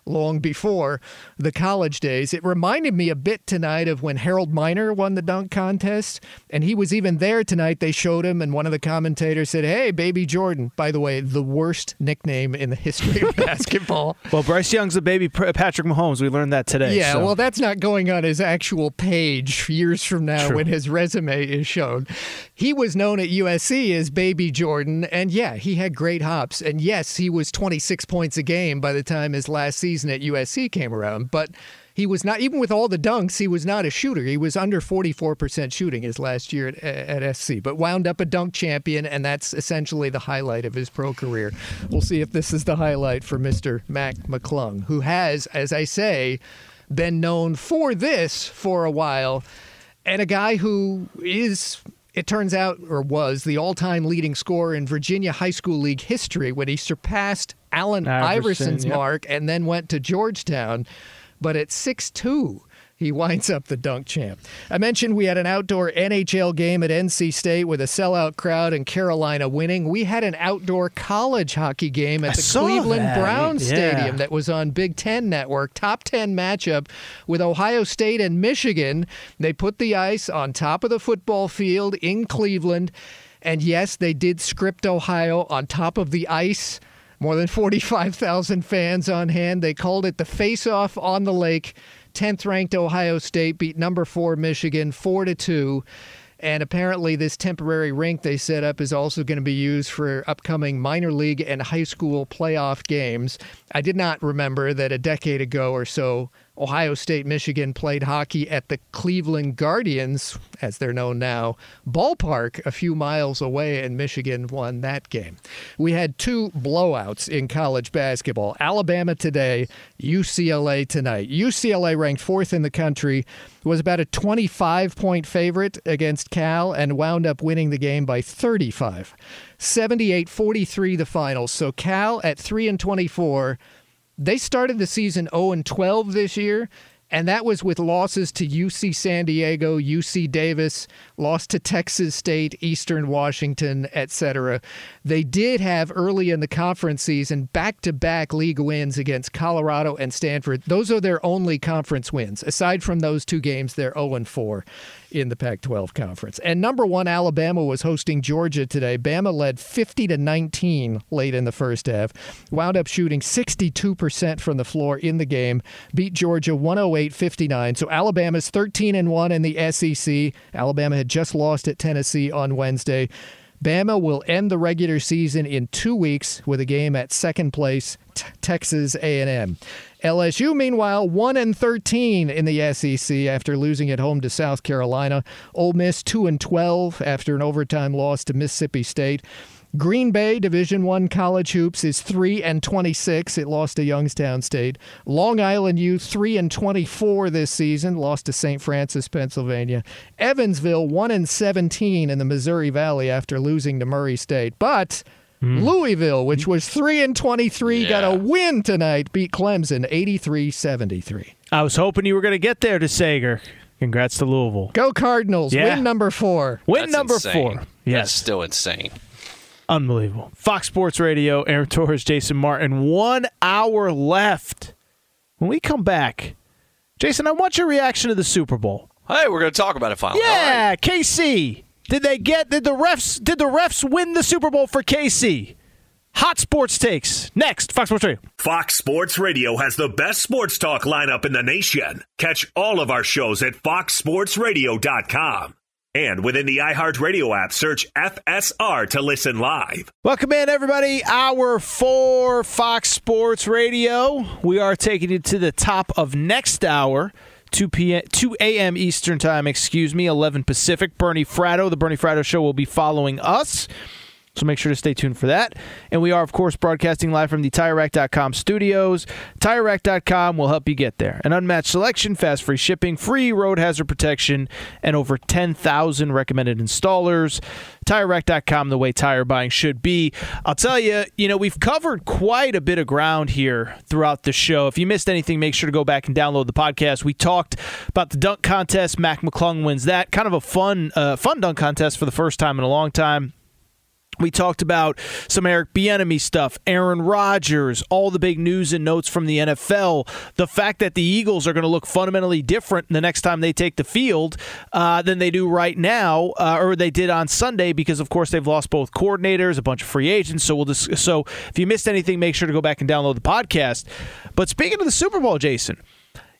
long before the college days. It reminded me a bit tonight of when Harold Miner won the dunk contest, and he was even there tonight. They showed him, and one of the commentators said, Hey, Baby Jordan. By the way, the worst nickname in the history of basketball. Well, Bryce Young's a baby Patrick Mahomes. We learned that today. Yeah, so. well, that's not going on his actual page years from now True. when his resume is shown. He was known at USC as Baby Jordan, and yeah, he had great hops. And yes, he was 26 points a game by the time his last season at USC came around. But he was not, even with all the dunks, he was not a shooter. He was under 44% shooting his last year at, at SC, but wound up a dunk champion, and that's essentially the highlight of his pro career. We'll see if this is the highlight for Mr. Mac McClung, who has, as I say, been known for this for a while, and a guy who is. It turns out, or was, the all time leading scorer in Virginia High School League history when he surpassed Allen Iverson, Iverson's yep. mark and then went to Georgetown. But at 6'2, he winds up the dunk champ. I mentioned we had an outdoor NHL game at NC State with a sellout crowd and Carolina winning. We had an outdoor college hockey game at I the Cleveland that. Browns Yeah. Stadium that was on Big Ten Network. Top 10 matchup with Ohio State and Michigan. They put the ice on top of the football field in Cleveland. And yes, they did script Ohio on top of the ice. More than 45,000 fans on hand. They called it the face off on the lake. 10th ranked Ohio State beat number 4 Michigan 4 to 2. And apparently, this temporary rink they set up is also going to be used for upcoming minor league and high school playoff games. I did not remember that a decade ago or so, Ohio State Michigan played hockey at the Cleveland Guardians, as they're known now, ballpark a few miles away, and Michigan won that game. We had two blowouts in college basketball Alabama today, UCLA tonight. UCLA ranked fourth in the country, was about a 25 point favorite against Cal, and wound up winning the game by 35. 78 43 the finals. So Cal at 3 and 24 they started the season 0 and 12 this year, and that was with losses to UC San Diego, UC Davis, lost to Texas State, Eastern Washington, etc. They did have early in the conference season back-to-back league wins against Colorado and Stanford. Those are their only conference wins. Aside from those two games, they're 0 4 in the Pac-12 conference. And number 1 Alabama was hosting Georgia today. Bama led 50 to 19 late in the first half. Wound up shooting 62% from the floor in the game. Beat Georgia 108-59. So Alabama's 13 and 1 in the SEC. Alabama had just lost at Tennessee on Wednesday. Bama will end the regular season in 2 weeks with a game at second place T- Texas A&M. LSU, meanwhile, 1 and 13 in the SEC after losing at home to South Carolina. Ole Miss 2 and 12 after an overtime loss to Mississippi State. Green Bay Division 1 college hoops is 3 and 26. It lost to Youngstown State. Long Island U 3 and 24 this season, lost to St. Francis, Pennsylvania. Evansville 1 and 17 in the Missouri Valley after losing to Murray State. But hmm. Louisville, which was 3 and 23, got a win tonight, beat Clemson 83-73. I was hoping you were going to get there DeSager. Congrats to Louisville. Go Cardinals. Yeah. Win number 4. Win That's number insane. four. That's Yes. still insane. Unbelievable. Fox Sports Radio, Aaron Torres, Jason Martin. One hour left. When we come back, Jason, I want your reaction to the Super Bowl. Hey, we're going to talk about it finally. All right. Yeah, KC. Did they get? Did the refs? Did the refs win the Super Bowl for KC? Hot sports takes next. Fox Sports Radio. Fox Sports Radio has the best sports talk lineup in the nation. Catch all of our shows at foxsportsradio.com. And within the iHeartRadio app, search FSR to listen live. Welcome in, everybody. Hour four, Fox Sports Radio. We are taking you to the top of next hour. 2 p.m. 2 a.m. Eastern Time, excuse me, 11 Pacific. Bernie Fratto, the Bernie Fratto Show, will be following us. So make sure to stay tuned for that. And we are, of course, broadcasting live from the TireRack.com studios. TireRack.com will help you get there. An unmatched selection, fast free shipping, free road hazard protection, and over 10,000 recommended installers. TireRack.com, the way tire buying should be. I'll tell you, you know, we've covered quite a bit of ground here throughout the show. If you missed anything, make sure to go back and download the podcast. We talked about the dunk contest. Mac McClung wins that. Kind of a fun, uh, fun dunk contest for the first time in a long time. We talked about some Eric Bieniemy stuff, Aaron Rodgers, all the big news and notes from the NFL. The fact that the Eagles are going to look fundamentally different the next time they take the field uh, than they do right now, uh, or they did on Sunday, because of course they've lost both coordinators, a bunch of free agents. So we'll just so if you missed anything, make sure to go back and download the podcast. But speaking of the Super Bowl, Jason.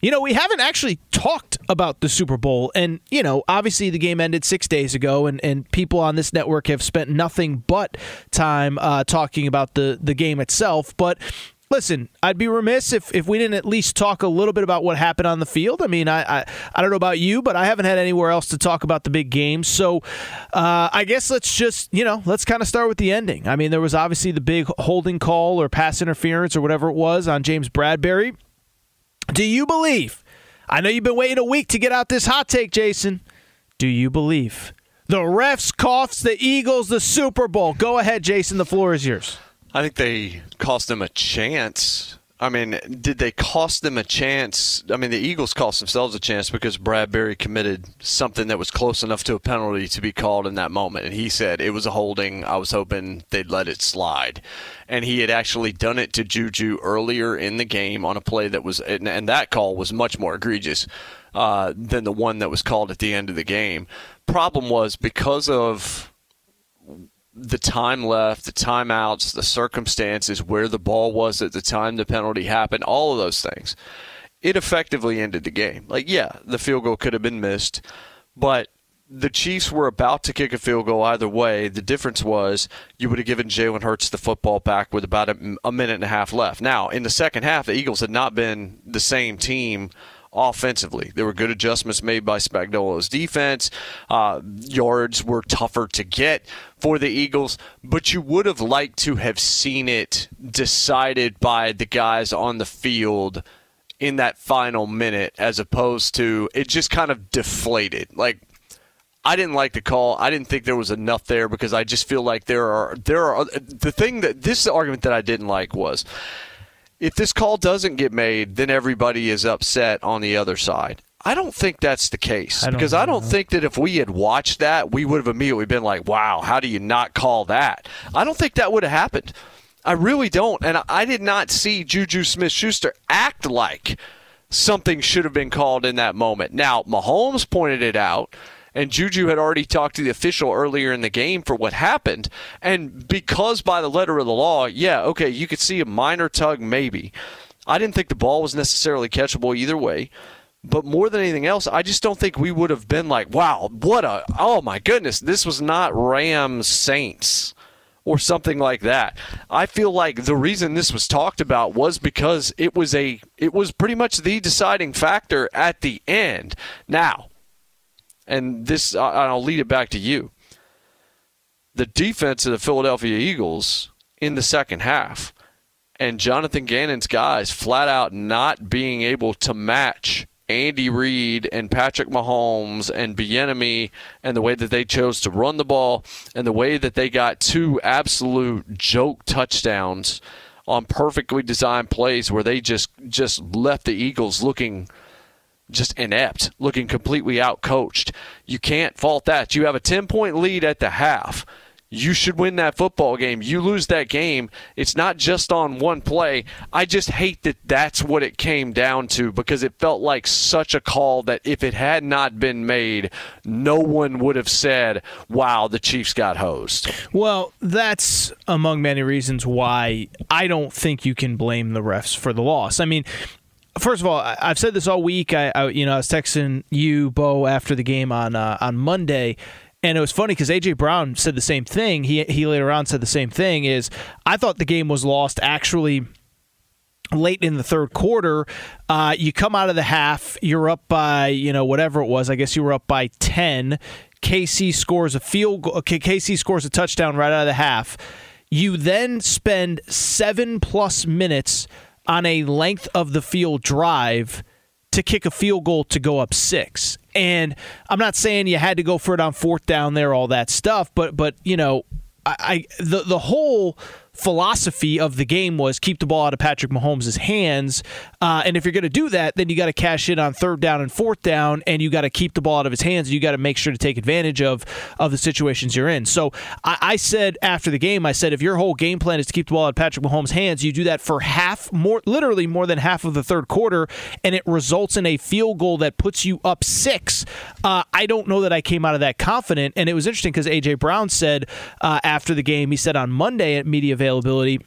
You know, we haven't actually talked about the Super Bowl. And, you know, obviously the game ended six days ago, and, and people on this network have spent nothing but time uh, talking about the, the game itself. But listen, I'd be remiss if, if we didn't at least talk a little bit about what happened on the field. I mean, I, I, I don't know about you, but I haven't had anywhere else to talk about the big game. So uh, I guess let's just, you know, let's kind of start with the ending. I mean, there was obviously the big holding call or pass interference or whatever it was on James Bradberry. Do you believe? I know you've been waiting a week to get out this hot take, Jason. Do you believe? The refs cost the Eagles the Super Bowl. Go ahead, Jason. The floor is yours. I think they cost them a chance. I mean, did they cost them a chance? I mean, the Eagles cost themselves a chance because Bradberry committed something that was close enough to a penalty to be called in that moment. And he said it was a holding. I was hoping they'd let it slide. And he had actually done it to Juju earlier in the game on a play that was, and, and that call was much more egregious uh, than the one that was called at the end of the game. Problem was because of the time left, the timeouts, the circumstances, where the ball was at the time the penalty happened, all of those things. It effectively ended the game. Like, yeah, the field goal could have been missed, but the Chiefs were about to kick a field goal either way. The difference was you would have given Jalen Hurts the football back with about a, a minute and a half left. Now, in the second half, the Eagles had not been the same team offensively. There were good adjustments made by Spagnuolo's defense. Uh, yards were tougher to get for the Eagles, but you would have liked to have seen it decided by the guys on the field in that final minute as opposed to it just kind of deflated. Like I didn't like the call. I didn't think there was enough there because I just feel like there are there are the thing that this argument that I didn't like was if this call doesn't get made, then everybody is upset on the other side. I don't think that's the case I because I don't think that if we had watched that, we would have immediately been like, "Wow, how do you not call that?" I don't think that would have happened. I really don't, and I did not see Juju Smith-Schuster act like something should have been called in that moment. Now, Mahomes pointed it out and Juju had already talked to the official earlier in the game for what happened. And because by the letter of the law, yeah, okay, you could see a minor tug maybe. I didn't think the ball was necessarily catchable either way. But more than anything else, I just don't think we would have been like, wow, what a, oh my goodness, this was not Rams Saints or something like that. I feel like the reason this was talked about was because it was a, it was pretty much the deciding factor at the end. Now, and this I'll lead it back to you. The defense of the Philadelphia Eagles in the second half and Jonathan Gannon's guys flat out not being able to match Andy Reid and Patrick Mahomes and Bieniemy and the way that they chose to run the ball and the way that they got two absolute joke touchdowns on perfectly designed plays where they just just left the Eagles looking – just inept, looking completely outcoached. You can't fault that. You have a 10 point lead at the half. You should win that football game. You lose that game, it's not just on one play. I just hate that that's what it came down to because it felt like such a call that if it had not been made, no one would have said, wow, the Chiefs got hosed. Well, that's among many reasons why I don't think you can blame the refs for the loss. I mean, first of all, I've said this all week. I, I, you know, I was texting you, Bo, after the game on uh, on Monday, and it was funny because AJ Brown said the same thing. He he later on said the same thing. Is I thought the game was lost actually late in the third quarter. Uh, you come out of the half, you're up by you know whatever it was. I guess you were up by ten. KC scores a field goal. KC scores a touchdown right out of the half. You then spend seven plus minutes on a length of the field drive to kick a field goal to go up six. And I'm not saying you had to go for it on fourth down there, all that stuff, but but you know, I, I the the whole philosophy of the game was keep the ball out of Patrick Mahomes' hands. Uh, and if you're going to do that, then you got to cash in on third down and fourth down, and you got to keep the ball out of his hands. And You got to make sure to take advantage of of the situations you're in. So I, I, said after the game, I said if your whole game plan is to keep the ball out of Patrick Mahomes' hands, you do that for half, more literally more than half of the third quarter, and it results in a field goal that puts you up six. Uh, I don't know that I came out of that confident, and it was interesting because AJ Brown said uh, after the game, he said on Monday at media availability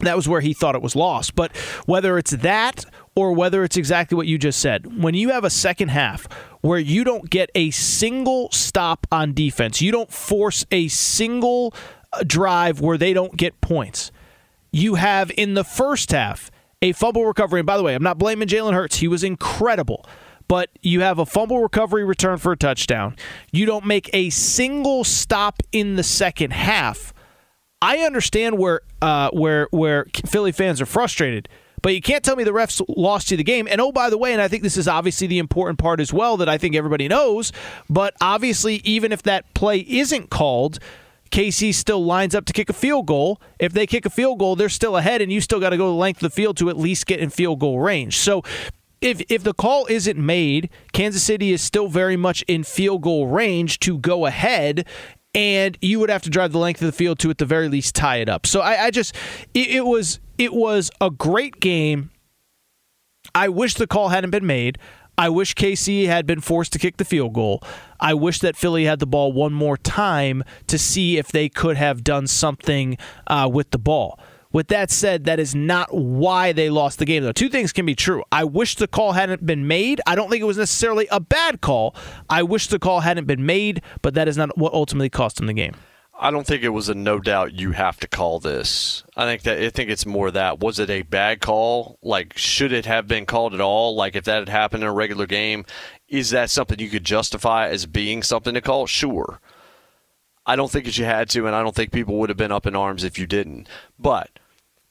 that was where he thought it was lost. But whether it's that or whether it's exactly what you just said, when you have a second half where you don't get a single stop on defense, you don't force a single uh, drive where they don't get points. You have in the first half a fumble recovery. And by the way, I'm not blaming Jalen Hurts, he was incredible. But you have a fumble recovery return for a touchdown. You don't make a single stop in the second half I understand where uh, where where Philly fans are frustrated, but you can't tell me the refs lost you the game. And oh, by the way, and I think this is obviously the important part as well that I think everybody knows. But obviously, even if that play isn't called, KC still lines up to kick a field goal. If they kick a field goal, they're still ahead, and you still got to go the length of the field to at least get in field goal range. So if if the call isn't made, Kansas City is still very much in field goal range to go ahead and you would have to drive the length of the field to at the very least tie it up. So I, I just it, it was it was a great game. I wish the call hadn't been made. I wish KC had been forced to kick the field goal. I wish that Philly had the ball one more time to see if they could have done something uh, with the ball. With that said, that is not why they lost the game, though. Two things can be true. I wish the call hadn't been made. I don't think it was necessarily a bad call. I wish the call hadn't been made, but that is not what ultimately cost them the game. I don't think it was a no doubt you have to call this. I think that I think it's more that was it a bad call? Like should it have been called at all? Like if that had happened in a regular game, is that something you could justify as being something to call? Sure. I don't think that you had to, and I don't think people would have been up in arms if you didn't. But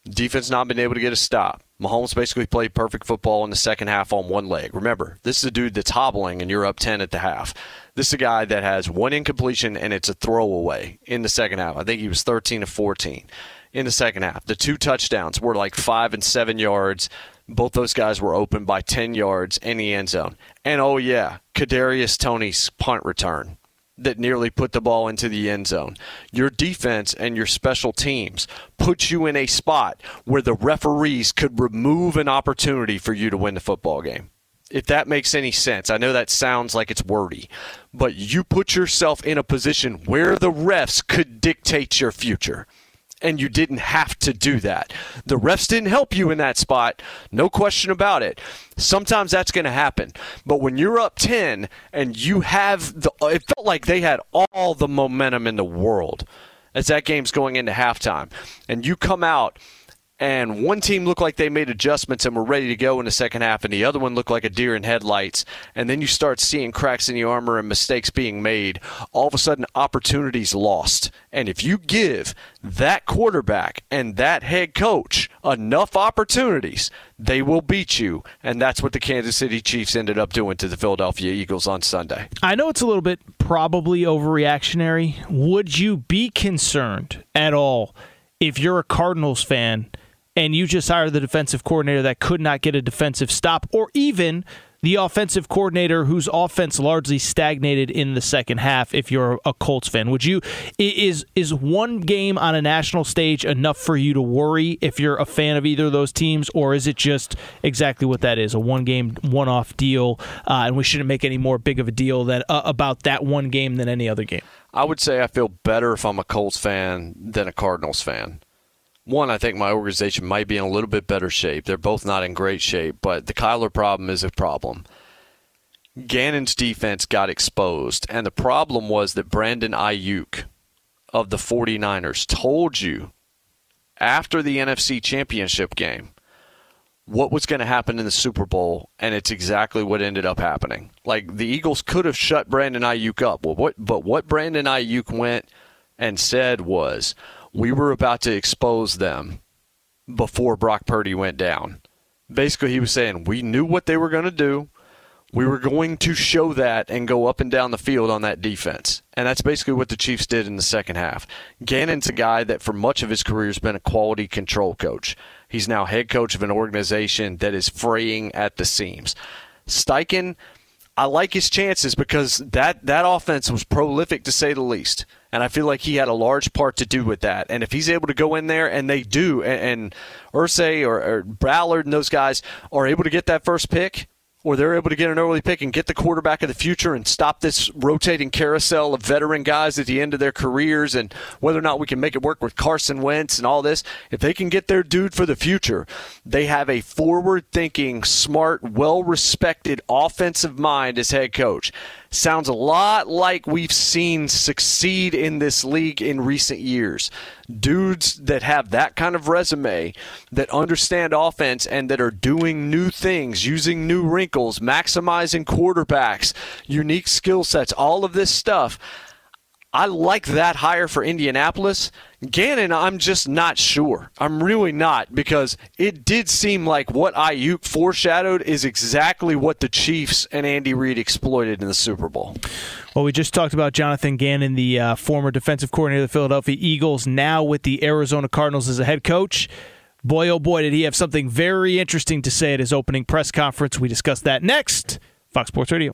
Defense not been able to get a stop. Mahomes basically played perfect football in the second half on one leg. Remember, this is a dude that's hobbling and you're up 10 at the half. This is a guy that has one incompletion and it's a throwaway in the second half. I think he was 13 to 14 in the second half. The two touchdowns were like five and seven yards. Both those guys were open by 10 yards in the end zone. And oh, yeah, Kadarius Toney's punt return that nearly put the ball into the end zone. Your defense and your special teams put you in a spot where the referees could remove an opportunity for you to win the football game. If that makes any sense, I know that sounds like it's wordy, but you put yourself in a position where the refs could dictate your future and you didn't have to do that. The refs didn't help you in that spot, no question about it. Sometimes that's going to happen. But when you're up 10 and you have the it felt like they had all the momentum in the world as that game's going into halftime and you come out and one team looked like they made adjustments and were ready to go in the second half, and the other one looked like a deer in headlights. And then you start seeing cracks in the armor and mistakes being made. All of a sudden, opportunities lost. And if you give that quarterback and that head coach enough opportunities, they will beat you. And that's what the Kansas City Chiefs ended up doing to the Philadelphia Eagles on Sunday. I know it's a little bit probably overreactionary. Would you be concerned at all if you're a Cardinals fan? And you just hired the defensive coordinator that could not get a defensive stop, or even the offensive coordinator whose offense largely stagnated in the second half if you're a Colts fan. Would you is is one game on a national stage enough for you to worry if you're a fan of either of those teams or is it just exactly what that is a one game one off deal uh, and we shouldn't make any more big of a deal than uh, about that one game than any other game? I would say I feel better if I'm a Colts fan than a Cardinals fan one, I think my organization might be in a little bit better shape. They're both not in great shape, but the Kyler problem is a problem. Gannon's defense got exposed, and the problem was that Brandon Aiyuk of the 49ers told you after the NFC Championship game what was going to happen in the Super Bowl, and it's exactly what ended up happening. Like the Eagles could have shut Brandon Aiyuk up, what, but what Brandon Aiyuk went and said was, we were about to expose them before Brock Purdy went down. Basically, he was saying we knew what they were going to do. We were going to show that and go up and down the field on that defense. And that's basically what the Chiefs did in the second half. Gannon's a guy that for much of his career has been a quality control coach. He's now head coach of an organization that is fraying at the seams. Steichen, I like his chances because that, that offense was prolific to say the least. And I feel like he had a large part to do with that. And if he's able to go in there and they do, and, and Irsay or, or Ballard and those guys are able to get that first pick, or they're able to get an early pick and get the quarterback of the future and stop this rotating carousel of veteran guys at the end of their careers and whether or not we can make it work with Carson Wentz and all this, if they can get their dude for the future, they have a forward thinking, smart, well respected offensive mind as head coach sounds a lot like we've seen succeed in this league in recent years. Dudes that have that kind of resume, that understand offense, and that are doing new things, using new wrinkles, maximizing quarterbacks, unique skill sets, all of this stuff. I like that hire for Indianapolis. Gannon, I'm just not sure. I'm really not because it did seem like what Aiyuk foreshadowed is exactly what the Chiefs and Andy Reid exploited in the Super Bowl. Well, we just talked about Jonathan Gannon, the uh, former defensive coordinator of the Philadelphia Eagles, now with the Arizona Cardinals as a head coach. Boy, oh boy, did he have something very interesting to say at his opening press conference. We discuss that next. Fox Sports Radio.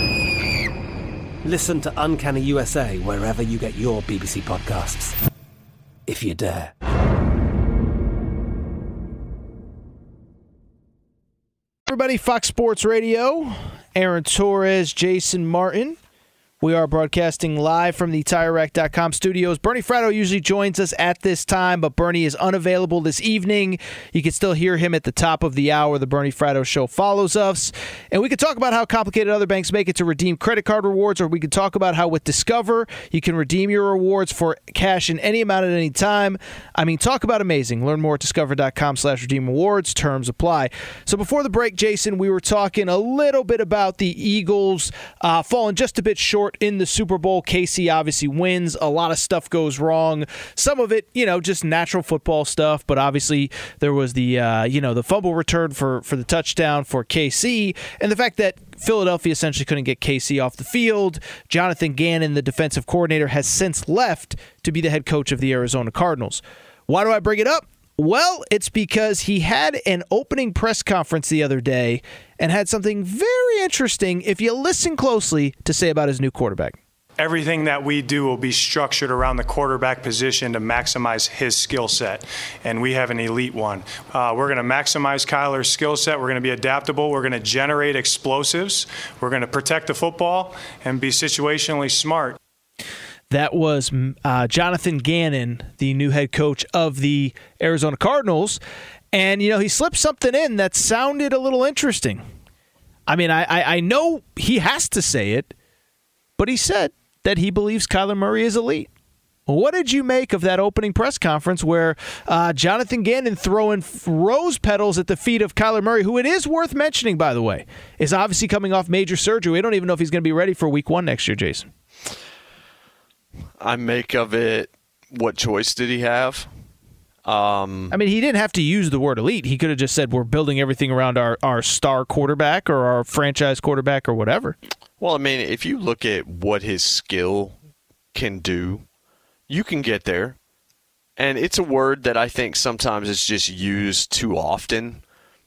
Listen to Uncanny USA wherever you get your BBC podcasts, if you dare. Everybody, Fox Sports Radio, Aaron Torres, Jason Martin. We are broadcasting live from the TireRack.com studios. Bernie Fratto usually joins us at this time, but Bernie is unavailable this evening. You can still hear him at the top of the hour. The Bernie Fratto Show follows us. And we could talk about how complicated other banks make it to redeem credit card rewards, or we could talk about how with Discover, you can redeem your rewards for cash in any amount at any time. I mean, talk about amazing. Learn more at discover.com slash redeem rewards. Terms apply. So before the break, Jason, we were talking a little bit about the Eagles uh, falling just a bit short in the Super Bowl. KC obviously wins. A lot of stuff goes wrong. Some of it, you know, just natural football stuff. But obviously, there was the uh, you know the fumble return for for the touchdown for KC, and the fact that Philadelphia essentially couldn't get KC off the field. Jonathan Gannon, the defensive coordinator, has since left to be the head coach of the Arizona Cardinals. Why do I bring it up? Well, it's because he had an opening press conference the other day and had something very interesting, if you listen closely, to say about his new quarterback. Everything that we do will be structured around the quarterback position to maximize his skill set, and we have an elite one. Uh, we're going to maximize Kyler's skill set. We're going to be adaptable. We're going to generate explosives. We're going to protect the football and be situationally smart. That was uh, Jonathan Gannon, the new head coach of the Arizona Cardinals. And, you know, he slipped something in that sounded a little interesting. I mean, I, I, I know he has to say it, but he said that he believes Kyler Murray is elite. What did you make of that opening press conference where uh, Jonathan Gannon throwing rose petals at the feet of Kyler Murray, who it is worth mentioning, by the way, is obviously coming off major surgery. We don't even know if he's going to be ready for week one next year, Jason. I make of it what choice did he have? Um, I mean, he didn't have to use the word elite. He could have just said, we're building everything around our, our star quarterback or our franchise quarterback or whatever. Well, I mean, if you look at what his skill can do, you can get there. And it's a word that I think sometimes is just used too often.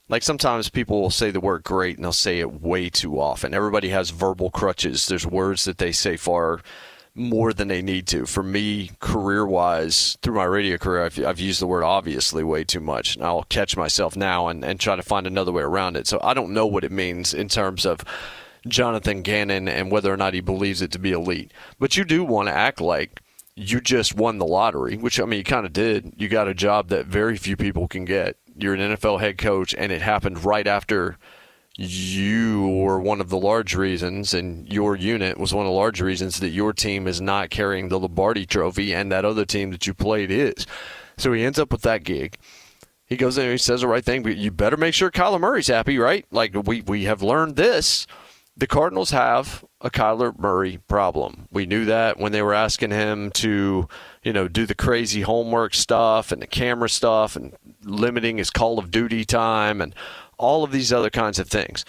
Like sometimes people will say the word great and they'll say it way too often. Everybody has verbal crutches. There's words that they say far more than they need to. For me, career wise, through my radio career, I've, I've, used the word obviously way too much. And I'll catch myself now and, and try to find another way around it. So I don't know what it means in terms of Jonathan Gannon and whether or not he believes it to be elite. But you do want to act like you just won the lottery, which I mean, you kind of did. You got a job that very few people can get. You're an NFL head coach, and it happened right after you were one of the large reasons, and your unit was one of the large reasons that your team is not carrying the Lombardi trophy, and that other team that you played is. So he ends up with that gig. He goes in and he says the right thing, but you better make sure Kyler Murray's happy, right? Like we, we have learned this. The Cardinals have a Kyler Murray problem. We knew that when they were asking him to, you know, do the crazy homework stuff and the camera stuff and limiting his Call of Duty time and all of these other kinds of things.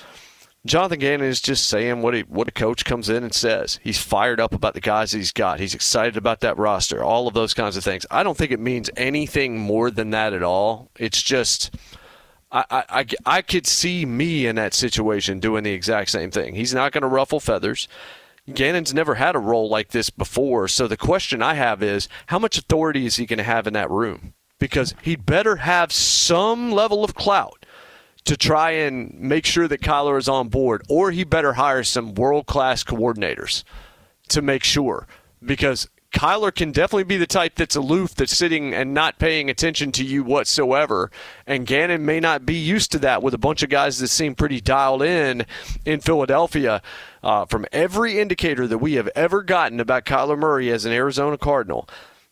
Jonathan Gannon is just saying what he, what a coach comes in and says. He's fired up about the guys he's got. He's excited about that roster. All of those kinds of things. I don't think it means anything more than that at all. It's just I I, I could see me in that situation doing the exact same thing. He's not going to ruffle feathers. Gannon's never had a role like this before. So the question I have is how much authority is he going to have in that room? Because he'd better have some level of clout to try and make sure that Kyler is on board, or he better hire some world class coordinators to make sure. Because Kyler can definitely be the type that's aloof, that's sitting and not paying attention to you whatsoever. And Gannon may not be used to that with a bunch of guys that seem pretty dialed in in Philadelphia. Uh, from every indicator that we have ever gotten about Kyler Murray as an Arizona Cardinal,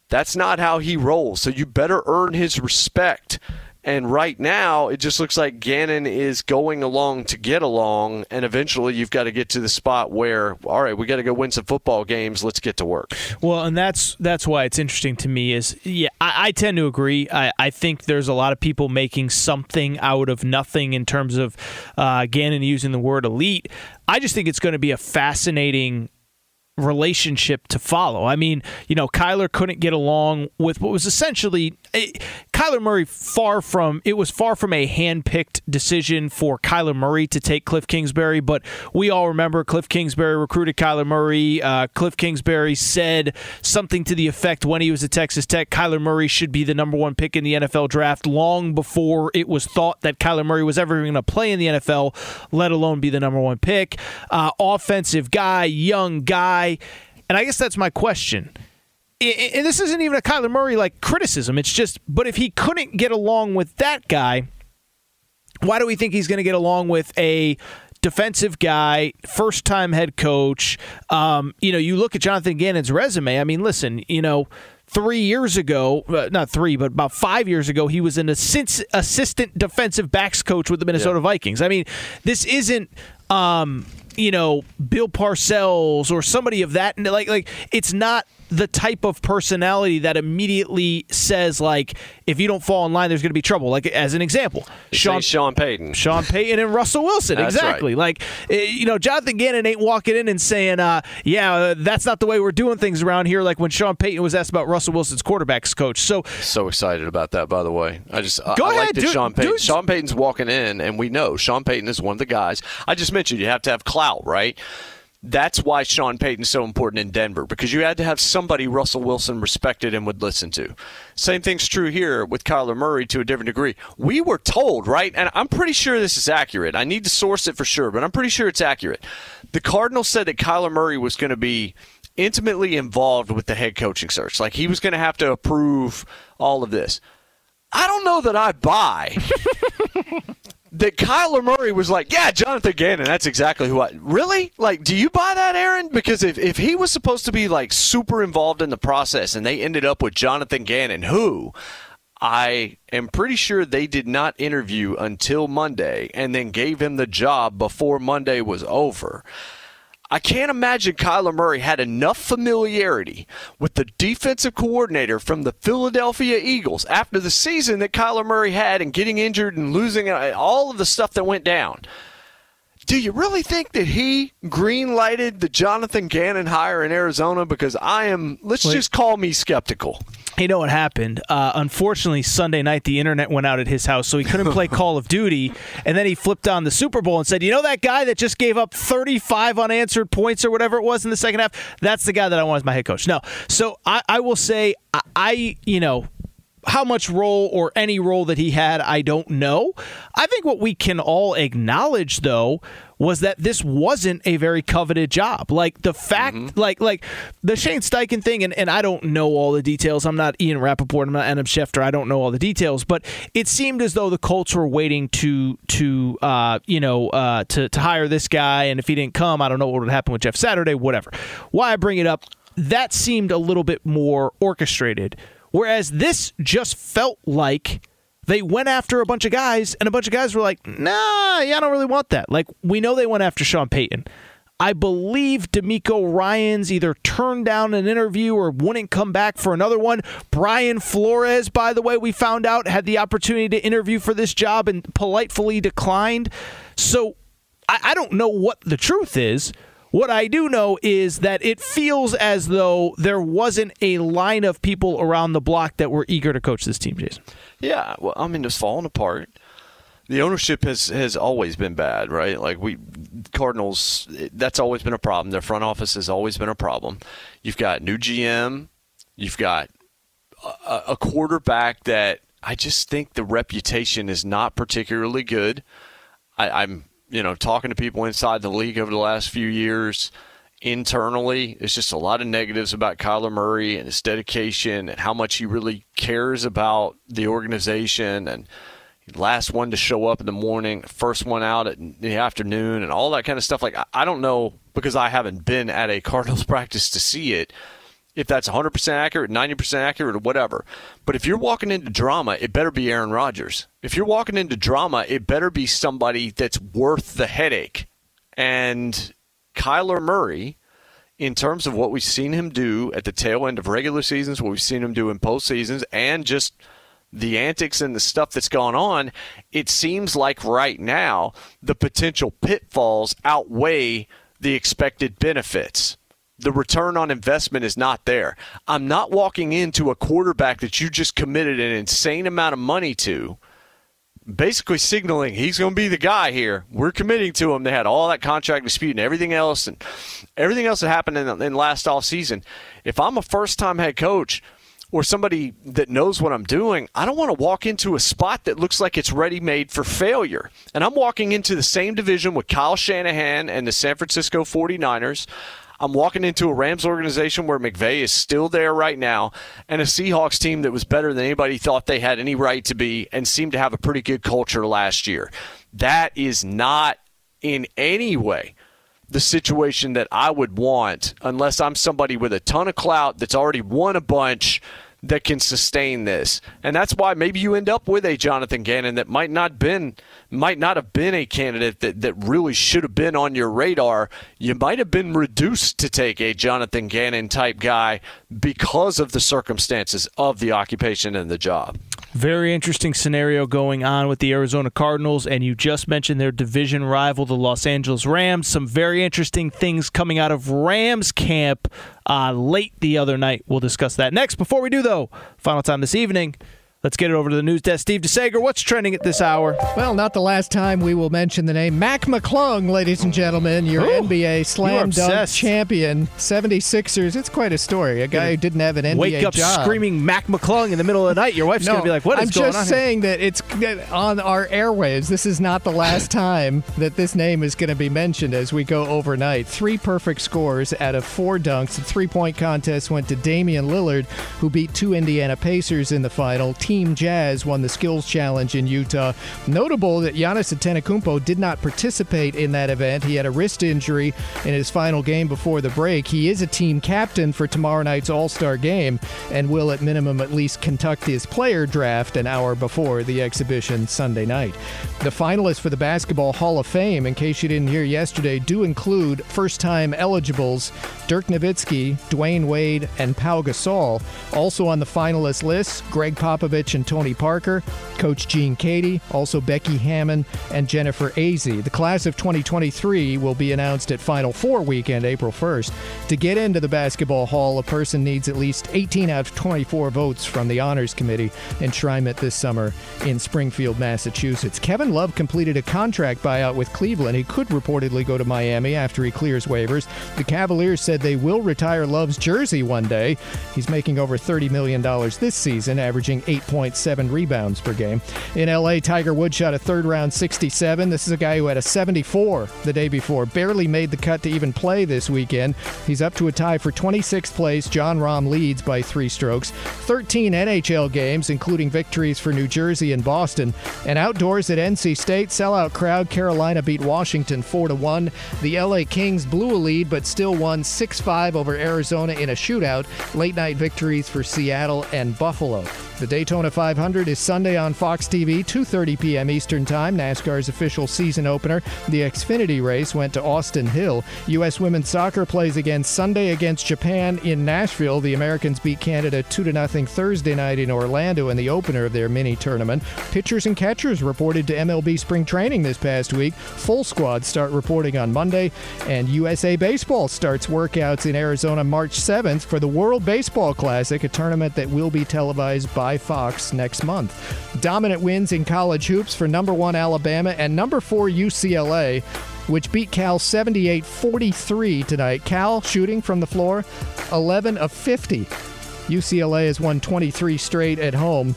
that's not how he rolls. So you better earn his respect. And right now, it just looks like Gannon is going along to get along, and eventually you've got to get to the spot where, all right, we got to go win some football games. Let's get to work. Well, and that's that's why it's interesting to me. Is yeah, I, I tend to agree. I, I think there's a lot of people making something out of nothing in terms of uh, Gannon using the word elite. I just think it's going to be a fascinating relationship to follow. I mean, you know, Kyler couldn't get along with what was essentially Kyler Murray far from it was far from a hand-picked decision for Kyler Murray to take Cliff Kingsbury, but we all remember Cliff Kingsbury recruited Kyler Murray. Uh, Cliff Kingsbury said something to the effect when he was at Texas Tech, Kyler Murray should be the number one pick in the NFL draft long before it was thought that Kyler Murray was ever going to play in the NFL, let alone be the number one pick. Uh, offensive guy, young guy guy. And I guess that's my question. And this isn't even a Kyler Murray like criticism. It's just, but if he couldn't get along with that guy, why do we think he's going to get along with a defensive guy, first time head coach? Um, you know, you look at Jonathan Gannon's resume. I mean, listen, you know, three years ago, uh, not three, but about five years ago, he was an assist, assistant defensive backs coach with the Minnesota yeah. Vikings. I mean, this isn't. Um, you know Bill Parcells or somebody of that like like it's not the type of personality that immediately says like if you don't fall in line there's going to be trouble. Like as an example Sean Sean Payton. Sean Payton and Russell Wilson exactly. right. like eh, you know Jonathan Gannon ain't walking in and saying uh, yeah uh, that's not the way we're doing things around here like when Sean Payton was asked about Russell Wilson's quarterbacks coach. So so excited about that by the way. I just go I, ahead, I like dude, Sean Payton dude. Sean Payton's walking in and we know Sean Payton is one of the guys. I just mentioned you have to have clout right that's why Sean Payton's so important in Denver because you had to have somebody Russell Wilson respected and would listen to. Same thing's true here with Kyler Murray to a different degree. We were told, right? And I'm pretty sure this is accurate. I need to source it for sure, but I'm pretty sure it's accurate. The Cardinals said that Kyler Murray was going to be intimately involved with the head coaching search. Like he was going to have to approve all of this. I don't know that I buy that Kyler Murray was like, yeah, Jonathan Gannon, that's exactly who I really like. Do you buy that, Aaron? Because if, if he was supposed to be like super involved in the process and they ended up with Jonathan Gannon, who I am pretty sure they did not interview until Monday and then gave him the job before Monday was over. I can't imagine Kyler Murray had enough familiarity with the defensive coordinator from the Philadelphia Eagles after the season that Kyler Murray had and getting injured and losing uh, all of the stuff that went down. Do you really think that he green lighted the Jonathan Gannon hire in Arizona? Because I am, let's Wait. just call me skeptical. You know what happened? Uh, unfortunately, Sunday night the internet went out at his house, so he couldn't play Call of Duty. And then he flipped on the Super Bowl and said, "You know that guy that just gave up 35 unanswered points or whatever it was in the second half? That's the guy that I want as my head coach." No, so I, I will say, I, I you know, how much role or any role that he had, I don't know. I think what we can all acknowledge, though, was that this wasn't a very coveted job. Like the fact, mm-hmm. like like the Shane Steichen thing, and, and I don't know all the details. I'm not Ian Rapoport. I'm not Adam Schefter. I don't know all the details, but it seemed as though the Colts were waiting to to uh, you know uh, to to hire this guy, and if he didn't come, I don't know what would happen with Jeff Saturday. Whatever. Why I bring it up? That seemed a little bit more orchestrated Whereas this just felt like they went after a bunch of guys, and a bunch of guys were like, nah, yeah, I don't really want that. Like, we know they went after Sean Payton. I believe DeMeco Ryans either turned down an interview or wouldn't come back for another one. Brian Flores, by the way, we found out had the opportunity to interview for this job and politely declined. So I, I don't know what the truth is, what I do know is that it feels as though there wasn't a line of people around the block that were eager to coach this team, Jason. Yeah, well, I mean, it's falling apart. The ownership has has always been bad, right? Like we Cardinals, that's always been a problem. Their front office has always been a problem. You've got new GM, you've got a, a quarterback that I just think the reputation is not particularly good. I, I'm you know, talking to people inside the league over the last few years, internally, it's just a lot of negatives about Kyler Murray and his dedication and how much he really cares about the organization and last one to show up in the morning, first one out at the afternoon, and all that kind of stuff. Like I don't know because I haven't been at a Cardinals practice to see it if that's 100% accurate, 90% accurate, or whatever. But if you're walking into drama, it better be Aaron Rodgers. If you're walking into drama, it better be somebody that's worth the headache. And Kyler Murray, in terms of what we've seen him do at the tail end of regular seasons, what we've seen him do in postseasons, and just the antics and the stuff that's gone on, it seems like right now the potential pitfalls outweigh the expected benefits the return on investment is not there. I'm not walking into a quarterback that you just committed an insane amount of money to, basically signaling he's going to be the guy here. We're committing to him. They had all that contract dispute and everything else, and everything else that happened in, in last off season. If I'm a first time head coach, or somebody that knows what I'm doing, I don't want to walk into a spot that looks like it's ready made for failure. And I'm walking into the same division with Kyle Shanahan and the San Francisco 49ers. I'm walking into a Rams organization where McVay is still there right now, and a Seahawks team that was better than anybody thought they had any right to be and seemed to have a pretty good culture last year. That is not in any way the situation that I would want unless I'm somebody with a ton of clout that's already won a bunch that can sustain this. And that's why maybe you end up with a Jonathan Gannon that might not been might not have been a candidate that, that really should have been on your radar. You might have been reduced to take a Jonathan Gannon type guy because of the circumstances of the occupation and the job. Very interesting scenario going on with the Arizona Cardinals, and you just mentioned their division rival, the Los Angeles Rams. Some very interesting things coming out of Rams camp uh, late the other night. We'll discuss that next. Before we do, though, final time this evening. Let's get it over to the news desk. Steve DeSager, what's trending at this hour? Well, not the last time we will mention the name Mac McClung, ladies and gentlemen, your Ooh, NBA slam dunk champion, 76ers. It's quite a story. A guy who didn't have an NBA Wake up job. screaming Mac McClung in the middle of the night. Your wife's no, going to be like, what is I'm going on? I'm just saying that it's on our airwaves. This is not the last time that this name is going to be mentioned as we go overnight. Three perfect scores out of four dunks. The three point contest went to Damian Lillard, who beat two Indiana Pacers in the final. Team Team Jazz won the skills challenge in Utah. Notable that Giannis Antetokounmpo did not participate in that event. He had a wrist injury in his final game before the break. He is a team captain for tomorrow night's All-Star game and will at minimum at least conduct his player draft an hour before the exhibition Sunday night. The finalists for the Basketball Hall of Fame, in case you didn't hear yesterday, do include first-time eligibles Dirk Nowitzki, Dwyane Wade, and Pau Gasol. Also on the finalist list, Gregg Popovich and Tony Parker, Coach Gene Keady, also Becky Hammon and Jennifer Azzi. The class of 2023 will be announced at Final Four weekend, April 1st. To get into the Basketball Hall, a person needs at least 18 out of 24 votes from the Honors Committee enshrinement this summer in Springfield, Massachusetts. Kevin Love completed a contract buyout with Cleveland. He could reportedly go to Miami after he clears waivers. The Cavaliers said they will retire Love's jersey one day. He's making over $30 million this season, averaging 8.7 rebounds per game. In LA, Tiger Woods shot a third round 67. This is a guy who had a 74 the day before. Barely made the cut to even play this weekend. He's up to a tie for 26th place. Jon Rahm leads by three strokes. 13 NHL games, including victories for New Jersey and Boston. And outdoors at NC State, sellout crowd. Carolina beat Washington 4 1. The LA Kings blew a lead, but still won 6 5 over Arizona in a shootout. Late night victories for Seattle and Buffalo. The Daytona 500 is Sunday on Fox TV, 2:30 p.m. Eastern Time. NASCAR's official season opener, the Xfinity race, went to Austin Hill. U.S. women's soccer plays again Sunday against Japan in Nashville. The Americans beat Canada 2 0 Thursday night in Orlando in the opener of their mini tournament. Pitchers and catchers reported to MLB spring training this past week. Full squads start reporting on Monday, and USA Baseball starts workouts in Arizona March 7th for the World Baseball Classic, a tournament that will be televised by by Fox next month. Dominant wins in college hoops for number one Alabama and number four UCLA which beat Cal 78 43 tonight. Cal shooting from the floor 11 of 50. UCLA has won 23 straight at home.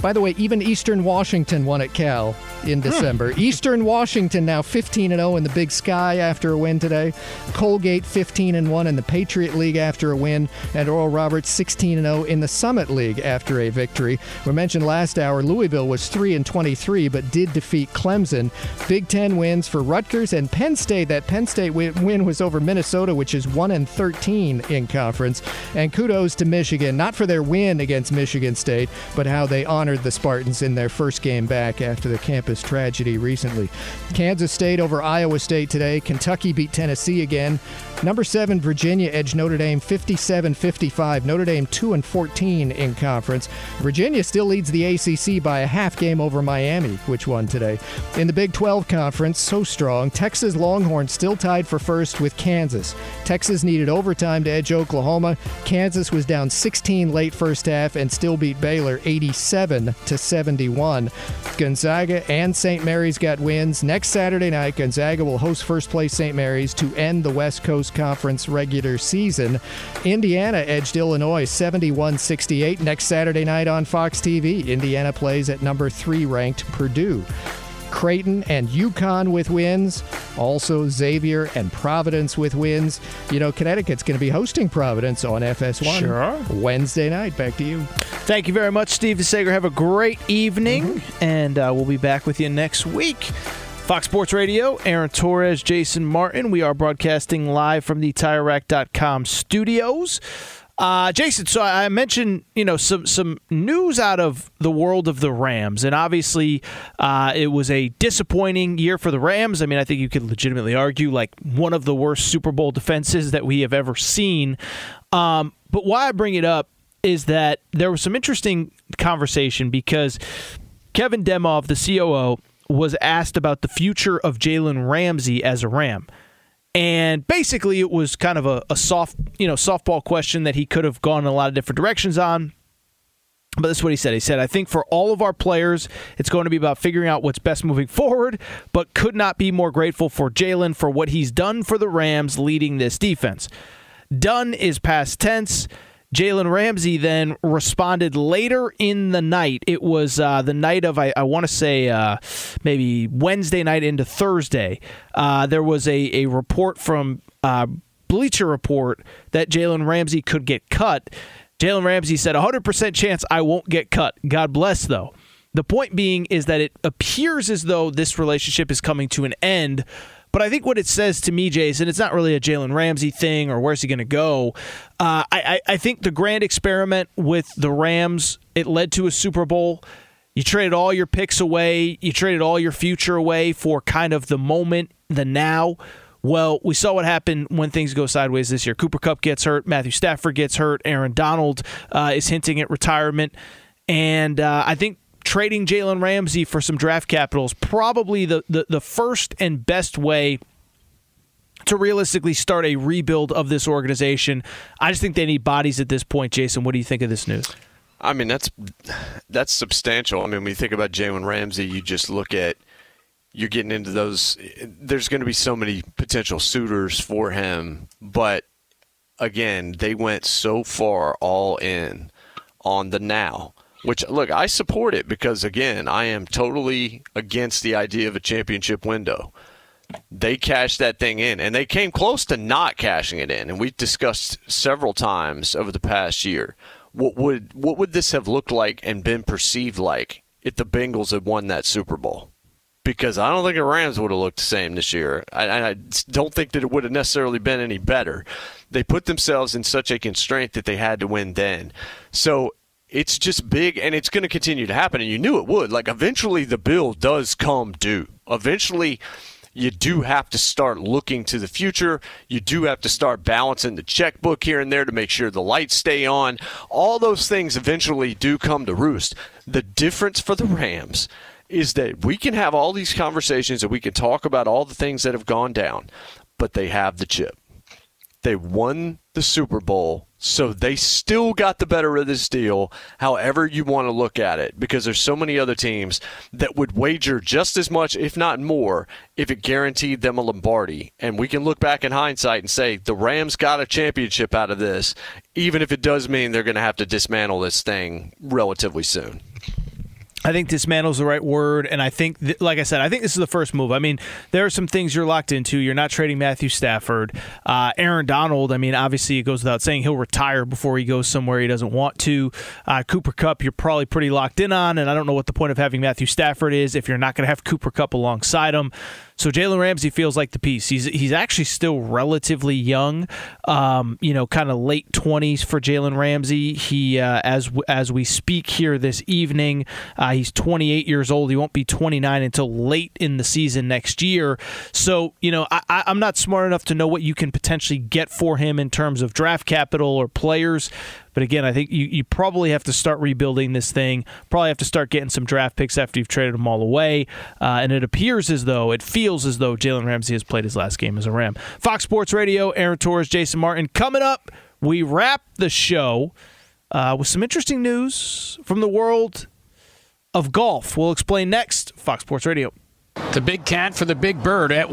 By the way, even Eastern Washington won at Cal in hmm. December. Eastern Washington now 15 and 0 in the Big Sky after a win today. Colgate 15 and 1 in the Patriot League after a win, and Oral Roberts 16 and 0 in the Summit League after a victory. We mentioned last hour Louisville was 3 and 23 but did defeat Clemson. Big 10 wins for Rutgers and Penn State. That Penn State win was over Minnesota which is 1 and 13 in conference. And kudos to Michigan, not for their win against Michigan State, but how they honored the Spartans in their first game back after the campus campus tragedy recently. Kansas State over Iowa State today. Kentucky beat Tennessee again. Number seven, Virginia edged Notre Dame 57 55. Notre Dame 2 and 14 in conference. Virginia still leads the ACC by a half game over Miami, which won today. In the Big 12 conference, so strong, Texas Longhorns still tied for first with Kansas. Texas needed overtime to edge Oklahoma. Kansas was down 16 late first half and still beat Baylor 87 to 71. Gonzaga and St. Mary's got wins. Next Saturday night, Gonzaga will host first place St. Mary's to end the West Coast Conference regular season. Indiana edged Illinois 71 68. Next Saturday night on Fox TV, Indiana plays at number three ranked Purdue. Creighton and UConn with wins. Also, Xavier and Providence with wins. You know, Connecticut's going to be hosting Providence on FS1 sure. Wednesday night. Back to you. Thank you very much, Steve DeSager. Have a great evening, mm-hmm. and uh, we'll be back with you next week. Fox Sports Radio, Aaron Torres, Jason Martin. We are broadcasting live from the TireRack.com studios. Uh, Jason, so I mentioned you know some some news out of the world of the Rams, and obviously uh, it was a disappointing year for the Rams. I mean, I think you could legitimately argue like one of the worst Super Bowl defenses that we have ever seen. Um, but why I bring it up is that there was some interesting conversation because Kevin Demoff, the COO, was asked about the future of Jalen Ramsey as a Ram. And basically, it was kind of a, a soft, you know, softball question that he could have gone in a lot of different directions on. But this is what he said. He said, I think for all of our players, it's going to be about figuring out what's best moving forward, but could not be more grateful for Jalen for what he's done for the Rams leading this defense. Done is past tense. Jalen Ramsey then responded later in the night. It was uh, the night of, I, I want to say, uh, maybe Wednesday night into Thursday. Uh, there was a, a report from uh, Bleacher Report that Jalen Ramsey could get cut. Jalen Ramsey said 100% chance I won't get cut. God bless, though. The point being is that it appears as though this relationship is coming to an end. But I think what it says to me, Jason, it's not really a Jalen Ramsey thing or where's he going to go. Uh, I, I think the grand experiment with the Rams, it led to a Super Bowl. You traded all your picks away, you traded all your future away for kind of the moment, the now. Well, we saw what happened when things go sideways this year. Cooper Kupp gets hurt, Matthew Stafford gets hurt, Aaron Donald uh, is hinting at retirement. And uh, I think trading Jalen Ramsey for some draft capital is probably the, the, the first and best way to realistically start a rebuild of this organization. I just think they need bodies at this point. Jason, what do you think of this news? I mean, that's that's substantial. I mean, when you think about Jalen Ramsey, you just look at you're getting into those. There's going to be so many potential suitors for him, but again, they went so far all in on the now which, look, I support it because, again, I am totally against the idea of a championship window. They cashed that thing in, and they came close to not cashing it in. And we've discussed several times over the past year what would what would this have looked like and been perceived like if the Bengals had won that Super Bowl? Because I don't think the Rams would have looked the same this year. I, I don't think that it would have necessarily been any better. They put themselves in such a constraint that they had to win then. So it's just big and it's going to continue to happen and you knew it would. Like eventually the bill does come due. Eventually you do have to start looking to the future. You do have to start balancing the checkbook here and there to make sure the lights stay on. All those things eventually do come to roost. The difference for the rams is that we can have all these conversations and we can talk about all the things that have gone down but they have the chip they won the Super Bowl, so they still got the better of this deal, however you want to look at it, because there's so many other teams that would wager just as much, if not more, if it guaranteed them a Lombardi. And we can look back in hindsight and say the Rams got a championship out of this, even if it does mean they're going to have to dismantle this thing relatively soon. I think dismantle is the right word, and I think, th- like I said, I think this is the first move. I mean, there are some things you're locked into. You're not trading Matthew Stafford, uh, Aaron Donald. I mean, obviously, it goes without saying he'll retire before he goes somewhere he doesn't want to. Uh, Cooper Kupp, you're probably pretty locked in on, and I don't know what the point of having Matthew Stafford is if you're not going to have Cooper Kupp alongside him. So Jalen Ramsey feels like the piece. He's he's actually still relatively young, um, you know, kind of late twenties for Jalen Ramsey. He uh, as as we speak here this evening, uh, he's 28 years old. He won't be 29 until late in the season next year. So you know, I, I'm not smart enough to know what you can potentially get for him in terms of draft capital or players. But again, I think you, you probably have to start rebuilding this thing. Probably have to start getting some draft picks after you've traded them all away. Uh, and it appears as though, it feels as though Jalen Ramsey has played his last game as a Ram. Fox Sports Radio, Aaron Torres, Jason Martin. Coming up, we wrap the show uh, with some interesting news from the world of golf. We'll explain next. Fox Sports Radio. The big cat for the big bird at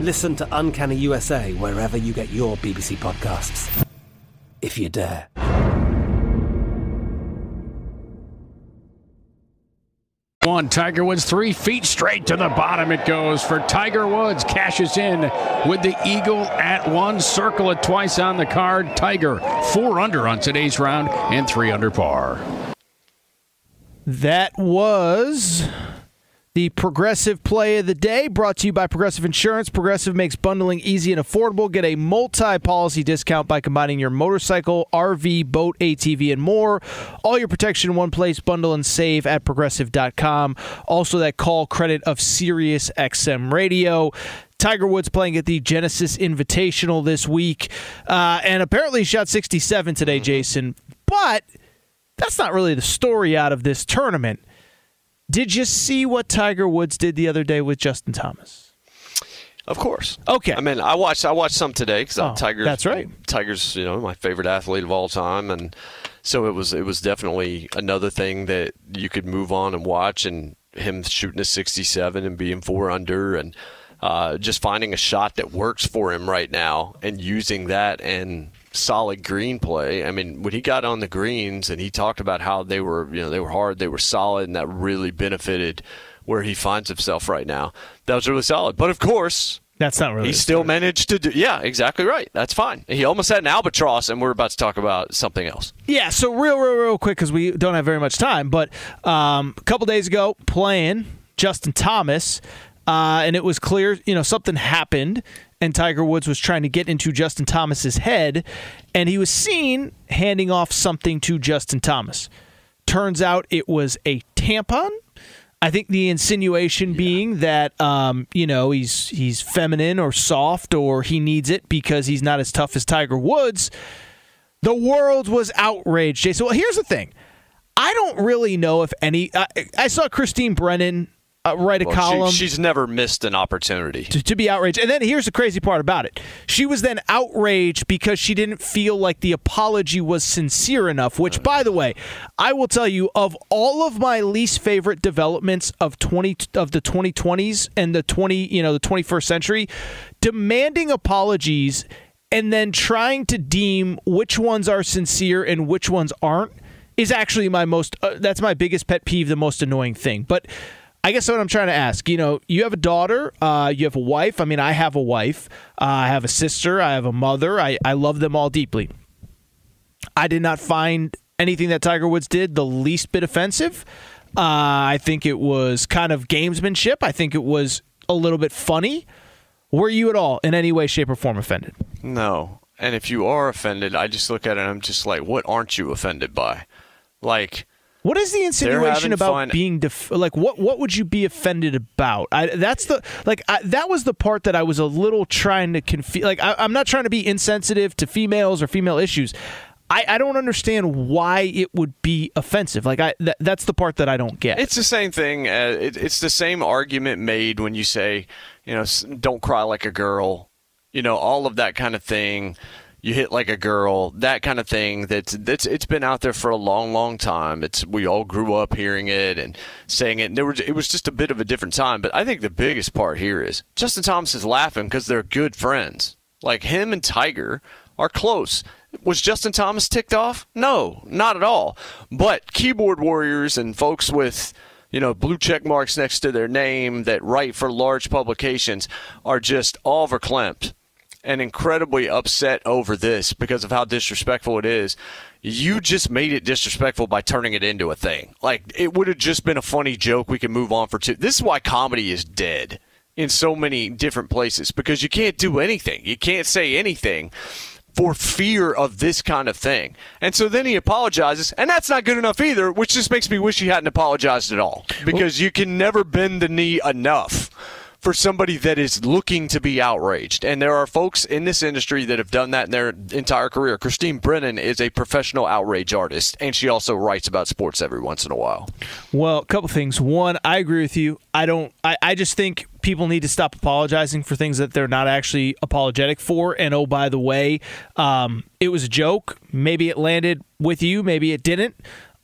Listen to Uncanny USA wherever you get your BBC podcasts, if you dare. One, Tiger Woods, three feet straight to the bottom it goes for Tiger Woods. Cashes in with the Eagle at one. Circle it twice on the card. Tiger, four under on today's round and three under par. That was the Progressive Play of the Day, brought to you by Progressive Insurance. Progressive makes bundling easy and affordable. Get a multi policy discount by combining your motorcycle, RV, boat, ATV, and more. All your protection in one place. Bundle and save at progressive.com. Also, that call credit of Sirius XM Radio. Tiger Woods playing at the Genesis Invitational this week, uh, and apparently shot 67 today, Jason. But that's not really the story out of this tournament. Did you see what Tiger Woods did the other day with Justin Thomas? Of course. Okay. I mean, I watched I watched some today because Oh, Tiger's that's right. Tiger's you know my favorite athlete of all time, and so it was it was definitely another thing that you could move on and watch, and him shooting a 67 and being four under, and uh, just finding a shot that works for him right now, and using that and solid green play. I mean, when he got on the greens and he talked about how they were, you know, they were hard, they were solid, and that really benefited where he finds himself right now. That was really solid. But of course, that's not really. He still managed to do. Yeah, exactly right. That's fine. He almost had an albatross, and we're about to talk about something else. Yeah, so real, real, real quick because we don't have very much time. But um, a couple days ago, playing Justin Thomas, uh, and it was clear, you know, something happened, and Tiger Woods was trying to get into Justin Thomas's head, and he was seen handing off something to Justin Thomas. Turns out it was a tampon. I think the insinuation being that um, you know he's he's feminine or soft or he needs it because he's not as tough as Tiger Woods. The world was outraged. Jason, well, here's the thing. I don't really know if any. I, I saw Christine Brennan uh, write a Well, she- column she's never missed an opportunity. to, to be outraged. And then here's the crazy part about it. She was then outraged because she didn't feel like the apology was sincere enough, which by the way, I will tell you of all of my least favorite developments of 20 of the 2020s and the 20, you know, the 21st century, demanding apologies and then trying to deem which ones are sincere and which ones aren't is actually my most uh, that's my biggest pet peeve, the most annoying thing. But I guess what I'm trying to ask, you know, you have a daughter, uh, you have a wife. I mean, I have a wife, uh, I have a sister, I have a mother. I, I love them all deeply. I did not find anything that Tiger Woods did the least bit offensive. Uh, I think it was kind of gamesmanship. I think it was a little bit funny. Were you at all in any way, shape, or form offended? No. And if you are offended, I just look at it and I'm just like, what aren't you offended by? Like, What is the insinuation about fun. being def- like what? What would you be offended about? I, that's the like I, that was the part that I was a little trying to confuse. Like I, I'm not trying to be insensitive to females or female issues. I, I don't understand why it would be offensive. Like I that, that's the part that I don't get. It's the same thing. Uh, it, it's the same argument made when you say, you know, don't cry like a girl. You know, all of that kind of thing. You hit like a girl, that kind of thing. That's that's it's been out there for a long, long time. It's we all grew up hearing it and saying it. And there was it was just a bit of a different time. But I think the biggest part here is Justin Thomas is laughing because they're good friends. Like him and Tiger are close. Was Justin Thomas ticked off? No, not at all. But keyboard warriors and folks with you know, blue check marks next to their name that write for large publications are just all verklempt and incredibly upset over this because of how disrespectful it is. You just made it disrespectful by turning it into a thing. Like it would have just been a funny joke. We can move on for two. This is why comedy is dead in so many different places because you can't do anything. You can't say anything for fear of this kind of thing. And so then he apologizes, and that's not good enough either, which just makes me wish he hadn't apologized at all. Because you can never bend the knee enough for somebody that is looking to be outraged. And there are folks in this industry that have done that in their entire career. Christine Brennan is a professional outrage artist, and she also writes about sports every once in a while. Well, a couple things. One, I agree with you. I don't. I, I just think people need to stop apologizing for things that they're not actually apologetic for. And oh, by the way, um, it was a joke. Maybe it landed with you. Maybe it didn't.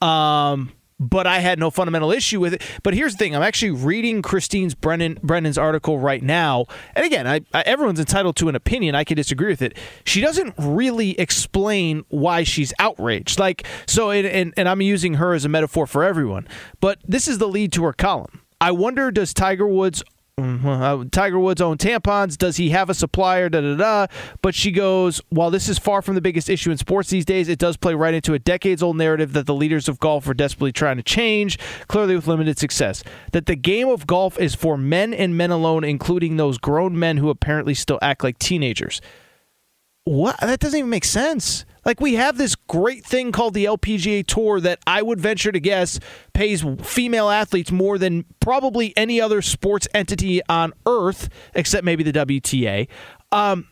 Um, but I had no fundamental issue with it. But here's the thing: I'm actually reading Christine's Brennan Brennan's article right now, and again, I, I, everyone's entitled to an opinion. I could disagree with it. She doesn't really explain why she's outraged. Like so, and, and, and I'm using her as a metaphor for everyone. But this is the lead to her column. I wonder does Tiger Woods uh, Tiger Woods own tampons. Does he have a supplier? Da da da. But she goes, while this is far from the biggest issue in sports these days, it does play right into a decades old narrative that the leaders of golf are desperately trying to change, clearly with limited success. That the game of golf is for men and men alone, including those grown men who apparently still act like teenagers. What? That doesn't even make sense. Like we have this great thing called the LPGA Tour that I would venture to guess pays female athletes more than probably any other sports entity on earth, except maybe the WTA. Um,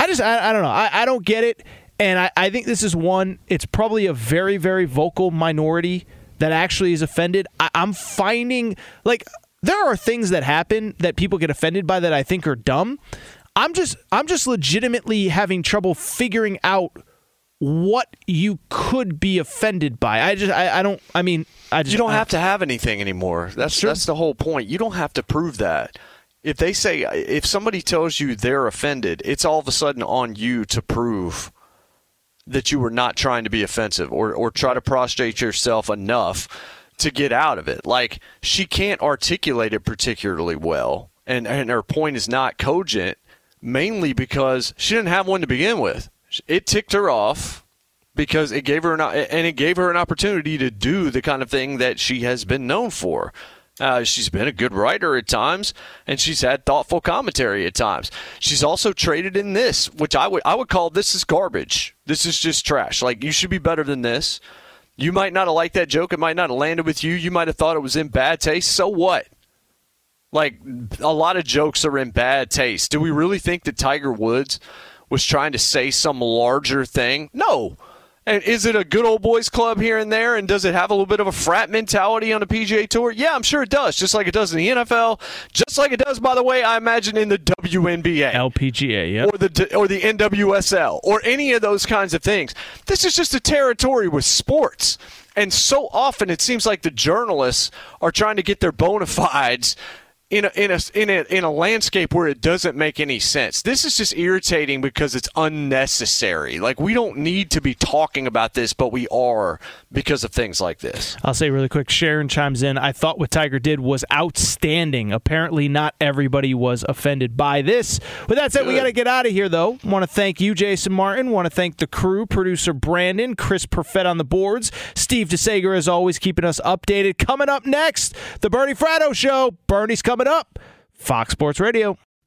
I just I, I don't know. I, I don't get it, and I, I think this is one. It's probably a very very vocal minority that actually is offended. I, I'm finding like there are things that happen that people get offended by that I think are dumb. I'm just I'm just legitimately having trouble figuring out what you could be offended by. I just I, I don't I mean I just You don't I, have to have anything anymore. That's Sure. that's the whole point. You don't have to prove that. If they say if somebody tells you they're offended, it's all of a sudden on you to prove that you were not trying to be offensive or or try to prostrate yourself enough to get out of it. Like she can't articulate it particularly well and and her point is not cogent mainly because she didn't have one to begin with. It ticked her off because it gave her an and it gave her an opportunity to do the kind of thing that she has been known for. Uh, she's been a good writer at times, and she's had thoughtful commentary at times. She's also traded in this, which I would I would call this is garbage. This is just trash. Like you should be better than this. You might not have liked that joke. It might not have landed with you. You might have thought it was in bad taste. So what? Like a lot of jokes are in bad taste. Do we really think that Tiger Woods was trying to say some larger thing? No. And is it a good old boys club here and there? And does it have a little bit of a frat mentality on the PGA Tour? Yeah, I'm sure it does. Just like it does in the NFL. Just like it does, by the way, I imagine in the WNBA, LPGA, yeah, or the or the NWSL, or any of those kinds of things. This is just a territory with sports. And so often it seems like the journalists are trying to get their bona fides in a, in a in a in a landscape where it doesn't make any sense. This is just irritating because it's unnecessary. Like we don't need to be talking about this, but we are because of things like this. I'll say really quick. Sharon chimes in. I thought what Tiger did was outstanding. Apparently, not everybody was offended by this. With that said, we got to get out of here, though. Want to thank you, Jason Martin. Want to thank the crew, producer Brandon, Chris Perfett on the boards, Steve DeSager, as always, keeping us updated. Coming up next, the Bernie Fratto Show. Bernie's coming up. Fox Sports Radio.